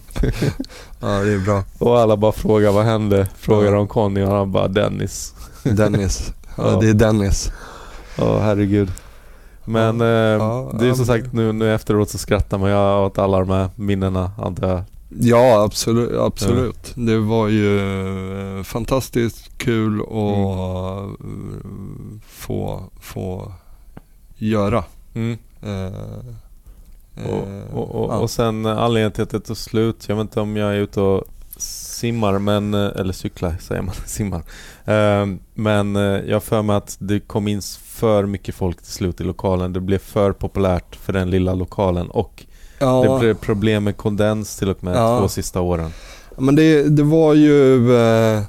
Ja, det är bra. Och alla bara frågar vad hände? Frågar Ja. om Conny och han bara Dennis. Dennis. Ja, Ja. det är Dennis. Ja, herregud. Men eh, Ja, det är som sagt nu, nu efteråt så skrattar man ju åt alla de här minnena antar jag. Ja, absolut. absolut. Det var ju eh, fantastiskt kul att Mm. eh, få, få göra. Mm. Eh, Och, eh, och, och, ja. och sen anledningen till att det tog slut, jag vet inte om jag är ute och simmar, men, eller cyklar säger man, simmar. Eh, Men jag för mig att det kom in för mycket folk till slut i lokalen. Det blev för populärt för den lilla lokalen och ja. det blev problem med kondens till och med Ja. två sista åren. Men det, det var ju... Eh,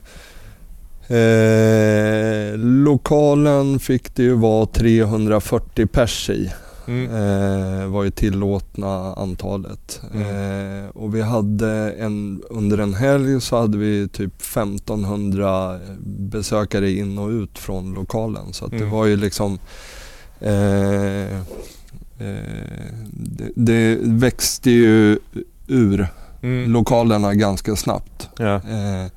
eh, lokalen fick det ju vara 340 pers i. Mm. Eh, var ju tillåtna antalet. Mm. Eh, och vi hade en, under en helg så hade vi typ 1500 besökare in och ut från lokalen. Så att det Mm. var ju liksom eh, det, det växte ju ur Mm. lokalerna ganska snabbt. Ja. Eh,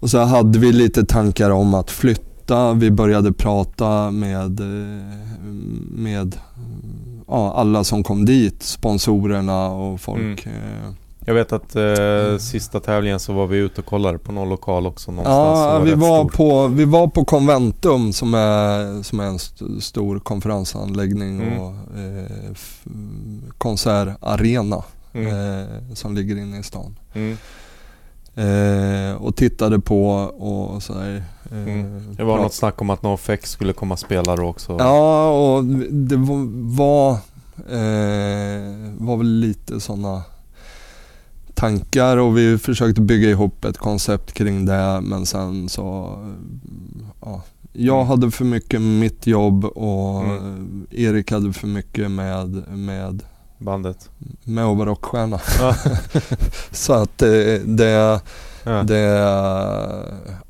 och så hade vi lite tankar om att flytta. Vi började prata med, eh, med ja, alla som kom dit, sponsorerna och folk. eh. Jag vet att eh, sista tävlingen så var vi ute och kollade på någon lokal också någonstans. Ja, som vi var, stor. på, vi var på Conventum som är, som är en st- stor konferensanläggning Mm. och eh, konsertarena Mm. eh, som ligger inne i stan. Mm. Eh, och tittade på och sådär. Eh, Mm. Det var prat- något snack om att NoFX skulle komma och spela då också. Ja, och det var, var, eh, var väl lite sådana tankar och vi försökte bygga ihop ett koncept kring det men sen så, ja, jag Mm. hade för mycket mitt jobb och Mm. Erik hade för mycket med, med, Bandet. med att vara rockstjärna. Ja. så att det, det, Ja. det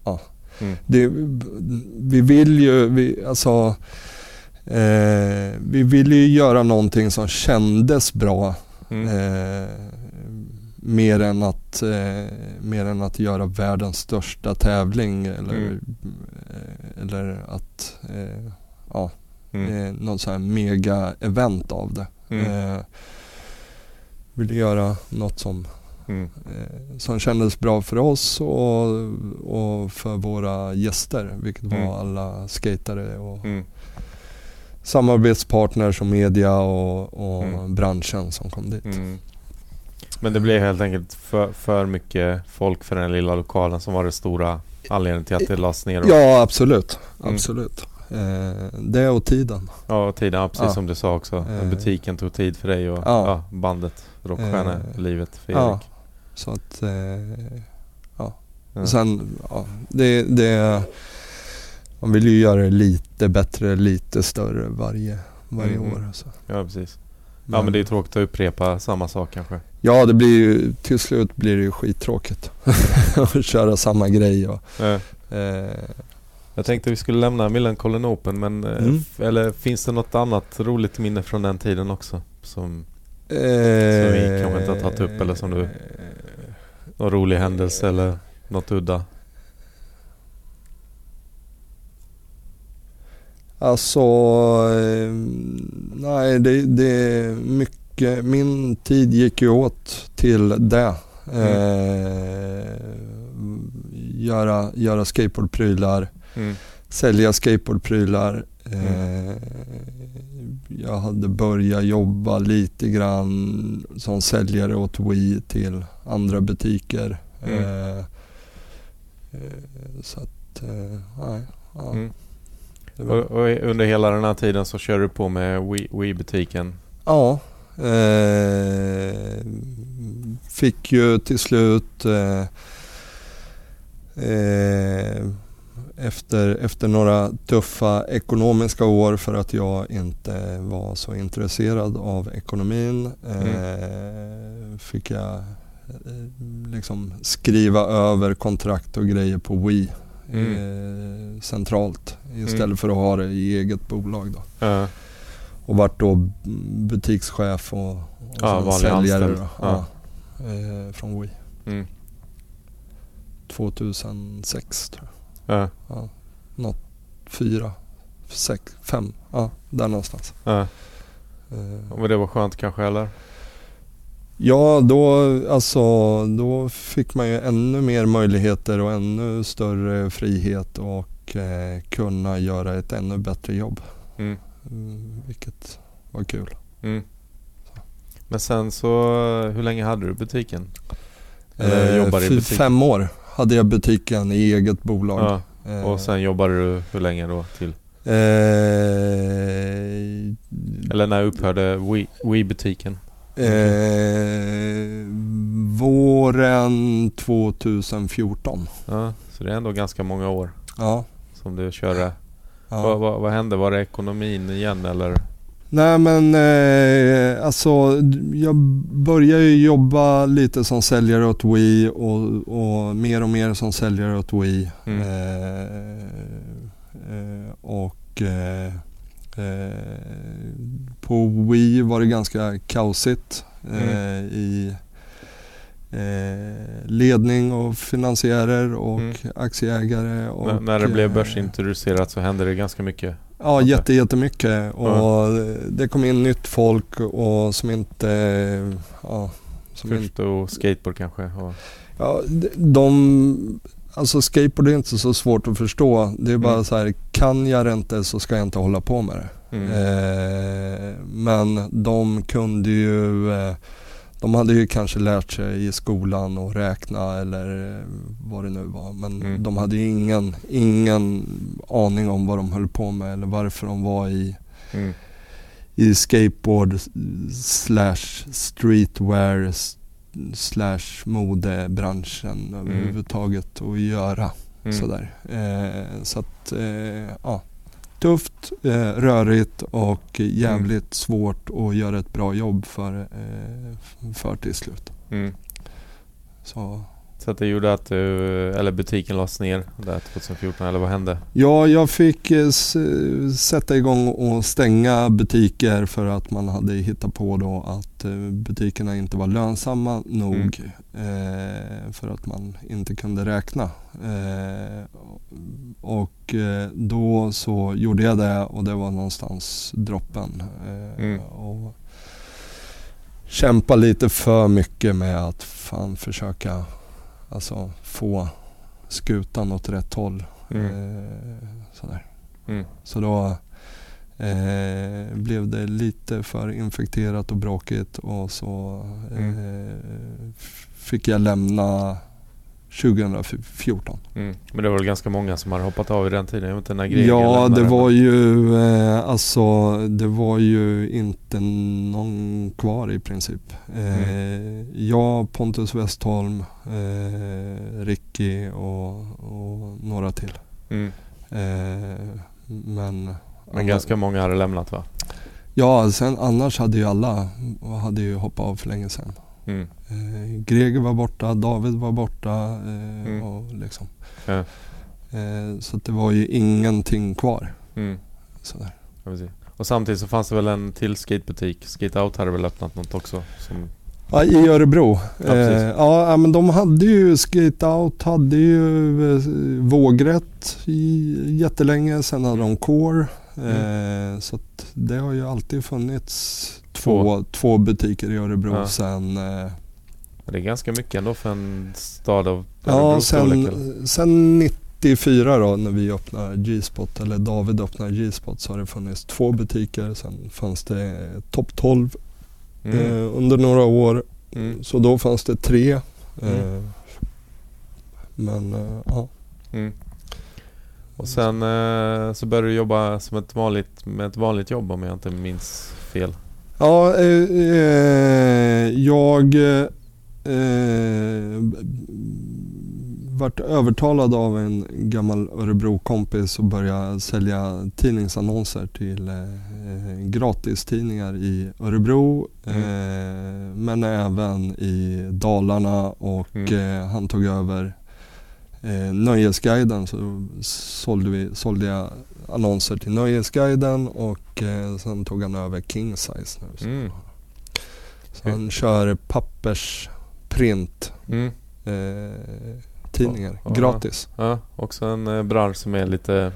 ja, Mm. det, vi vill ju, vi, alltså, eh, vi vill ju göra någonting som kändes bra. Mm. Eh, mer, än att, eh, mer än att göra världens största tävling eller, Mm. eh, eller att eh, ja, Mm. eh, något så här mega-event av det. Mm. Eh, vill göra något som Mm. eh, som kändes bra för oss och, och för våra gäster, vilket Mm. var alla skatare och Mm. samarbetspartners och media och, och Mm. branschen som kom dit. Mm. Men det blev helt enkelt för, för mycket folk för den lilla lokalen som var det stora anledningen till att det lades ner? Ja, absolut. Mm. Absolut. Eh, det och tiden. Ja, tiden. Ja, precis ja. som du sa också. Eh. Butiken tog tid för dig och ja. ja bandet, rockstjärnelivet för Erik. Ja, så att... Eh, ja. ja. Sen, ja, det, det... Man vill ju göra det lite bättre, lite större varje, varje mm. år. Så. Ja, precis. Men, ja men det är tråkigt att upprepa samma sak kanske. Ja det blir ju, till slut blir det ju skittråkigt. att köra samma grej och, ja. eh, jag tänkte vi skulle lämna Millencolin Open men eh, mm. eller finns det något annat roligt minne från den tiden också? Som, eh, som vi kanske inte har tagit upp eller som du... Någon rolig händelse eller något udda? Alltså, eh, nej det, det är mycket, min tid gick ju åt till det. Mm. Eh, göra, göra skateboardprylar, mm. sälja skateboardprylar. Mm. Eh, jag hade börjat jobba lite grann som säljare åt Wii till andra butiker. Mm. Eh, eh så att, eh, nej. Ja. Mm. Och, och, under hela den här tiden så kör du på med Wii-butiken? Ja. Eh, fick ju till slut eh, eh, efter, efter några tuffa ekonomiska år för att jag inte var så intresserad av ekonomin mm. eh, fick jag eh, liksom skriva över kontrakt och grejer på Wii mm. eh, centralt istället mm. för att ha det i eget bolag. Då. Ja. Och vart då butikschef och, och ja, säljare då, ja. eh, från Wii. 2006 mm. tror jag. Ja. Ja, något, fyra, sex, fem, ja där någonstans. Eh. Men det var skönt kanske eller? Ja, då, alltså, då fick man ju ännu mer möjligheter och ännu större frihet och eh, kunna göra ett ännu bättre jobb. Mm. Mm, vilket var kul. Mm. Men sen så, hur länge hade du butiken? Eller eh, jobbade i butiken? Fem år hade jag butiken i eget bolag. Ja. Eh. Och sen jobbade du hur länge då till? Eh, Eller när upphörde Wii-butiken? Eh, våren 2014. Ja, så det är ändå ganska många år ja. som du körde. Ja. Vad, vad, vad, hände? Var det ekonomin igen eller? Nej men eh, alltså jag började ju jobba lite som säljare åt Wii och, och mer och mer som säljare åt Wii. Mm. Eh, eh, och eh, på Wii var det ganska kaosigt mm. Eh, i eh, ledning och finansiärer och mm. aktieägare. Och, när, när det blev börsintroducerat så hände det ganska mycket? Ja, jätte, jättemycket. Och mm. det kom in nytt folk och som inte... Ja, som Förstod inte, skateboard kanske? Och... Ja, de Alltså skateboard är inte så svårt att förstå. Det är bara mm. så här, kan jag det inte så ska jag inte hålla på med det. Mm. Eh, men de kunde ju, eh, de hade ju kanske lärt sig i skolan att räkna eller vad det nu var. Men mm. de hade ju ingen, ingen aning om vad de höll på med eller varför de var i, mm. i skateboard slash streetwear slash modebranschen mm. överhuvudtaget att göra. Mm. Sådär. Eh, så att, eh, ja. Tufft, eh, rörigt och jävligt mm. svårt att göra ett bra jobb för, eh, för till slut. Mm. Så så att det gjorde att du, eller butiken lades ner där 2014 eller vad hände? Ja, jag fick eh, sätta igång och stänga butiker för att man hade hittat på då att eh, butikerna inte var lönsamma nog mm. eh, för att man inte kunde räkna. Och då så gjorde jag det och det var någonstans droppen. Mm. och kämpa lite för mycket med att fan försöka Alltså få skutan åt rätt håll. Mm. Eh, sådär. Mm. Så då eh, blev det lite för infekterat och bråkigt och så Mm. eh, fick jag lämna 2014. Mm. Men det var väl ganska många som har hoppat av i den tiden? Jag vet inte när Ja, det var ju eh, alltså det var ju inte någon kvar i princip. Eh, Mm. Jag, Pontus Westholm, eh, Ricky och, och några till. Mm. Eh, men Men ganska många hade lämnat va? Ja, sen annars hade ju alla hade ju hoppat av för länge sedan. Mm. Eh, Greger var borta, David var borta eh, Mm. och liksom. Ja. Eh, så det var ju ingenting kvar. Mm. Sådär. Ja. Och samtidigt så fanns det väl en till skatebutik. Skate Out hade väl öppnat något också? Som... Ja, I Örebro. Ja, eh, ja, men de hade ju Skate Out, hade ju eh, vågrätt i jättelänge. Sen hade de Core. Eh, så det har ju alltid funnits två, två butiker i Örebro Ja. sen eh, Det är ganska mycket ändå för en stad av Ja, Örebros storlek, sen, sen 94 då när vi öppnade G-spot, eller David öppnade G-spot så har det funnits två butiker. Sen fanns det topp 12 Mm. eh, under några år. Mm. Så då fanns det tre. Eh, Mm. men eh, ja. Mm. Och sen eh, så började du jobba som ett vanligt, med ett vanligt jobb om jag inte minns fel. Ja, eh, eh, jag eh, vart övertalad av en gammal Örebro-kompis att börja sälja tidningsannonser till eh, gratistidningar i Örebro eh, men även i Dalarna och Mm. eh, han tog över eh, Nöjesguiden så sålde, vi, sålde jag annonser till Nöjesguiden och eh, sen tog han över King Size nu. Så, Mm. så han kör pappersprint Mm. eh, tidningar Ja, gratis. Ja, också en eh, bransch som är lite...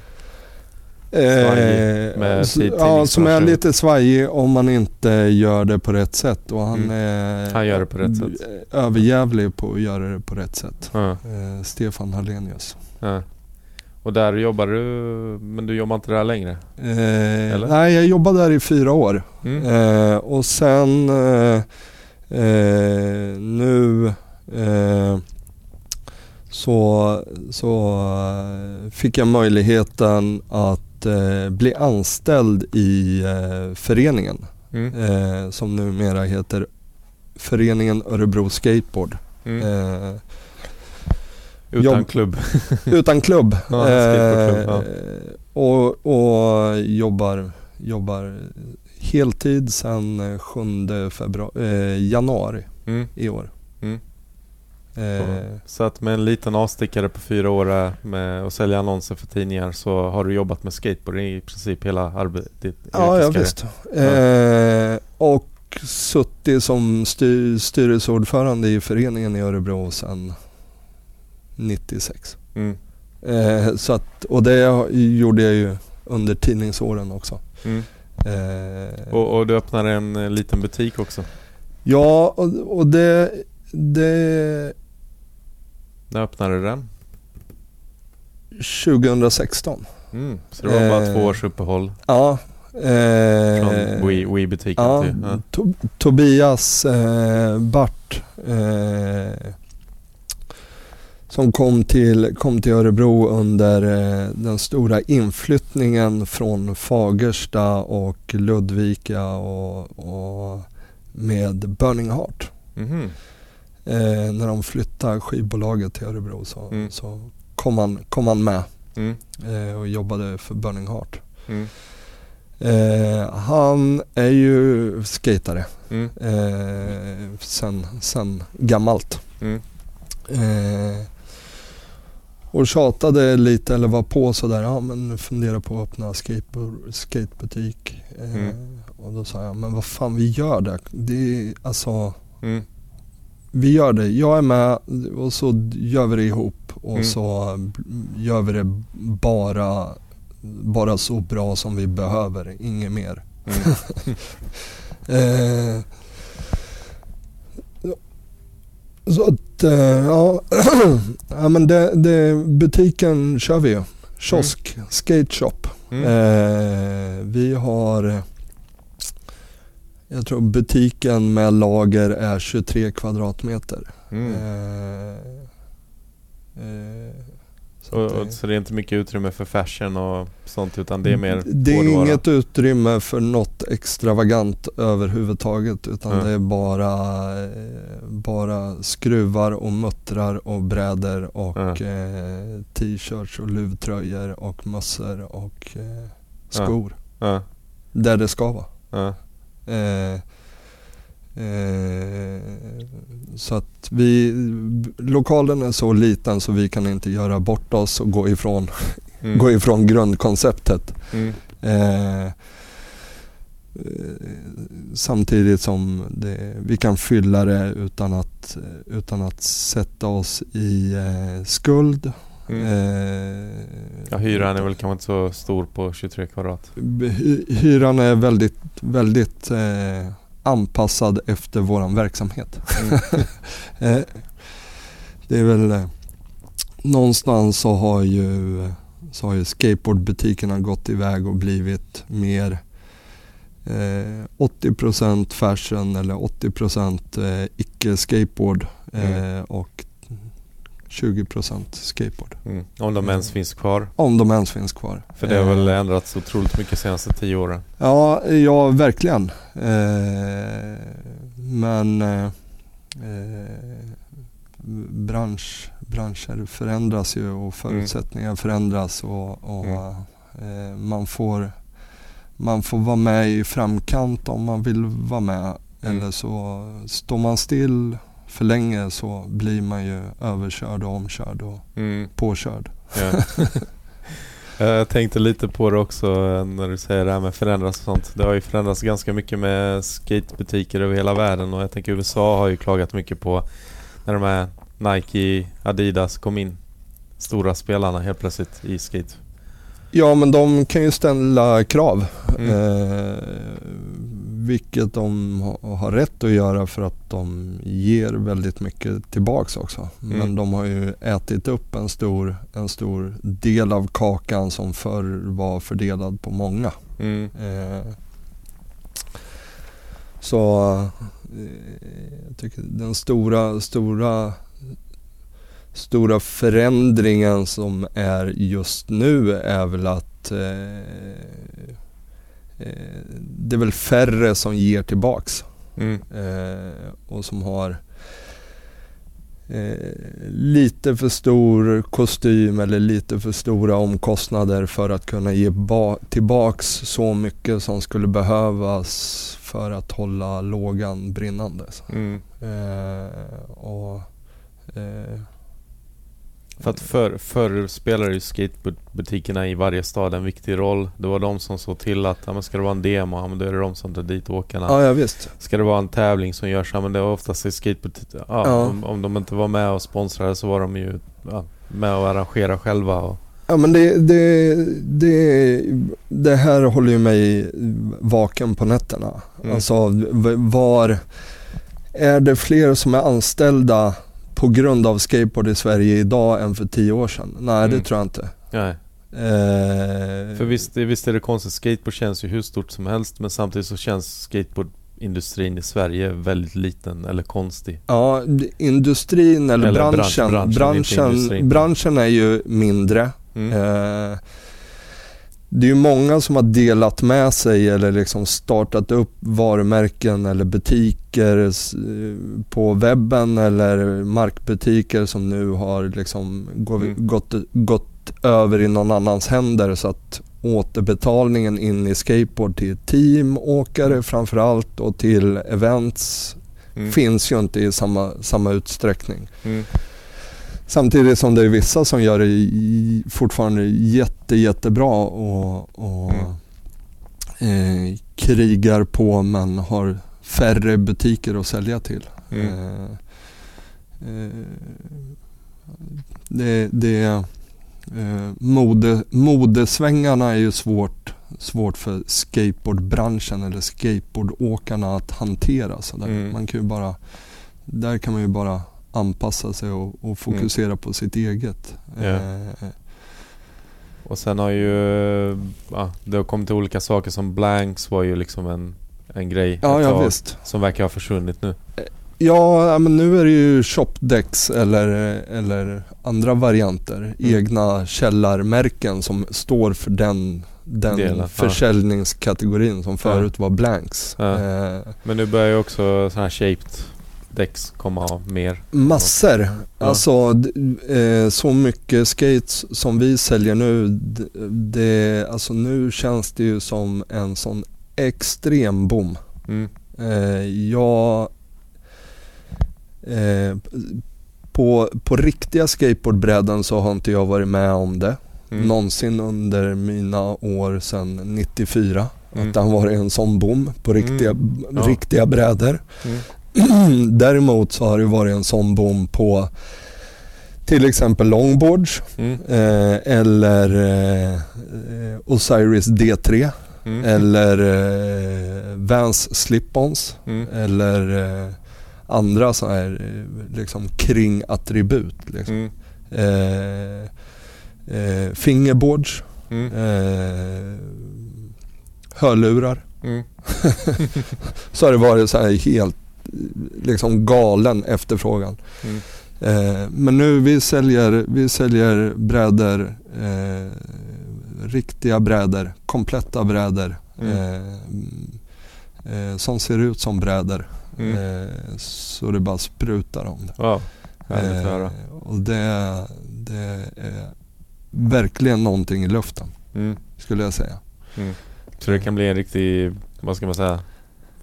Svajig Eh, med s- ja, som är lite svajig om man inte gör det på rätt sätt. Och han, Mm. är Han gör det på rätt sätt. överjävlig på att göra det på rätt sätt. Ja, Eh, Stefan Hallenius. ja. Och där jobbar du, men du jobbar inte där längre? Eh, nej, jag jobbade där i fyra år. Mm. Eh, och sen eh, eh, nu eh, så, så fick jag möjligheten att eh, bli anställd i föreningen Mm. som numera heter Föreningen Örebro Skateboard. Mm. Utan jobb- klubb? utan klubb. Ja, ja. Eh, och, och jobbar, jobbar heltid sedan eh, 7 februari, eh, januari Mm. i år. Mm. Eh, Så att med en liten avstickare på fyra år eh, med att sälja annonser för tidningar så har du jobbat med skateboard i princip hela arbetet? ja, ja visst. Eh, och suttit som styr, styrelseordförande i föreningen i Örebro sedan 96. Mm. Eh, så att, och det gjorde jag ju under tidningsåren också. Mm. Eh, Och, och du öppnade en eh, liten butik också? Ja, och, och det, det När öppnade du den? 2016. Mm. Så det var bara Eh, två års uppehåll Ja. Eh, från Wii- Wii-butiken ja, till... Ja. To- Tobias eh, Bart eh, som kom till, kom till Örebro under eh, den stora inflyttningen från Fagersta och Ludvika och, och med Burning Heart. Mhm. Eh, när de flyttade skivbolaget till Örebro så, Mm. så kom, han, kom han med Mm. eh, och jobbade för Burning Heart. Mm. Eh, han är ju skatare Mm. eh, sen, sen gammalt. Mm. Eh, och tjatade lite eller var på sådär, ja men fundera på att öppna skatebutik. Eh, Mm. Och då sa jag, men vad fan vi gör det. det är, alltså, Mm. vi gör det, jag är med och så gör vi det ihop och Mm. så gör vi det bara, bara så bra som vi behöver, inget mer. Mm. Eh, så att, eh, ja, ja men det, det, butiken kör vi ju. Kiosk, skate shop Mm. Eh, vi har, jag tror butiken med lager är 23 kvadratmeter. Mm. Eh, eh, och, det, så det är inte mycket utrymme för fashion och sånt utan det är mer Det är inget utrymme för något extravagant överhuvudtaget utan mm. det är bara, bara skruvar och muttrar och brädor och mm. eh, t-shirts och luvtröjor och mössor och eh, skor. Mm. Där det ska vara. Eh, Eh, så att vi, lokalen är så liten så vi kan inte göra bort oss och gå ifrån, mm. gå ifrån grundkonceptet. Mm. Eh, samtidigt som det, vi kan fylla det utan att, utan att sätta oss i eh, skuld. Mm. Eh, ja, hyran är väl kanske inte så stor på 23 kvadrat? Hyran är väldigt, väldigt eh, anpassad efter våran verksamhet. Mm. Eh, det är väl eh, någonstans så har ju, så har ju skateboardbutikerna gått iväg och blivit mer eh, 80% fashion eller 80% eh, icke-skateboard mm. eh, och 20% skateboard. Mm. Om de ens finns kvar? Om de ens finns kvar. För det har väl eh. ändrats otroligt mycket de senaste tio åren? Ja, ja verkligen. Eh, men eh, bransch, branscher förändras ju och förutsättningar mm. förändras och, och mm. eh, man, får, man får vara med i framkant om man vill vara med. Mm. Eller så står man still för länge så blir man ju överkörd och omkörd och mm. påkörd. Ja. Jag tänkte lite på det också när du säger det här med förändras och sånt. Det har ju förändrats ganska mycket med skatebutiker över hela världen och jag tänker USA har ju klagat mycket på när de här Nike, Adidas kom in. Stora spelarna helt plötsligt i skate. Ja men de kan ju ställa krav. Mm. Eh, vilket de har rätt att göra för att de ger väldigt mycket tillbaks också. Mm. Men de har ju ätit upp en stor, en stor del av kakan som förr var fördelad på många. Mm. Eh, så eh, jag tycker den stora, stora stora förändringen som är just nu är väl att eh, Eh, det är väl färre som ger tillbaks. Mm. Eh, och som har eh, lite för stor kostym eller lite för stora omkostnader för att kunna ge tillbaks så mycket som skulle behövas för att hålla lågan brinnande. Mm. Eh, och, eh, för att förr, spelade ju skatebutikerna i varje stad en viktig roll. Det var de som såg till att, ja men ska det vara en demo, ja men då är det de som tar dit åkarna. Ja, ja visst. Ska det vara en tävling som görs, ja men det var oftast i skatebutiker. Ja, ja. Om, om, de inte var med och sponsrade så var de ju ja, med och arrangera själva. Och... Ja men det, det, det, det här håller ju mig vaken på nätterna. Mm. Alltså var, är det fler som är anställda på grund av skateboard i Sverige idag än för tio år sedan? Nej, mm. det tror jag inte. Nej. Eh, för visst, visst är det konstigt, skateboard känns ju hur stort som helst men samtidigt så känns skateboardindustrin i Sverige väldigt liten eller konstig. Ja, industrin eller, eller branschen. Branschen, branschen, branschen, är ju mindre. Mm. Eh, det är ju många som har delat med sig eller liksom startat upp varumärken eller butiker på webben eller markbutiker som nu har liksom mm. gått, gått över i någon annans händer så att återbetalningen in i skateboard till teamåkare framförallt och till events mm. finns ju inte i samma, samma utsträckning. Mm. Samtidigt som det är vissa som gör det fortfarande jätte, jättebra och, och mm. eh, krigar på men har färre butiker att sälja till. Mm. Eh, eh, det, det eh, mode, modesvängarna är ju svårt, svårt för skateboardbranschen eller skateboardåkarna att hantera. Så där, mm. man kan ju bara, där kan man ju bara anpassa sig och, och fokusera mm. på sitt eget. Yeah. Eh, Och sen har ju... Ja, det har kommit till olika saker som Blanks var ju liksom en, en grej. Ja, ja tag visst. Som verkar ha försvunnit nu. Ja, ja, men nu är det ju shopdex eller, eller andra varianter. Mm. Egna källarmärken som står för den, den Delen, ja. försäljningskategorin som förut var blanks. Ja. Eh, Men nu börjar ju också sådana här shaped däcks komma mer. massor. Ja. Alltså eh, så mycket skates som vi säljer nu. Det, alltså nu känns det ju som en sån extrem boom. Mm. Eh, jag... Eh, på, på riktiga skateboardbrädan så har inte jag varit med om det Mm. någonsin under mina år sedan 94. Mm. Att det har varit en sån boom på riktiga, Ja. riktiga brädor. Mm. Däremot så har det varit en sån boom på till exempel longboards Mm. eh, eller eh, Osiris D3 Mm. eller eh, Vans slip-ons Mm. eller eh, andra så här eh, liksom kringattribut. Liksom. Mm. Eh, eh, fingerboards, Mm. hörlurar. Mm. Så har det varit så här helt liksom galen efterfrågan. Mm. Eh, men nu vi säljer, vi säljer brädor, eh, riktiga brädor, kompletta brädor. Mm. Eh, eh, som ser ut som brädor. Mm. Eh, så det bara sprutar om det. Wow. Eh, och det, det är verkligen någonting i luften Mm. skulle jag säga. Mm. Så det kan bli en riktig, vad ska man säga,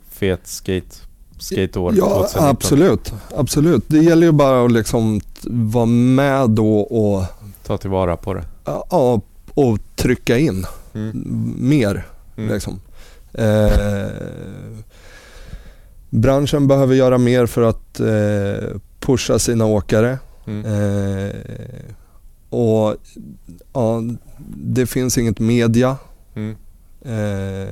fet skate, skateår Ja 2019. absolut, absolut. Det gäller ju bara att liksom vara med då och, Ta tillvara på det. ja, och trycka in Mm. mer. Mm. Liksom. Eh, branschen behöver göra mer för att eh, pusha sina åkare. Mm. Eh, och ja, det finns inget media Mm. eh,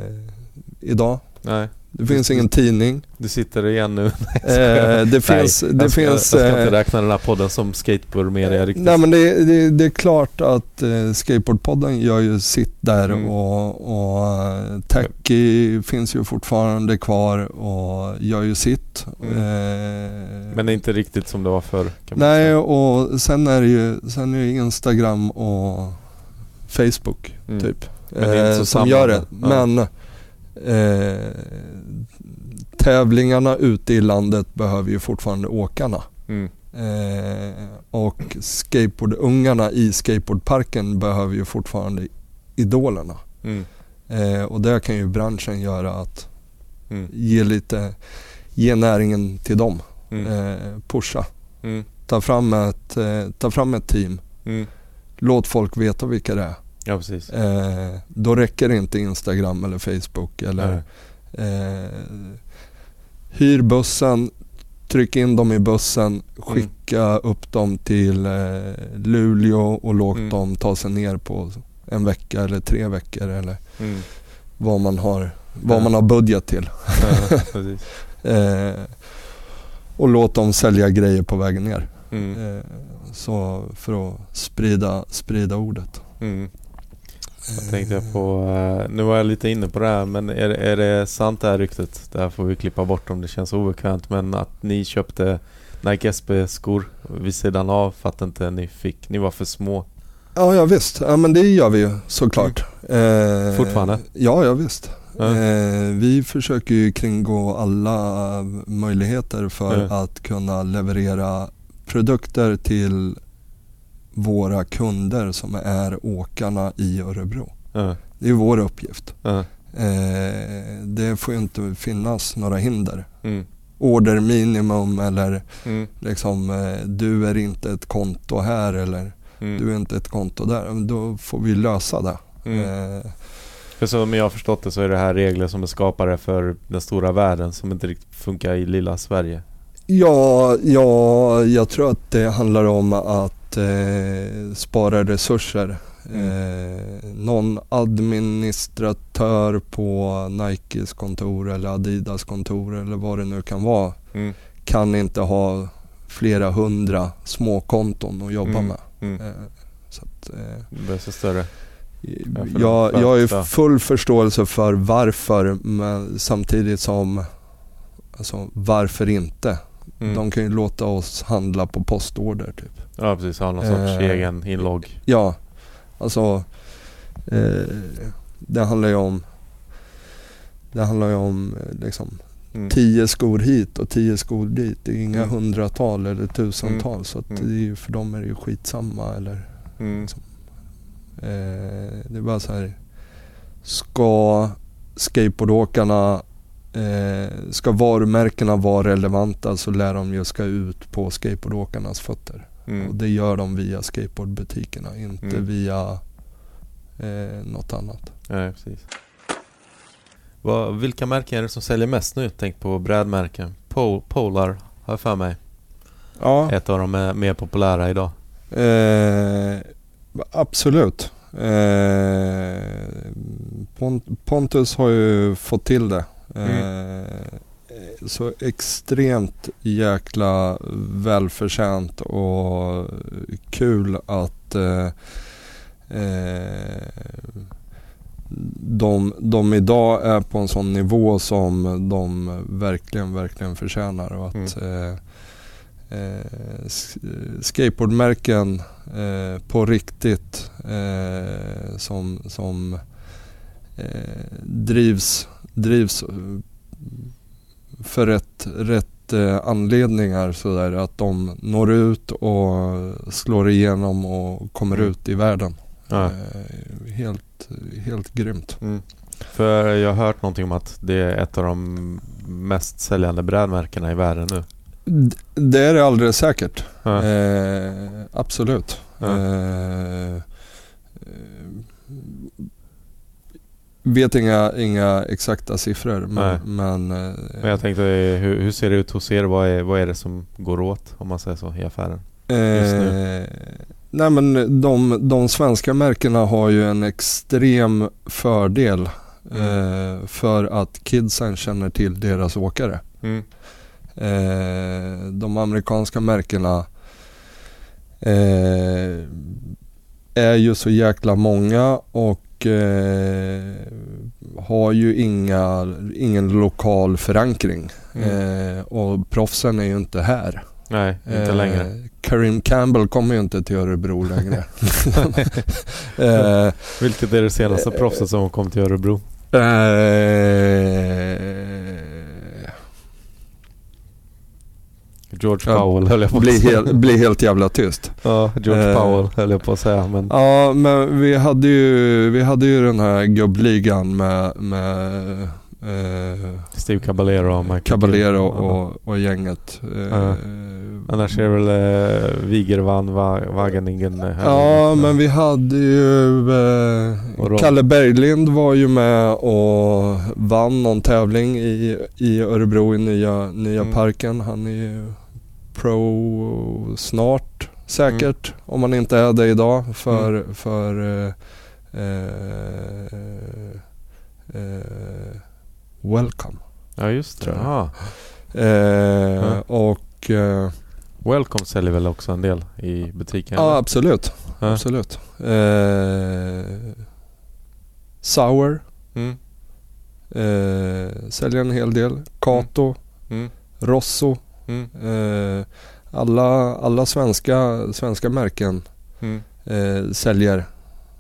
idag. Nej, Det finns ingen tidning. du sitter igen nu. Eh, det finns... Nej, det jag ska, finns jag ska inte eh, räkna den här podden som skateboardmedia riktigt. Nej men det, det, det är klart att eh, Skateboardpodden gör ju sitt där Mm. och, och eh, Tacky finns ju fortfarande kvar och gör ju sitt. Mm. Eh, Men det är inte riktigt som det var förr. Nej och sen är det ju sen är Instagram och Facebook Mm. typ. Eh, som gör det. Men eh, tävlingarna ute i landet behöver ju fortfarande åkarna. Mm. Eh, och skateboardungarna i skateboardparken behöver ju fortfarande idolerna. Mm. Eh, och där kan ju branschen göra att Mm. ge lite, ge näringen till dem. Mm. Eh, pusha. Mm. Ta fram, ett, eh, ta fram ett team. Mm. Låt folk veta vilka det är. Ja, precis. Eh, då räcker det inte Instagram eller Facebook eller eh, hyr bussen, tryck in dem i bussen, skicka upp dem till eh, Luleå och låt Mm. dem ta sig ner på en vecka eller tre veckor eller Mm. vad man har, vad Ja. man har budget till. Ja. Eh, och låt dem sälja grejer på vägen ner. Mm. Eh, så för att sprida, sprida ordet. Mm. Vad tänkte jag på? eh, Nu var jag lite inne på det här men är, är det sant det här ryktet? Det här får vi klippa bort om det känns obekvämt men att ni köpte Nike SB-skor vid sidan av för att inte ni fick, ni var för små. Ja, ja visst. Ja, men det gör vi ju såklart. Eh, Fortfarande? Ja, ja visst. Ja. Eh, vi försöker ju kringgå alla möjligheter för Ja. att kunna leverera produkter till våra kunder som är åkarna i Örebro. Ja, Det är vår uppgift. ja, Eh, det får ju inte finnas några hinder. mm, Order minimum eller mm, liksom eh, du är inte ett konto här eller mm, du är inte ett konto där. Då får vi lösa det. mm. Eh, För som jag har förstått det så är det här regler som är skapade för den stora världen som inte riktigt funkar i lilla Sverige. Ja, ja, jag tror att det handlar om att eh, spara resurser. Eh, någon administratör på Nikes kontor eller Adidas kontor eller vad det nu kan vara Mm, kan inte ha flera hundra småkonton att jobba Mm, med. mm. Eh, så att, eh, Det ett större. jag, jag har full förståelse för varför men samtidigt som alltså, varför inte? Mm. De kan ju låta oss handla på postorder typ. Ja precis, ha någon sorts Eh, egen inlogg. Ja, alltså eh, det handlar ju om det handlar ju om eh, liksom Mm. tio skor hit och tio skor dit. Det är inga Mm. hundratal eller tusental så att Mm. det är ju, för dem är det ju skitsamma eller Mm. Eh, det är bara så här. Ska skateboardåkarna, eh, ska varumärkena vara relevanta så lär de ju ska ut på skateboardåkarnas fötter. Och Mm. det gör de via skateboardbutikerna, inte Mm. via eh, något annat. Nej, precis. Vad, vilka märken är det som säljer mest nu? Tänk på brädmärken. Po- Polar har jag för mig. Ja, Ett av de är mer populära idag. eh, absolut. Eh, Pont- Pontus har ju fått till det. Eh, Så extremt jäkla välförtjänt och kul att eh, eh, de, de idag är på en sån nivå som de verkligen, verkligen förtjänar. Och att eh, eh, skateboardmärken eh, på riktigt eh, som, som drivs, drivs eh, för rätt, rätt eh, anledningar sådär att de når ut och slår igenom och kommer Mm. ut i världen. Ja. Eh, helt, helt grymt. Mm. För jag har hört någonting om att det är ett av de mest säljande brädmärkena i världen nu. Det är det alldeles säkert. Ja. Eh, absolut. Ja. Eh, vet inga, inga exakta siffror men, men, eh, Men jag tänkte, hur, hur ser det ut hos er? Vad är, vad är det som går åt om man säger så i affären? just eh, nej men de, de svenska märkena har ju en extrem fördel Mm. eh, för att kidsen känner till deras åkare. Mm. De amerikanska märkena är ju så jäkla många och eh, har ju inga, ingen lokal förankring. Mm. Eh, och proffsen är ju inte här. Nej, inte Eh, längre. Karim Campbell kommer ju inte till Örebro längre. eh, Vilket är det senaste proffset som kom till Örebro? eh, George Powell höll jag på att bli, säga. helt, bli helt jävla tyst. Ja, George Eh. Powell höll jag på att säga. Men Ja, men vi hade ju, vi hade ju den här gubbligan med, med eh, Steve Caballero och Michael Caballero och, och gänget. Eh. Annars är det väl eh, Wigervan, Va- Wageningen. eh, Ja, men vi hade ju eh, Kalle Berglind var ju med och vann någon tävling i, i Örebro i nya, nya Mm. parken. Han är ju pro snart säkert Mm. om han inte är det idag för, för eh, eh, eh, Welcome. Ja, just det. jag. Ja. Och eh, Welcome säljer väl också en del i butiken? ja eller? absolut. Ja. absolut. Eh, Sour Mm. Eh, säljer en hel del. Kato, Mm. Rosso. Mm. Eh, alla, alla svenska, svenska märken Mm. eh, säljer,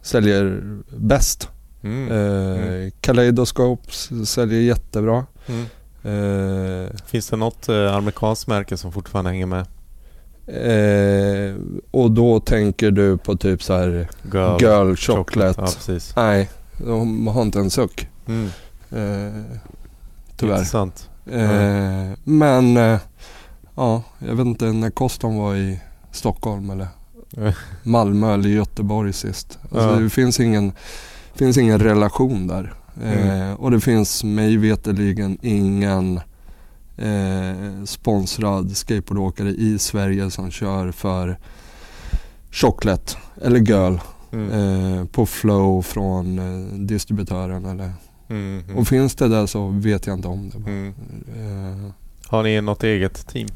säljer bäst. Mm. Eh, Mm. Kaleidoscope s- säljer jättebra. Mm. Eh, Finns det något eh, amerikanskt märke som fortfarande hänger med? eh, och då tänker du på typ så här Girl, Girl Chocolate. Ja. Nej, de har inte en suck. Mm. Eh, tyvärr. Intressant. Eh, men eh, ja, jag vet inte när Koston var i Stockholm eller Eh. Malmö eller Göteborg sist. Alltså, Ja. Det finns ingen, finns ingen relation där. Eh, Mm. och det finns mig veterligen ingen eh, sponsrad skateboardåkare i Sverige som kör för Chocolate eller Girl Mm. eh, på flow från eh, distributören. Eller. Mm. Mm. Och finns det där så vet jag inte om det. Mm. Eh, Har ni något eget team?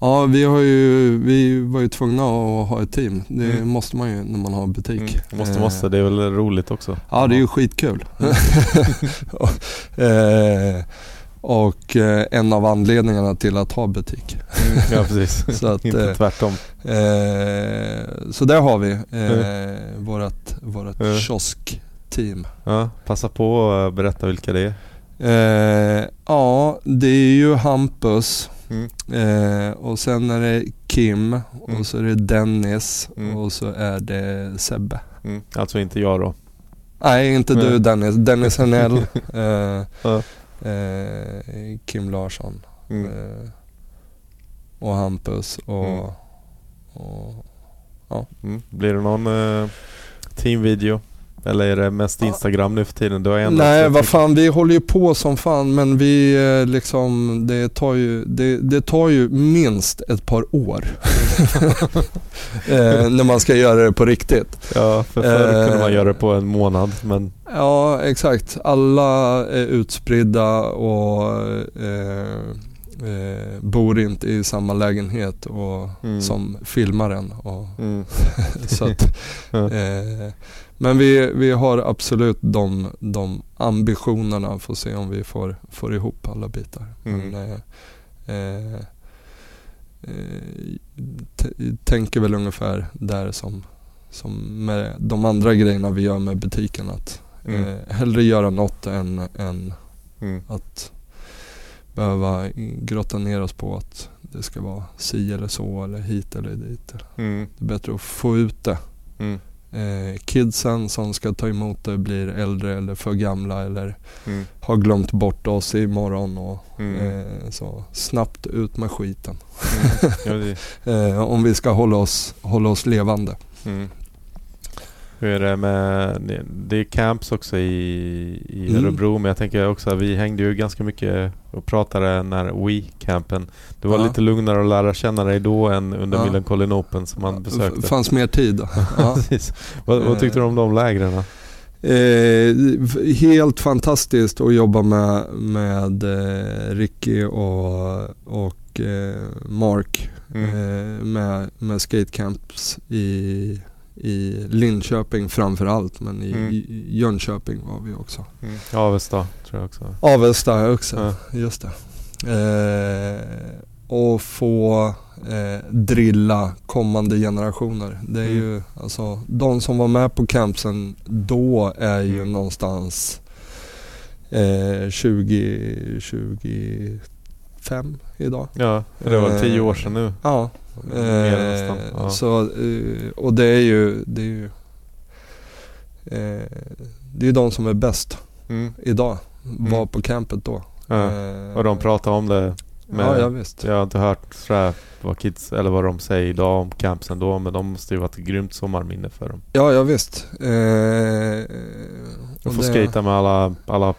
Ja, vi, har ju, vi var ju tvungna att ha ett team. Det Mm. måste man ju när man har butik. Mm. Måste, Eh, måste. Det är väl roligt också? Ja, det är ju skitkul. eh, och eh, en av anledningarna till att ha butik. Mm, ja, precis. Så att, Inte eh, tvärtom. Eh, så där har vi eh, vårat, vårat Mm. kioskteam. Ja, passa på att berätta vilka det är. Eh, ja, det är ju Hampus Mm. eh, och sen är det Kim Mm. och så är det Dennis Mm. och så är det Sebbe. Mm. Alltså inte jag då. Nej, inte du. Dennis. Dennis Hernell. eh, Ja. eh, Kim Larsson. Mm. Eh, och Hampus och, och Mm. Blir det någon eh, teamvideo? Eller är det mest Instagram nu för tiden? Du har Nej, vad fan, vi håller ju på som fan men vi eh, liksom, det tar ju, det, det tar ju minst ett par år. eh, när man ska göra det på riktigt. Ja, för förr Eh. kunde man göra det på en månad. Men Ja, exakt. Alla är utspridda och eh, eh, bor inte i samma lägenhet och, Mm. som filmaren. Och, mm. så att, eh, men vi, vi har absolut de, de ambitionerna. Får se om vi får, får ihop alla bitar. Mm. Men, eh, eh, eh, tänker väl ungefär där som, som med de andra grejerna vi gör med butiken. Att Mm. eh, hellre göra något än, än Mm. att behöva grotta ner oss på att det ska vara si eller så eller hit eller dit. Mm. Det är bättre att få ut det. Mm. Eh, kidsen som ska ta emot det blir äldre eller för gamla eller Mm. har glömt bort oss imorgon och Mm. eh, så snabbt ut med skiten. Mm. Ja, Eh, om vi ska hålla oss, hålla oss levande. Hur är det med, det- det är camps också i, i Mm. Örebro men jag tänker också att vi hängde ju ganska mycket och pratade när We-campen. Det var Ja. lite lugnare att lära känna dig då än under Ja. Millencolin Open som man besökte. F- fanns mer tid. Ja. Vad, vad tyckte du om de lägren? Eh, helt fantastiskt att jobba med, med eh, Ricky och, och eh, Mark Mm. eh, med, med skatecamps i, i Linköping framför allt men i, Mm. i Jönköping var vi också. Mm. Avesta tror jag också. Avesta också, Ja. just det. Eh, och få eh, drilla kommande generationer. Det är Mm. ju, alltså de som var med på campsen då är ju Mm. någonstans eh, 20, 25 idag. Ja, det var Eh, tio år sedan nu. Ja. Eh. Ja. så, eh, och det är ju, det är ju eh, det är de som är bäst Mm. idag. Var Mm. på campet då. Ja. Eh, Och de pratar om det. Med, Ja, ja visst. Jag har inte hört sådär vad kids, eller vad de säger idag om campsen då men de måste ju varit ett grymt sommarminne för dem. Ja, ja visst. Eh, och det- skata med alla, alla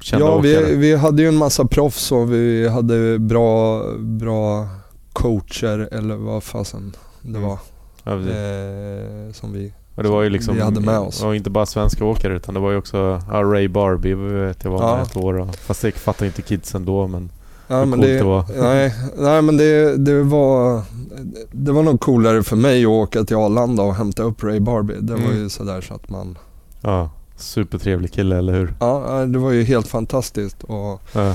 kända Ja, åkare. vi, vi hade ju en massa proffs och vi hade bra, bra coacher eller vad fasen det Mm. var. Ja. Eh, som vi och det var ju liksom, vi hade med oss. Och inte bara svenska åkare utan det var ju också ja, Ray Barbie vet jag var Ja. med ett år. Och, fast det fattar inte kidsen då men Ja, men det, det var. Nej, nej men det, det var Det var nog coolare för mig att åka till Arlanda och hämta upp Ray Barbie. Det var Mm. ju sådär så att man ja, supertrevlig kille eller hur? Ja, det var ju helt fantastiskt och Ja.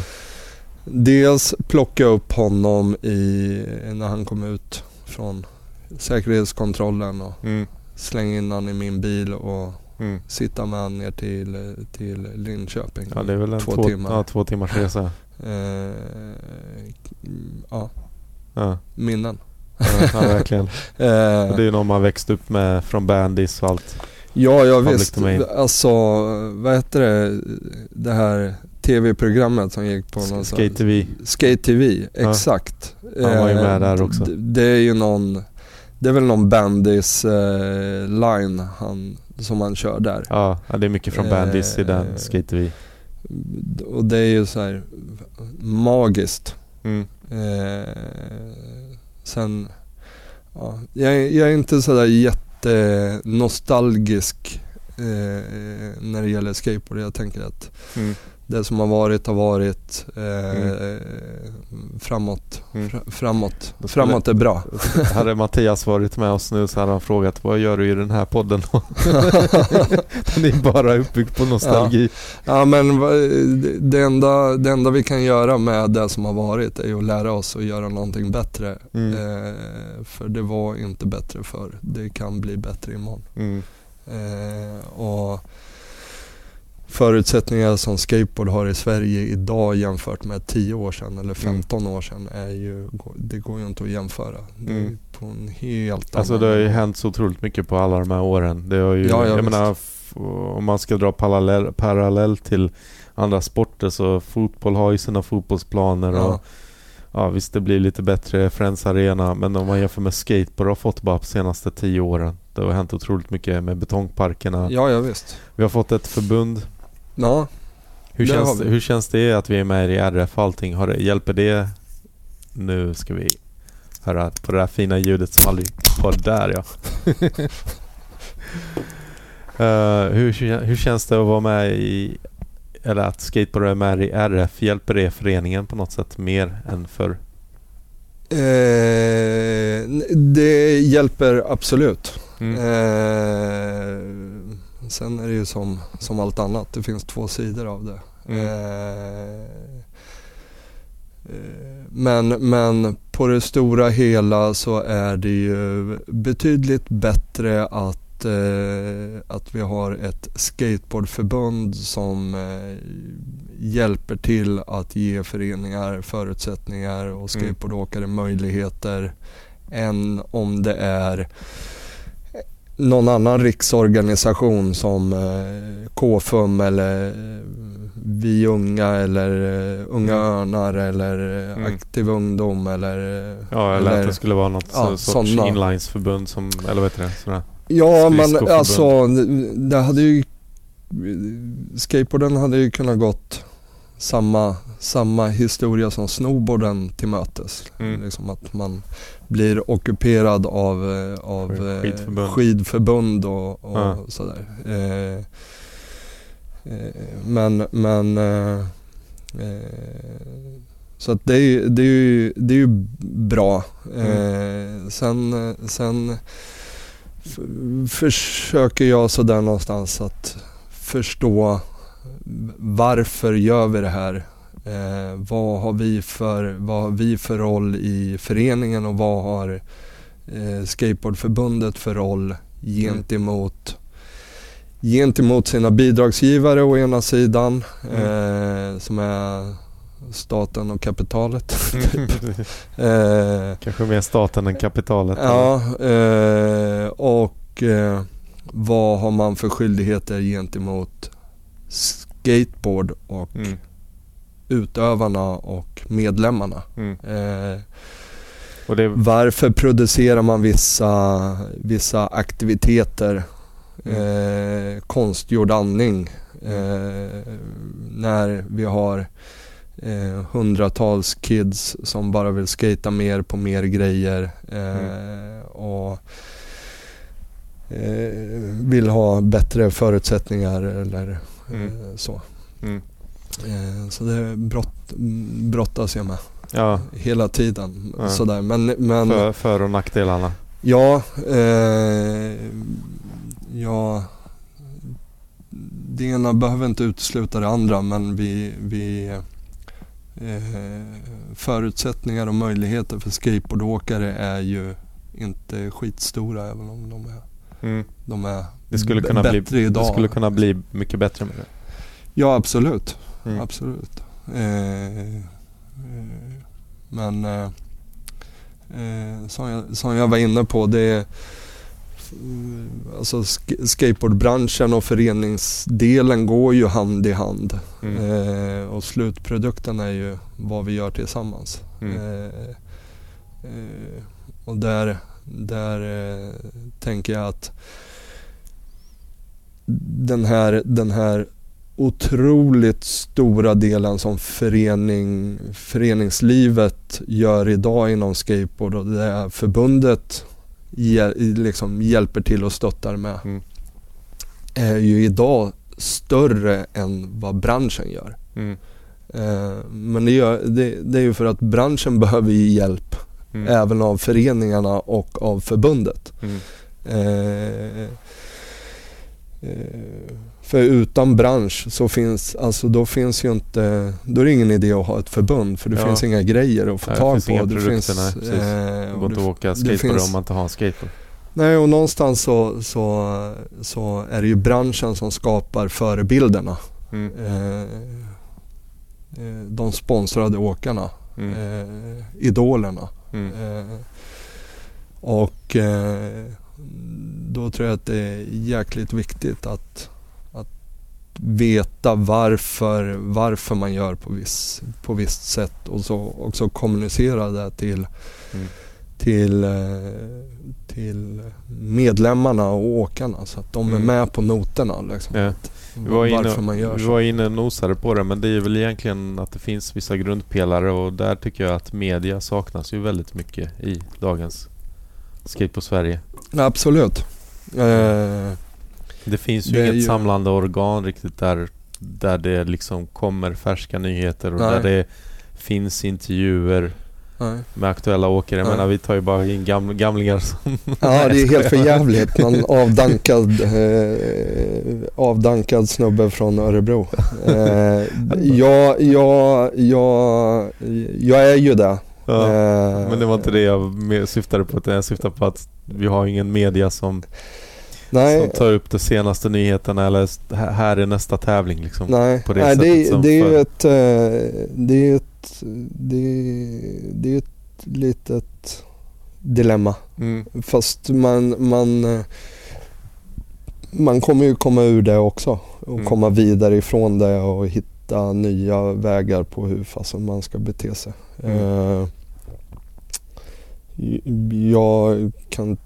Dels plocka upp honom i, när han kom ut från säkerhetskontrollen och Mm, slänga in han i min bil och mm. sitta med han ner till, till Linköping. Ja det är väl en två, två, timmar. Ja, två timmars resa. Eh, ja, Ja, minnen. ja, verkligen. Eh, det är någon man växt upp med från bandis och allt. ja, ja Public visst. domain. Alltså, vad heter det? Det här tv-programmet som gick på någon Skate TV. Skate TV, Ja. exakt. Han var ju med Eh, där också. d- Det är ju någon, det är väl någon bandis eh, line han, som han kör där. Ja, det är mycket från bandis i den Eh, Skate TV. Och det är ju så här magiskt. Mm. Eh, sen, ja, jag, är- jag är inte sådär jättenostalgisk eh, när det gäller skateboard. Jag tänker att Mm. Det som har varit har varit. Eh, Mm. Framåt, Mm. Fra, framåt, Då skulle- framåt är bra. Hade Mattias varit med oss nu så hade han frågat vad gör du i den här podden? den är bara uppbyggd på nostalgi. Ja men va- det- enda, det enda vi kan göra med det som har varit är ju att lära oss att göra någonting bättre. Mm. Eh, för det var inte bättre förr. Det kan bli bättre imorgon. Mm. Eh, och förutsättningar som skateboard har i Sverige idag jämfört med 10 år sedan eller 15 år sedan är ju, det går ju inte att jämföra. Mm. på en helt Alltså annan det har ju hänt så otroligt mycket på alla de här åren. Det har ju, Ja, ja, jag visst. menar, om man ska dra parallell, parallell till andra sporter så fotboll har ju sina fotbollsplaner och Ja, ja visst det blir lite bättre Friends Arena men om man jämför med skateboard har fått bara på senaste tio åren. Det har hänt otroligt mycket med betongparkerna. ja, ja visst. Vi har fått ett förbund. Ja, Hur känns, hur känns det att vi är med i RF och allting? Har det, hjälper det? Nu ska vi höra på det där fina ljudet som aldrig var där ja. Eh, hur, hur känns det att vara med i eller att skateboardare är med i RF? Hjälper det föreningen på något sätt mer än för eh, det hjälper absolut. mm. Eh, sen är det ju som, som allt annat, det finns två sidor av det. Mm. Eh, eh, men, men på det stora hela så är det ju betydligt bättre att, eh, att vi har ett skateboardförbund som eh, hjälper till att ge föreningar förutsättningar och skateboardåkare möjligheter än om det är någon annan riksorganisation som eh, KFUM eller eh, Vi Unga eller eh, Unga Mm. Örnar eller Mm. Aktiv Ungdom eller Ja eller, eller- att det skulle vara något ja, sorts inlinesförbund som, eller vad heter det? Ja men alltså det hade ju Skateboarden hade ju kunnat gått samma, samma historia som snowboarden till mötes. Mm. Liksom att man blir ockuperad av, eh, av eh, Skidförbund. skidförbund och, och Ja. sådär. Eh, eh, men men eh, så att det är det är ju, det är ju bra. Eh, sen, sen försöker jag sådär någonstans att förstå varför gör vi det här? Eh, vad, har vi för, vad har vi för roll i föreningen och vad har eh, Skateboardförbundet för roll gentemot, gentemot sina bidragsgivare å ena sidan eh, som är staten och kapitalet. eh, Kanske mer staten än kapitalet. Ja, eh, och eh, vad har man för skyldigheter gentemot skateboard och Mm. utövarna och medlemmarna? Mm. Eh, Och det, varför producerar man vissa, vissa aktiviteter? Mm. Eh, konstgjord andning. Eh, när vi har eh, hundratals kids som bara vill skata mer på mer grejer. Eh, och eh, vill ha bättre förutsättningar eller Mm. eh, så. mm. Eh, så det brott, brottas jag med Ja, hela tiden. Ja. Sådär. Men, men för, för och nackdelarna. ja, eh, ja, det ena behöver inte utesluta det andra men vi, vi eh, förutsättningar och möjligheter för skateboardåkare är ju inte skitstora även om de är, Mm. de är Det, skulle kunna bli, bättre idag. det skulle kunna bli mycket bättre med det. Ja absolut. Mm. Absolut. Eh, eh, men eh, eh, som, jag, som jag var inne på, det är eh, alltså sk- skateboardbranschen och föreningsdelen går ju hand i hand. Mm. Eh, och slutprodukten är ju vad vi gör tillsammans. Mm. Eh, eh, och där, där tänker jag att den här, den här otroligt stora delen som förening, föreningslivet gör idag inom skateboard och det är förbundet liksom hjälper till och stöttar med Mm. är ju idag större än vad branschen gör. Mm. Eh, men det, gör, det, det är ju för att branschen behöver hjälp Mm. även av föreningarna och av förbundet. Mm. Eh, för utan bransch så finns, alltså då finns ju inte, då är det ingen idé att ha ett förbund för det Ja. finns inga grejer att få Nej, det tag finns på. inga det produkter, finns, nej, precis. eh, Det och går inte det- att åka det skateboard finns- om man inte har en skateboard. Nej och någonstans så, så, så är det ju branschen som skapar förebilderna. Mm. Eh, eh, de sponsrade åkarna, Mm. eh, idolerna. Mm. Eh, och eh, då tror jag att det är jäkligt viktigt att, att veta varför, varför man gör på, viss, på visst sätt och så också kommunicera det till, Mm. till, eh, till medlemmarna och åkarna så att de är Mm. med på noterna. Liksom. Ja. Vi var, varför man inne, gör vi var inne och nosade på det men det är väl egentligen att det finns vissa grundpelare och där tycker jag att media saknas ju väldigt mycket i dagens Skate på Sverige. Absolut. Eh, Det finns ju Det inget ju- samlande organ riktigt där, där det liksom kommer färska nyheter och Nej. där det finns intervjuer nej. med aktuella åkare. Jag Nej. menar vi tar ju bara in gam, gamlingar som... Ja, det är helt för jävligt. Någon avdankad, eh, avdankad snubbe från Örebro. Eh, jag, jag, jag, jag är ju det. Ja. Eh, Men det var inte det jag syftade på utan jag syftade på att vi har ingen media som, Nej, som tar upp de senaste nyheterna eller här- är nästa tävling liksom. nej, på det nej sättet det, det är ett, eh, det är ju ett, det, det är ett litet dilemma. Mm. Fast man, man, eh, man kommer ju komma ur det också och Mm. komma vidare ifrån det och hitta nya vägar på hur fasen man ska bete sig. Mm. Eh, jag, kan,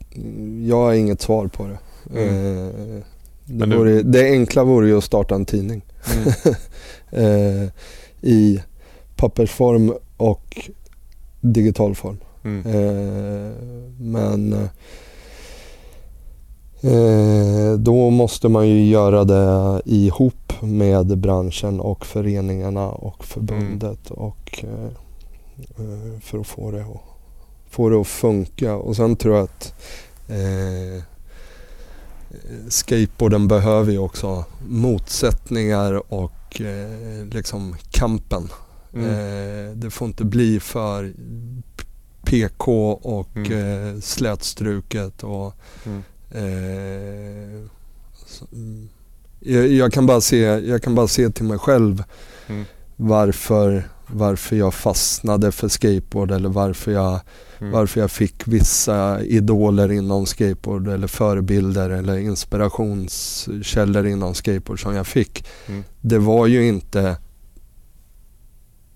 jag har inget svar på det. Mm. Eh, det, du- vore, det enkla vore ju att starta en tidning Mm. eh, i pappersform och digital form. Mm. Men eh, då måste man ju göra det ihop med branschen och föreningarna och förbundet och eh, eh, för att få det att, få det att funka. Och sen tror jag att eh, skateboarden behöver ju också motsättningar och eh, liksom kampen. Mm. Eh, det får inte bli för PK och Mm. slätstruket och Mm. Eh, så, mm. jag, jag, kan bara se, jag kan bara se till mig själv Mm. varför, varför jag fastnade för skateboard eller varför jag, Mm. varför jag fick vissa idoler inom skateboard eller förebilder eller inspirationskällor inom skateboard som jag fick. Mm. Det var ju inte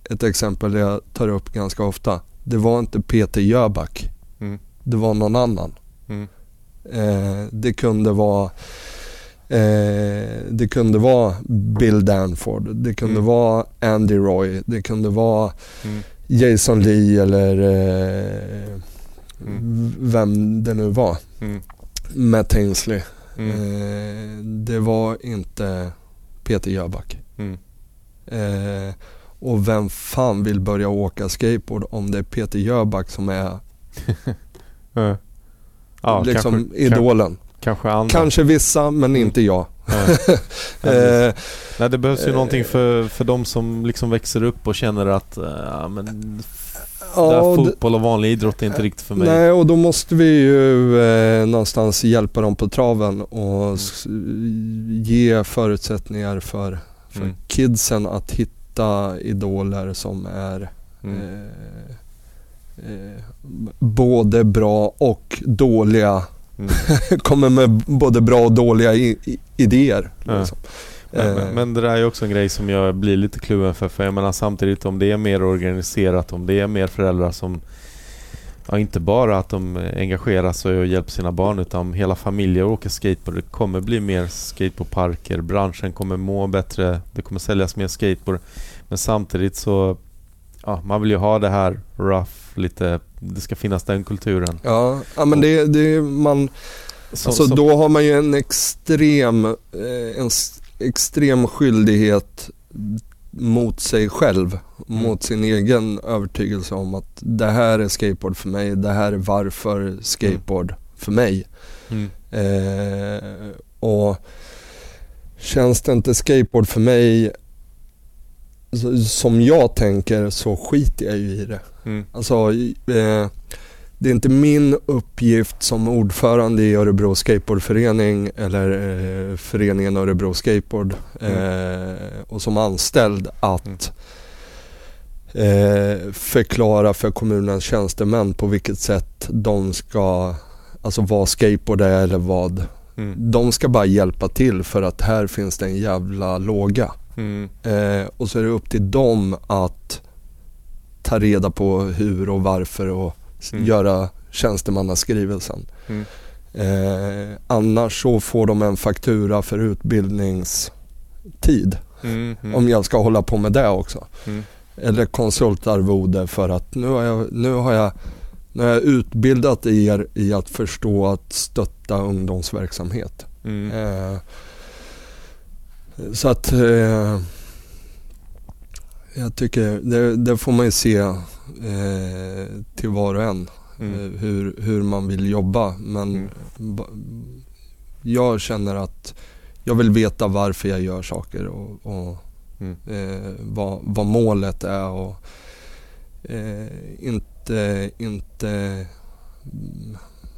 ett exempel jag tar upp ganska ofta. Det var inte Peter Jöback. Mm. Det var någon annan. Eh, det kunde vara eh, det kunde vara Bill Danford, det kunde Mm. vara Andy Roy, det kunde vara Mm. Jason Lee eller eh, Mm. vem det nu var. Mm. Matt Ainsley. Mm. Det var inte Peter Jöback. Mm. Och vem fan vill börja åka skateboard om det är Peter Jöback som är Ja. Liksom kanske, idolen. Kanske andra. Kanske vissa men Mm. inte jag. Ja. Ja, precis. Eh, Nej, det behövs ju eh, någonting för, för de som liksom växer upp och känner att ja, men, ja, fotboll och vanlig idrott är inte riktigt för mig. Nej, och då måste vi ju eh, någonstans hjälpa dem på traven och s- ge förutsättningar för, för Mm. kidsen att hitta idoler som är Mm. eh, eh, både bra och dåliga. Mm. Kommer med både bra och dåliga i, i, idéer. Ja. Liksom. Men, Eh, men, det där är också en grej som jag blir lite kluven för. För jag menar samtidigt om det är mer organiserat, om det är mer föräldrar som Ja, inte bara att de engagerar sig och hjälper sina barn utan hela familjer åker skateboard. Det kommer bli mer skateboardparker, branschen kommer må bättre, det kommer säljas mer skateboard. Men samtidigt så, ja, man vill ju ha det här rough, lite, det ska finnas den kulturen. ja, ja, men det, det man, Så, alltså så- då har man ju en extrem, eh, en extrem skyldighet mot sig själv, Mm. mot sin egen övertygelse om att det här är skateboard för mig, det här är varför skateboard för mig. Mm. Eh, och känns det inte skateboard för mig som jag tänker så skiter jag ju i det. Mm. Alltså, eh, det är inte min uppgift som ordförande i Örebro Skateboardförening eller eh, föreningen Örebro Skateboard eh, och som anställd att eh, förklara för kommunens tjänstemän på vilket sätt de ska, alltså vad skateboard är eller vad. Mm. De ska bara hjälpa till för att här finns det en jävla låga. Mm. Eh, och så är det upp till dem att ta reda på hur och varför och Mm. göra tjänstemannaskrivelsen. Mm. Eh, annars så får de en faktura för utbildningstid. Mm. Mm. Om jag ska hålla på med det också. Mm. Eller konsultarvode för att nu har jag, nu har jag, nu har jag utbildat er i att förstå att stötta ungdomsverksamhet. Mm. Eh, så att eh, jag tycker det, det får man ju se eh, till var och en Mm. eh, hur, hur man vill jobba. Men Mm. ba, jag känner att jag vill veta varför jag gör saker och, och Mm. eh, vad, vad målet är och eh, inte, inte mm,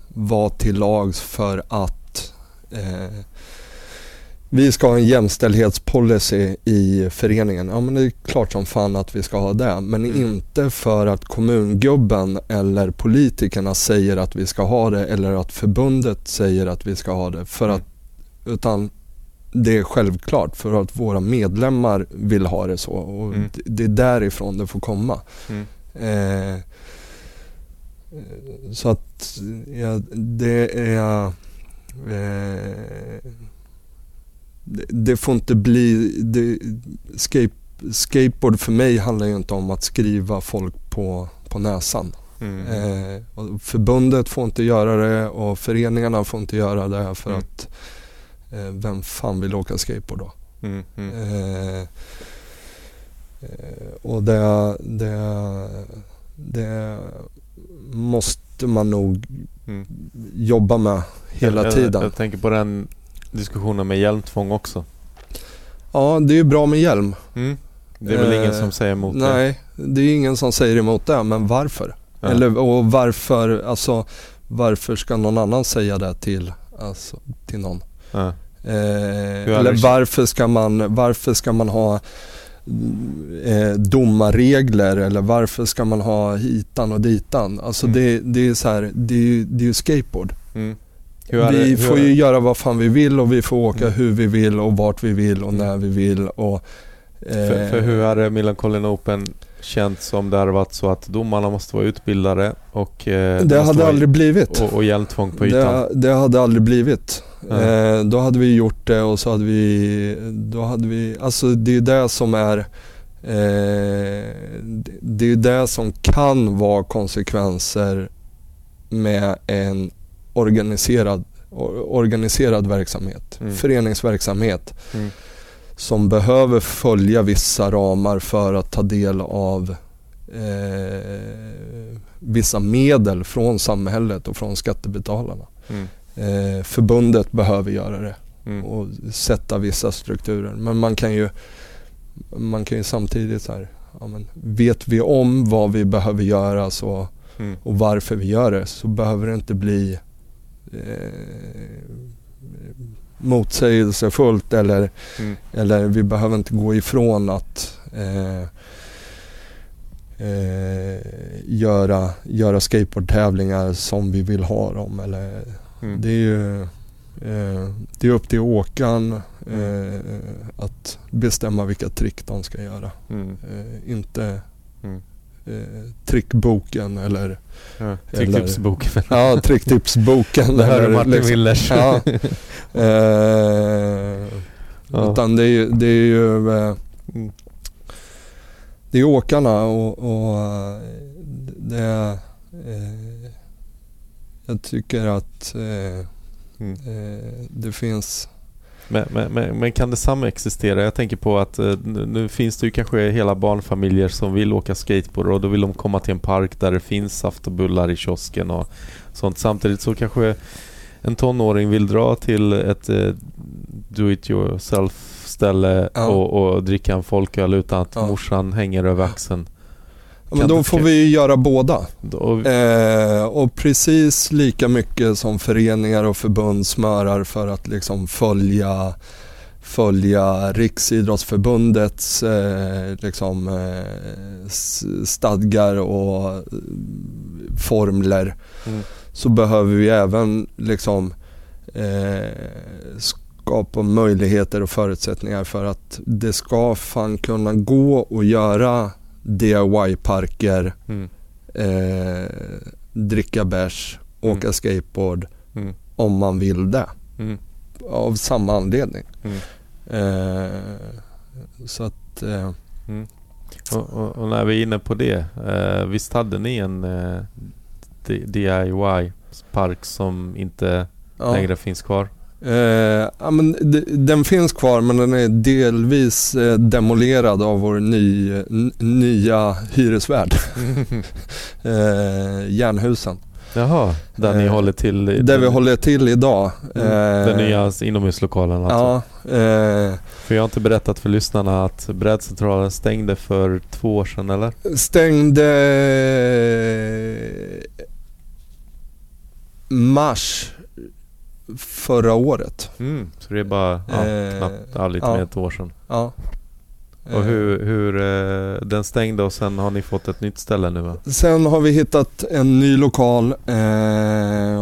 vara till lags för att eh, vi ska ha en jämställdhetspolicy i föreningen. Ja men det är klart som fan att vi ska ha det. Men Mm. inte för att kommungubben eller politikerna säger att vi ska ha det eller att förbundet säger att vi ska ha det. För Mm. att, utan det är självklart för att våra medlemmar vill ha det så. Och Mm. det- är därifrån det får komma. Mm. Eh, så att ja, det är... Eh, det, får inte bli... Det, skate, skateboard för mig handlar ju inte om att skriva folk på, på näsan. Mm. Eh, förbundet får inte göra det och föreningarna får inte göra det för Mm. att eh, vem fan vill åka skateboard då? Mm. Mm. Eh, eh, och det, det, det måste man nog Mm. jobba med hela jag, tiden. Jag, jag tänker på den diskussionen med hjälmtvång också. Ja, det är ju bra med hjälm. Mm. Det är väl Eh, ingen som säger emot det? Nej, det är ingen som säger emot det, men varför? Ja. Eller, och varför, alltså, varför ska någon annan säga det till, alltså, till någon? Ja. Eh, eller varför ska man, varför ska man ha eh, domarregler eller varför ska man ha hitan och ditan? Alltså Mm. det, det är så här, det är ju det är skateboard. Mm. Är vi får ju göra vad fan vi vill och vi får åka Mm. hur vi vill och vart vi vill och Mm. när vi vill. Och, eh, För, för hur hade Millencolin Open känts om det hade varit så att domarna måste vara utbildade och eh, det hade vara- aldrig blivit. och, och hjälmtvång på ytan? Det, det hade aldrig blivit. Ja. Eh, då hade vi gjort det och så hade vi, då hade vi, alltså det är det som är, eh, det är det som kan vara konsekvenser med en organiserad, or- organiserad verksamhet, Mm. föreningsverksamhet Mm. som behöver följa vissa ramar för att ta del av eh, vissa medel från samhället och från skattebetalarna. Mm. Eh, förbundet behöver göra det Mm. och sätta vissa strukturer. Men man kan ju, man kan ju samtidigt så här, ja, men vet vi om vad vi behöver göra så, Mm. och varför vi gör det så behöver det inte bli motsägelsefullt eller, Mm. eller vi behöver inte gå ifrån att eh, eh, göra, göra skateboardtävlingar som vi vill ha dem. Eller, Mm. Det är ju eh, det är upp till åkaren eh, att bestämma vilka trick de ska göra. Mm. Eh, inte Mm. Eh, trickboken eller Ja. Eller- Tricktipsbok. ja, tricktipsboken. Det hör eller Martin liksom- Willers. Ja. Eh, Ja. Utan det är ju, det är ju eh, det är åkarna och, och eh, det är, eh, jag tycker att eh, Mm. eh, det finns Men, men, men, kan det samexistera? Jag tänker på att eh, nu, nu finns det ju kanske hela barnfamiljer som vill åka skateboard och då vill de komma till en park där det finns saft och bullar i kiosken och sånt. Samtidigt så kanske en tonåring vill dra till ett eh, do it yourself ställe Ja. och, och dricka en folköl utan att Ja. morsan hänger över axeln. Ja, men då får vi ju göra båda. Då, Eh, och precis lika mycket som föreningar och förbund smörar för att liksom följa, följa Riksidrottsförbundets eh, liksom, eh, stadgar och formler Mm. så behöver vi även liksom eh, skapa möjligheter och förutsättningar för att det ska fan kunna gå att göra DIY-parker mm, eh, dricka bärs, Mm. åka skateboard mm, om man vill det. mm, Av samma anledning. mm. Eh, så att, eh, Och, och, och när vi är inne på det, eh, visst hade ni en eh, DIY-park som inte ja. längre finns kvar? Eh, ja, men den finns kvar men den är delvis eh, demolerad av vår ny, nya hyresvärd. eh, Järnhusen. Jaha, där ni Eh, håller till? i- Där vi håller till idag. Mm, Eh, Den nya inomhuslokalen alltså? Ja, eh, För jag har inte berättat för lyssnarna att brädcentralen stängde för två år sedan eller? stängde mars förra året. Mm, så det är bara ja, Eh, knappt, ja, lite ja. mer än ett år sedan. Ja. Och hur, hur eh, den stängde och sen har ni fått ett nytt ställe nu va? Sen har vi hittat en ny lokal, eh,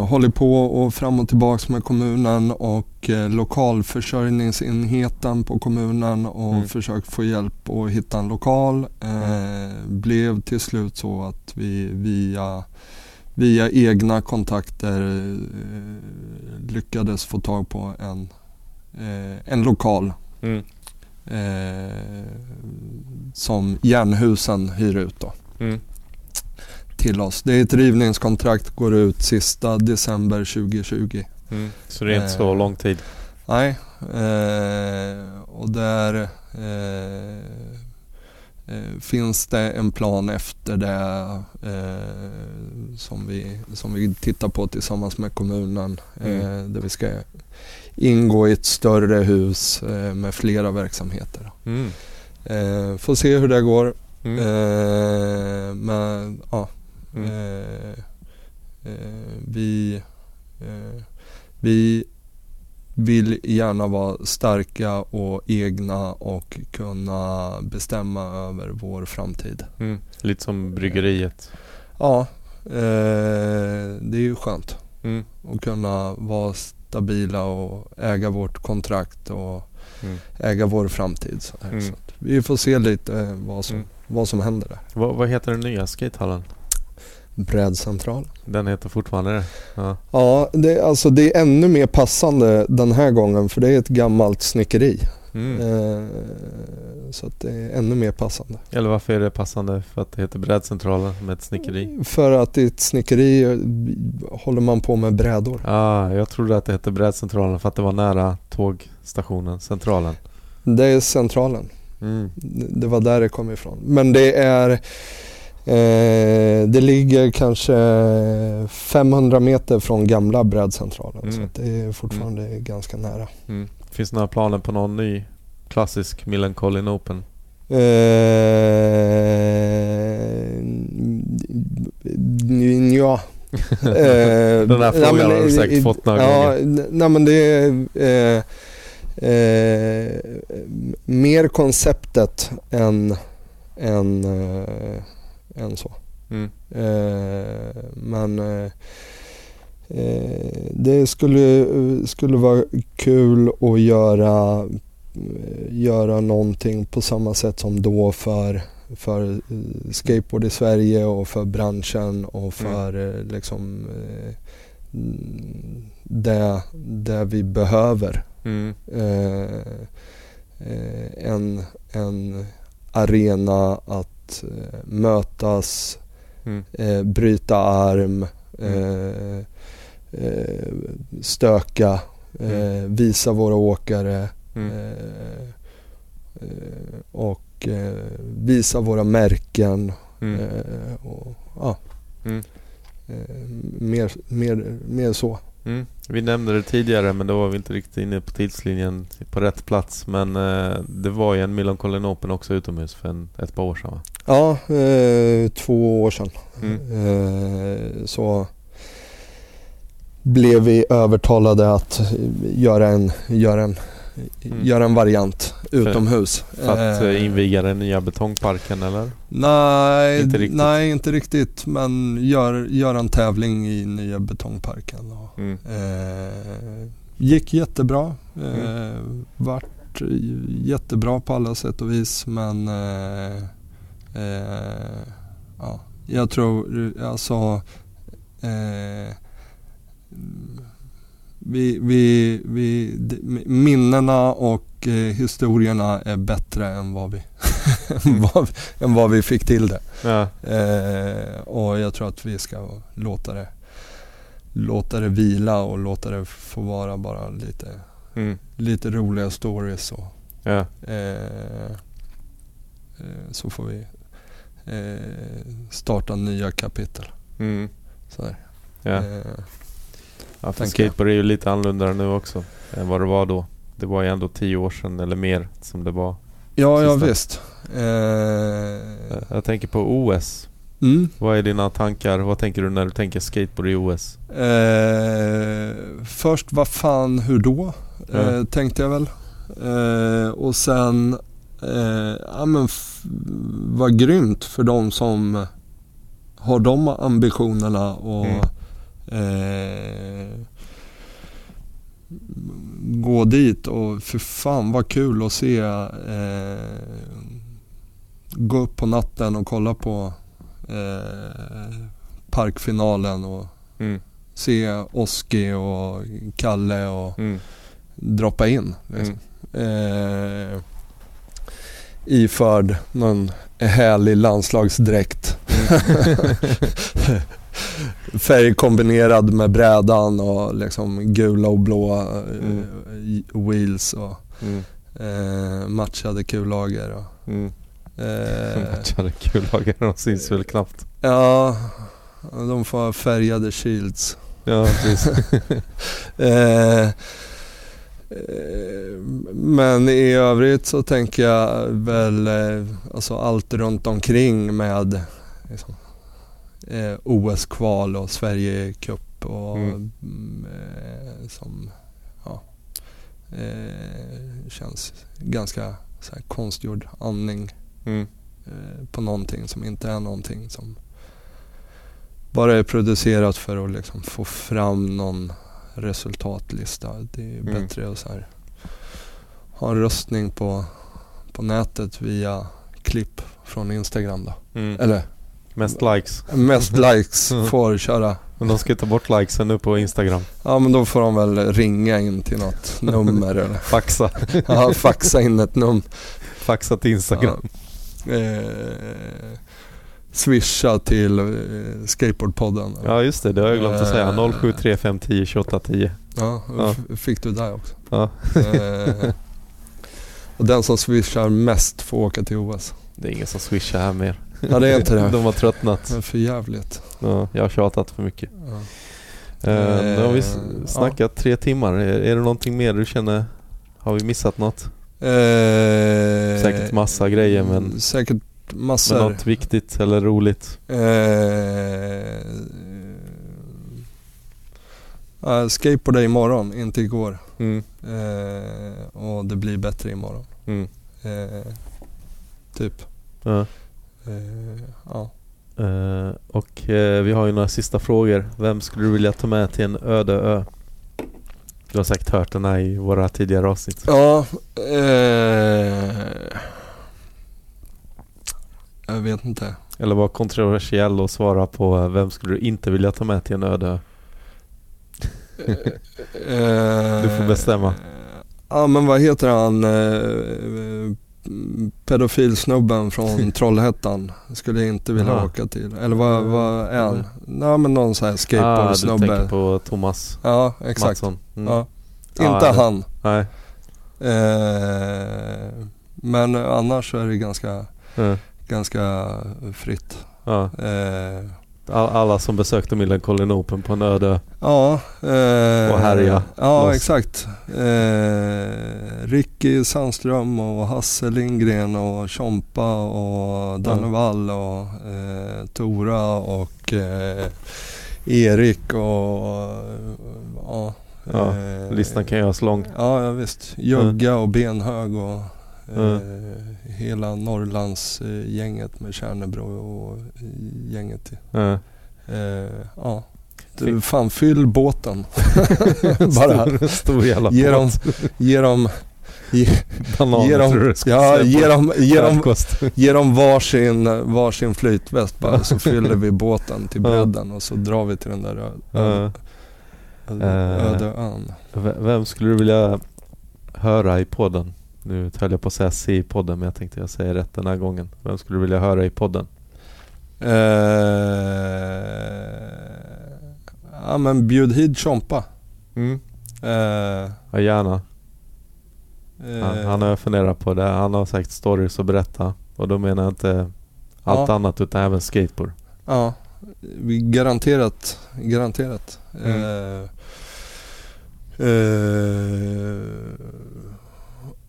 håller på och fram och tillbaks med kommunen och eh, lokalförsörjningsenheten på kommunen och Mm. försökt få hjälp att hitta en lokal. Eh, blev till slut så att vi via, via egna kontakter eh, lyckades få tag på en, eh, en lokal Mm. eh, som Järnhusen hyr ut. Då Mm. till oss. Det är ett rivningskontrakt, går ut sista december 2020. Mm. Så det är inte så lång tid? Nej, och där finns det en plan efter det eh, som, vi, som vi tittar på tillsammans med kommunen. Mm. Eh, där vi ska ingå i ett större hus eh, med flera verksamheter. Mm. Eh, får se hur det går. Mm. Eh, men ja, Mm. Eh, eh, vi, eh, vi vill gärna vara starka och egna och kunna bestämma över vår framtid. Mm. Lite som bryggeriet. Ja, eh, det är ju skönt Mm. att kunna vara stabila och äga vårt kontrakt och Mm. äga vår framtid. Så här. Mm. Så vi får se lite eh, vad som, Mm. vad som händer där. Vad, vad heter den nya skatehallen? Brädcentral. Den heter fortfarande det? Ja. Ja, det, alltså det är ännu mer passande den här gången för det är ett gammalt snickeri. Mm. Eh, så att det är ännu mer passande. Eller varför är det passande för att det heter brädcentralen med ett snickeri? För att i ett snickeri eh, håller man på med brädor. Ah, jag trodde att det hette brädcentralen för att det var nära tågstationen, centralen. Det är centralen. Mm. Det var där det kom ifrån. Men det är eh, Det ligger kanske 500 meter från gamla brädcentralen. Så Mm. att det är fortfarande ganska nära. Mm. Finns det några planer på någon ny klassisk Millencolin Open? Eh, ja. Eh, Den här nej, frågan men, har du säkert eh, fått några ja, gånger. Nej men det är eh, eh, mer konceptet än, än, eh, än så. Mm. Eh, men eh, eh, det skulle, skulle vara kul att göra, eh, göra någonting på samma sätt som då för, för eh, skateboard i Sverige och för branschen och för eh, liksom mm, det, det vi behöver. Mm. Eh, en, en arena att eh, mötas, Mm. eh, bryta arm, eh, eh, stöka, Eh, visa våra åkare Mm. och visa våra märken. Mm. Och, ja, Mm. mer, mer, mer så. Mm. Vi nämnde det tidigare men då var vi inte riktigt inne på tidslinjen på rätt plats. Men eh, det var ju en Milan Colin Open också utomhus för en, ett par år sedan va? Ja, eh, två år sedan. Mm. Eh, så blev vi övertalade att göra en, göra en, Mm. göra en variant utomhus. För att Eh, eh, inviga den nya betongparken eller? nej, Inte riktigt. nej, inte riktigt. Men gör, gör en tävling i nya betongparken. Och, Mm. eh, gick jättebra. Eh, Mm. Vart jättebra på alla sätt och vis. Men eh, eh, ja, jag tror, alltså eh, vi, vi, vi, minnena och eh, historierna är bättre än vad vi, än vad, än vad vi fick till det. Ja. Eh, och jag tror att vi ska låta det, låta det vila och låta det få vara bara lite, Mm. lite roliga stories. Och, Ja. eh, eh, så får vi eh, starta nya kapitel. Mm. Så Ja. Ja, för skateboard är ju lite annorlunda nu också än vad det var då. Det var ju ändå tio år sedan eller mer som det var. ja, ja Sista. visst. Eh, Jag tänker på OS. mm. Vad är dina tankar? Vad tänker du när du tänker skateboard i OS? Eh, först, vad fan, hur då? Eh, Ja. tänkte jag väl. Eh, och sen, eh, ja men vad grymt för de som har de ambitionerna och Mm. Eh, gå dit och för fan vad kul att se eh, gå upp på natten och kolla på eh, parkfinalen och Mm. se Oski och Kalle och Mm. droppa in. Liksom. Eh, iförd någon härlig landslagsdräkt. Färgkombinerad med brädan och liksom gula och blåa eh, wheels och Mm. eh, matchade kullager. Och, Mm. eh, Matchade kullager, de syns väl knappt. ja, de får färgade shields. Ja, precis. Eh, eh, men i övrigt så tänker jag väl eh, alltså allt runt omkring med liksom, eh, OS-kval och Sverige-cup och Mm. mm, eh, som ja, eh, känns ganska så konstgjord andning Mm. eh, på någonting som inte är någonting som bara är producerat för att liksom få fram någon resultatlista. Det är Mm. bättre att så här, ha en röstning på, på nätet via klipp från Instagram då. Mm. Eller Mest likes. mest likes Mm. får köra. Men de ska ta bort likesen nu på Instagram. Ja men då får de väl ringa in till något nummer eller Faxa. ja, faxa in ett nummer. Faxa till Instagram. Ja. Eh, swisha till eh, Skateboardpodden. Ja just det, det har jag glömt att säga. Eh. 073510 2810. Ja, Ja. fick du det också. Ja. Eh, och den som swishar mest får åka till OS. Det är ingen som swishar här mer. Ja det är inte det. De har tröttnat. Det är för jävligt. Ja, jag har tjatat för mycket. Ja. Eh, nu har vi Eh, snackat tre timmar. Är, är det någonting mer du känner? Har vi missat något? Eh, Säkert massa grejer men, Säkert men massor. något viktigt eller roligt? Eh, eh, skateboarda imorgon, inte igår. Mm. Eh, och det blir bättre imorgon. Mm. Eh, typ. Ja. Eh, ja. Eh, och eh, vi har ju några sista frågor. Vem skulle du vilja ta med till en öde ö? Du har säkert hört den här i våra tidigare avsnitt. Ja, eh, jag vet inte. Eller var kontroversiell och svara på vem skulle du inte vilja ta med till en öde ö? Eh, Du får bestämma. Ja men vad heter han? Pedofilsnubben från Trollhättan. Skulle jag inte vilja Jaha. åka till. Eller vad, vad är han? Nej men någon sån här Ah, du skateboardsnubbe. tänker på Thomas ja exakt. Mm. Ja. Inte det- han. Nej. Eh, men annars så är det ganska, Ja. ganska fritt. Ja. Eh, Alla som besökte Millencolin Open på en öde ja. Eh, Och härja Ja, loss. exakt. Eh, Ricky Sandström och Hasse Lindgren och Chompa och Danne Wall och eh, Tora och eh, Erik och ja. Ja, eh, Listan kan göras lång. Ja, ja visst. Jögga och Benhög och eh, Mm. hela Norrlands eh, gänget med Kärnebro och eh, gänget. Ja. Eh, ja. Du, fan fyll båten. Bara Stor, stor jävla ge dem, båt. ge dem, ge, Bananer ge dem, du ja, ge dem, ge dem, ge dem varsin, varsin flytväst bara så fyller vi båten till bredden och så drar vi till den där ö, öde, Eh. ön. Vem skulle du vilja höra i podden? Nu höll jag på att säga se i podden men jag tänkte jag säger rätt den här gången. Vem skulle du vilja höra i podden? Eh, ja men bjud hit Chompa. Mm. Eh, Ja, gärna. Han, eh, han har funderat på det. Han har säkert stories att berätta. Och då menar jag inte allt Ja. annat utan även skateboard. Ja, garanterat. Garanterat. Mm.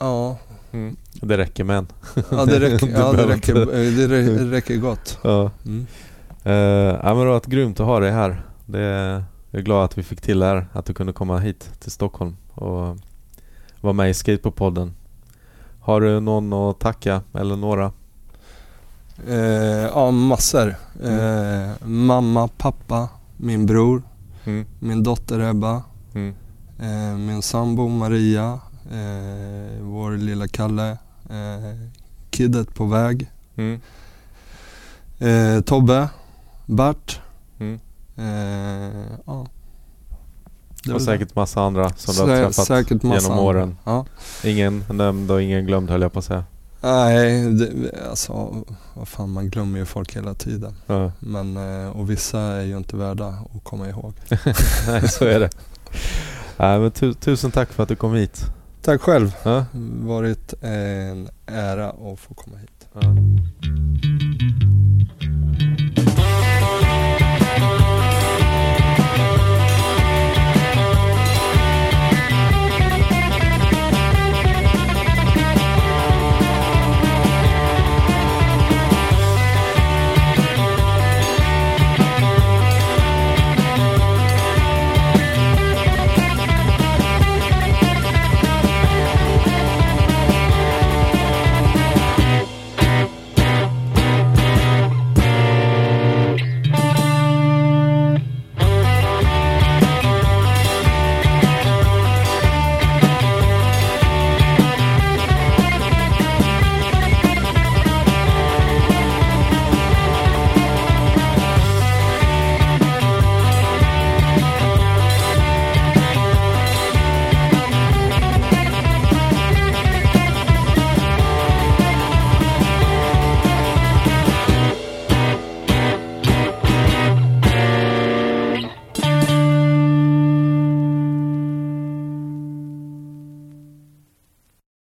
Eh, eh, ja, Det räcker med en. ja, det räcker, ja, det räcker, inte- det rä- räcker gott. Ja. Mm. Uh, ja men det har varit grymt att ha dig här. Det är, jag är glad att vi fick till det här. Att du kunde komma hit till Stockholm och vara med i Skateboardpodden. Har du någon att tacka eller några? Eh, ja, massor. Eh, mamma, pappa, min bror, Mm. min dotter Ebba, Mm. eh, min sambo Maria, eh, vår lilla Kalle, eh, kiddet på väg, Mm. eh, Tobbe, Bert. Mm. Eh, ja. Och säkert massa andra som du har träffat genom åren. Ja. Ingen nämnd och ingen glömd höll jag på att säga. Nej, det, alltså vad fan man glömmer ju folk hela tiden. Ja. Men, eh, och vissa är ju inte värda att komma ihåg. Nej så är det. Nej, men tu- tusen tack för att du kom hit. Tack själv. Ja. Varit en ära att få komma hit. Ja.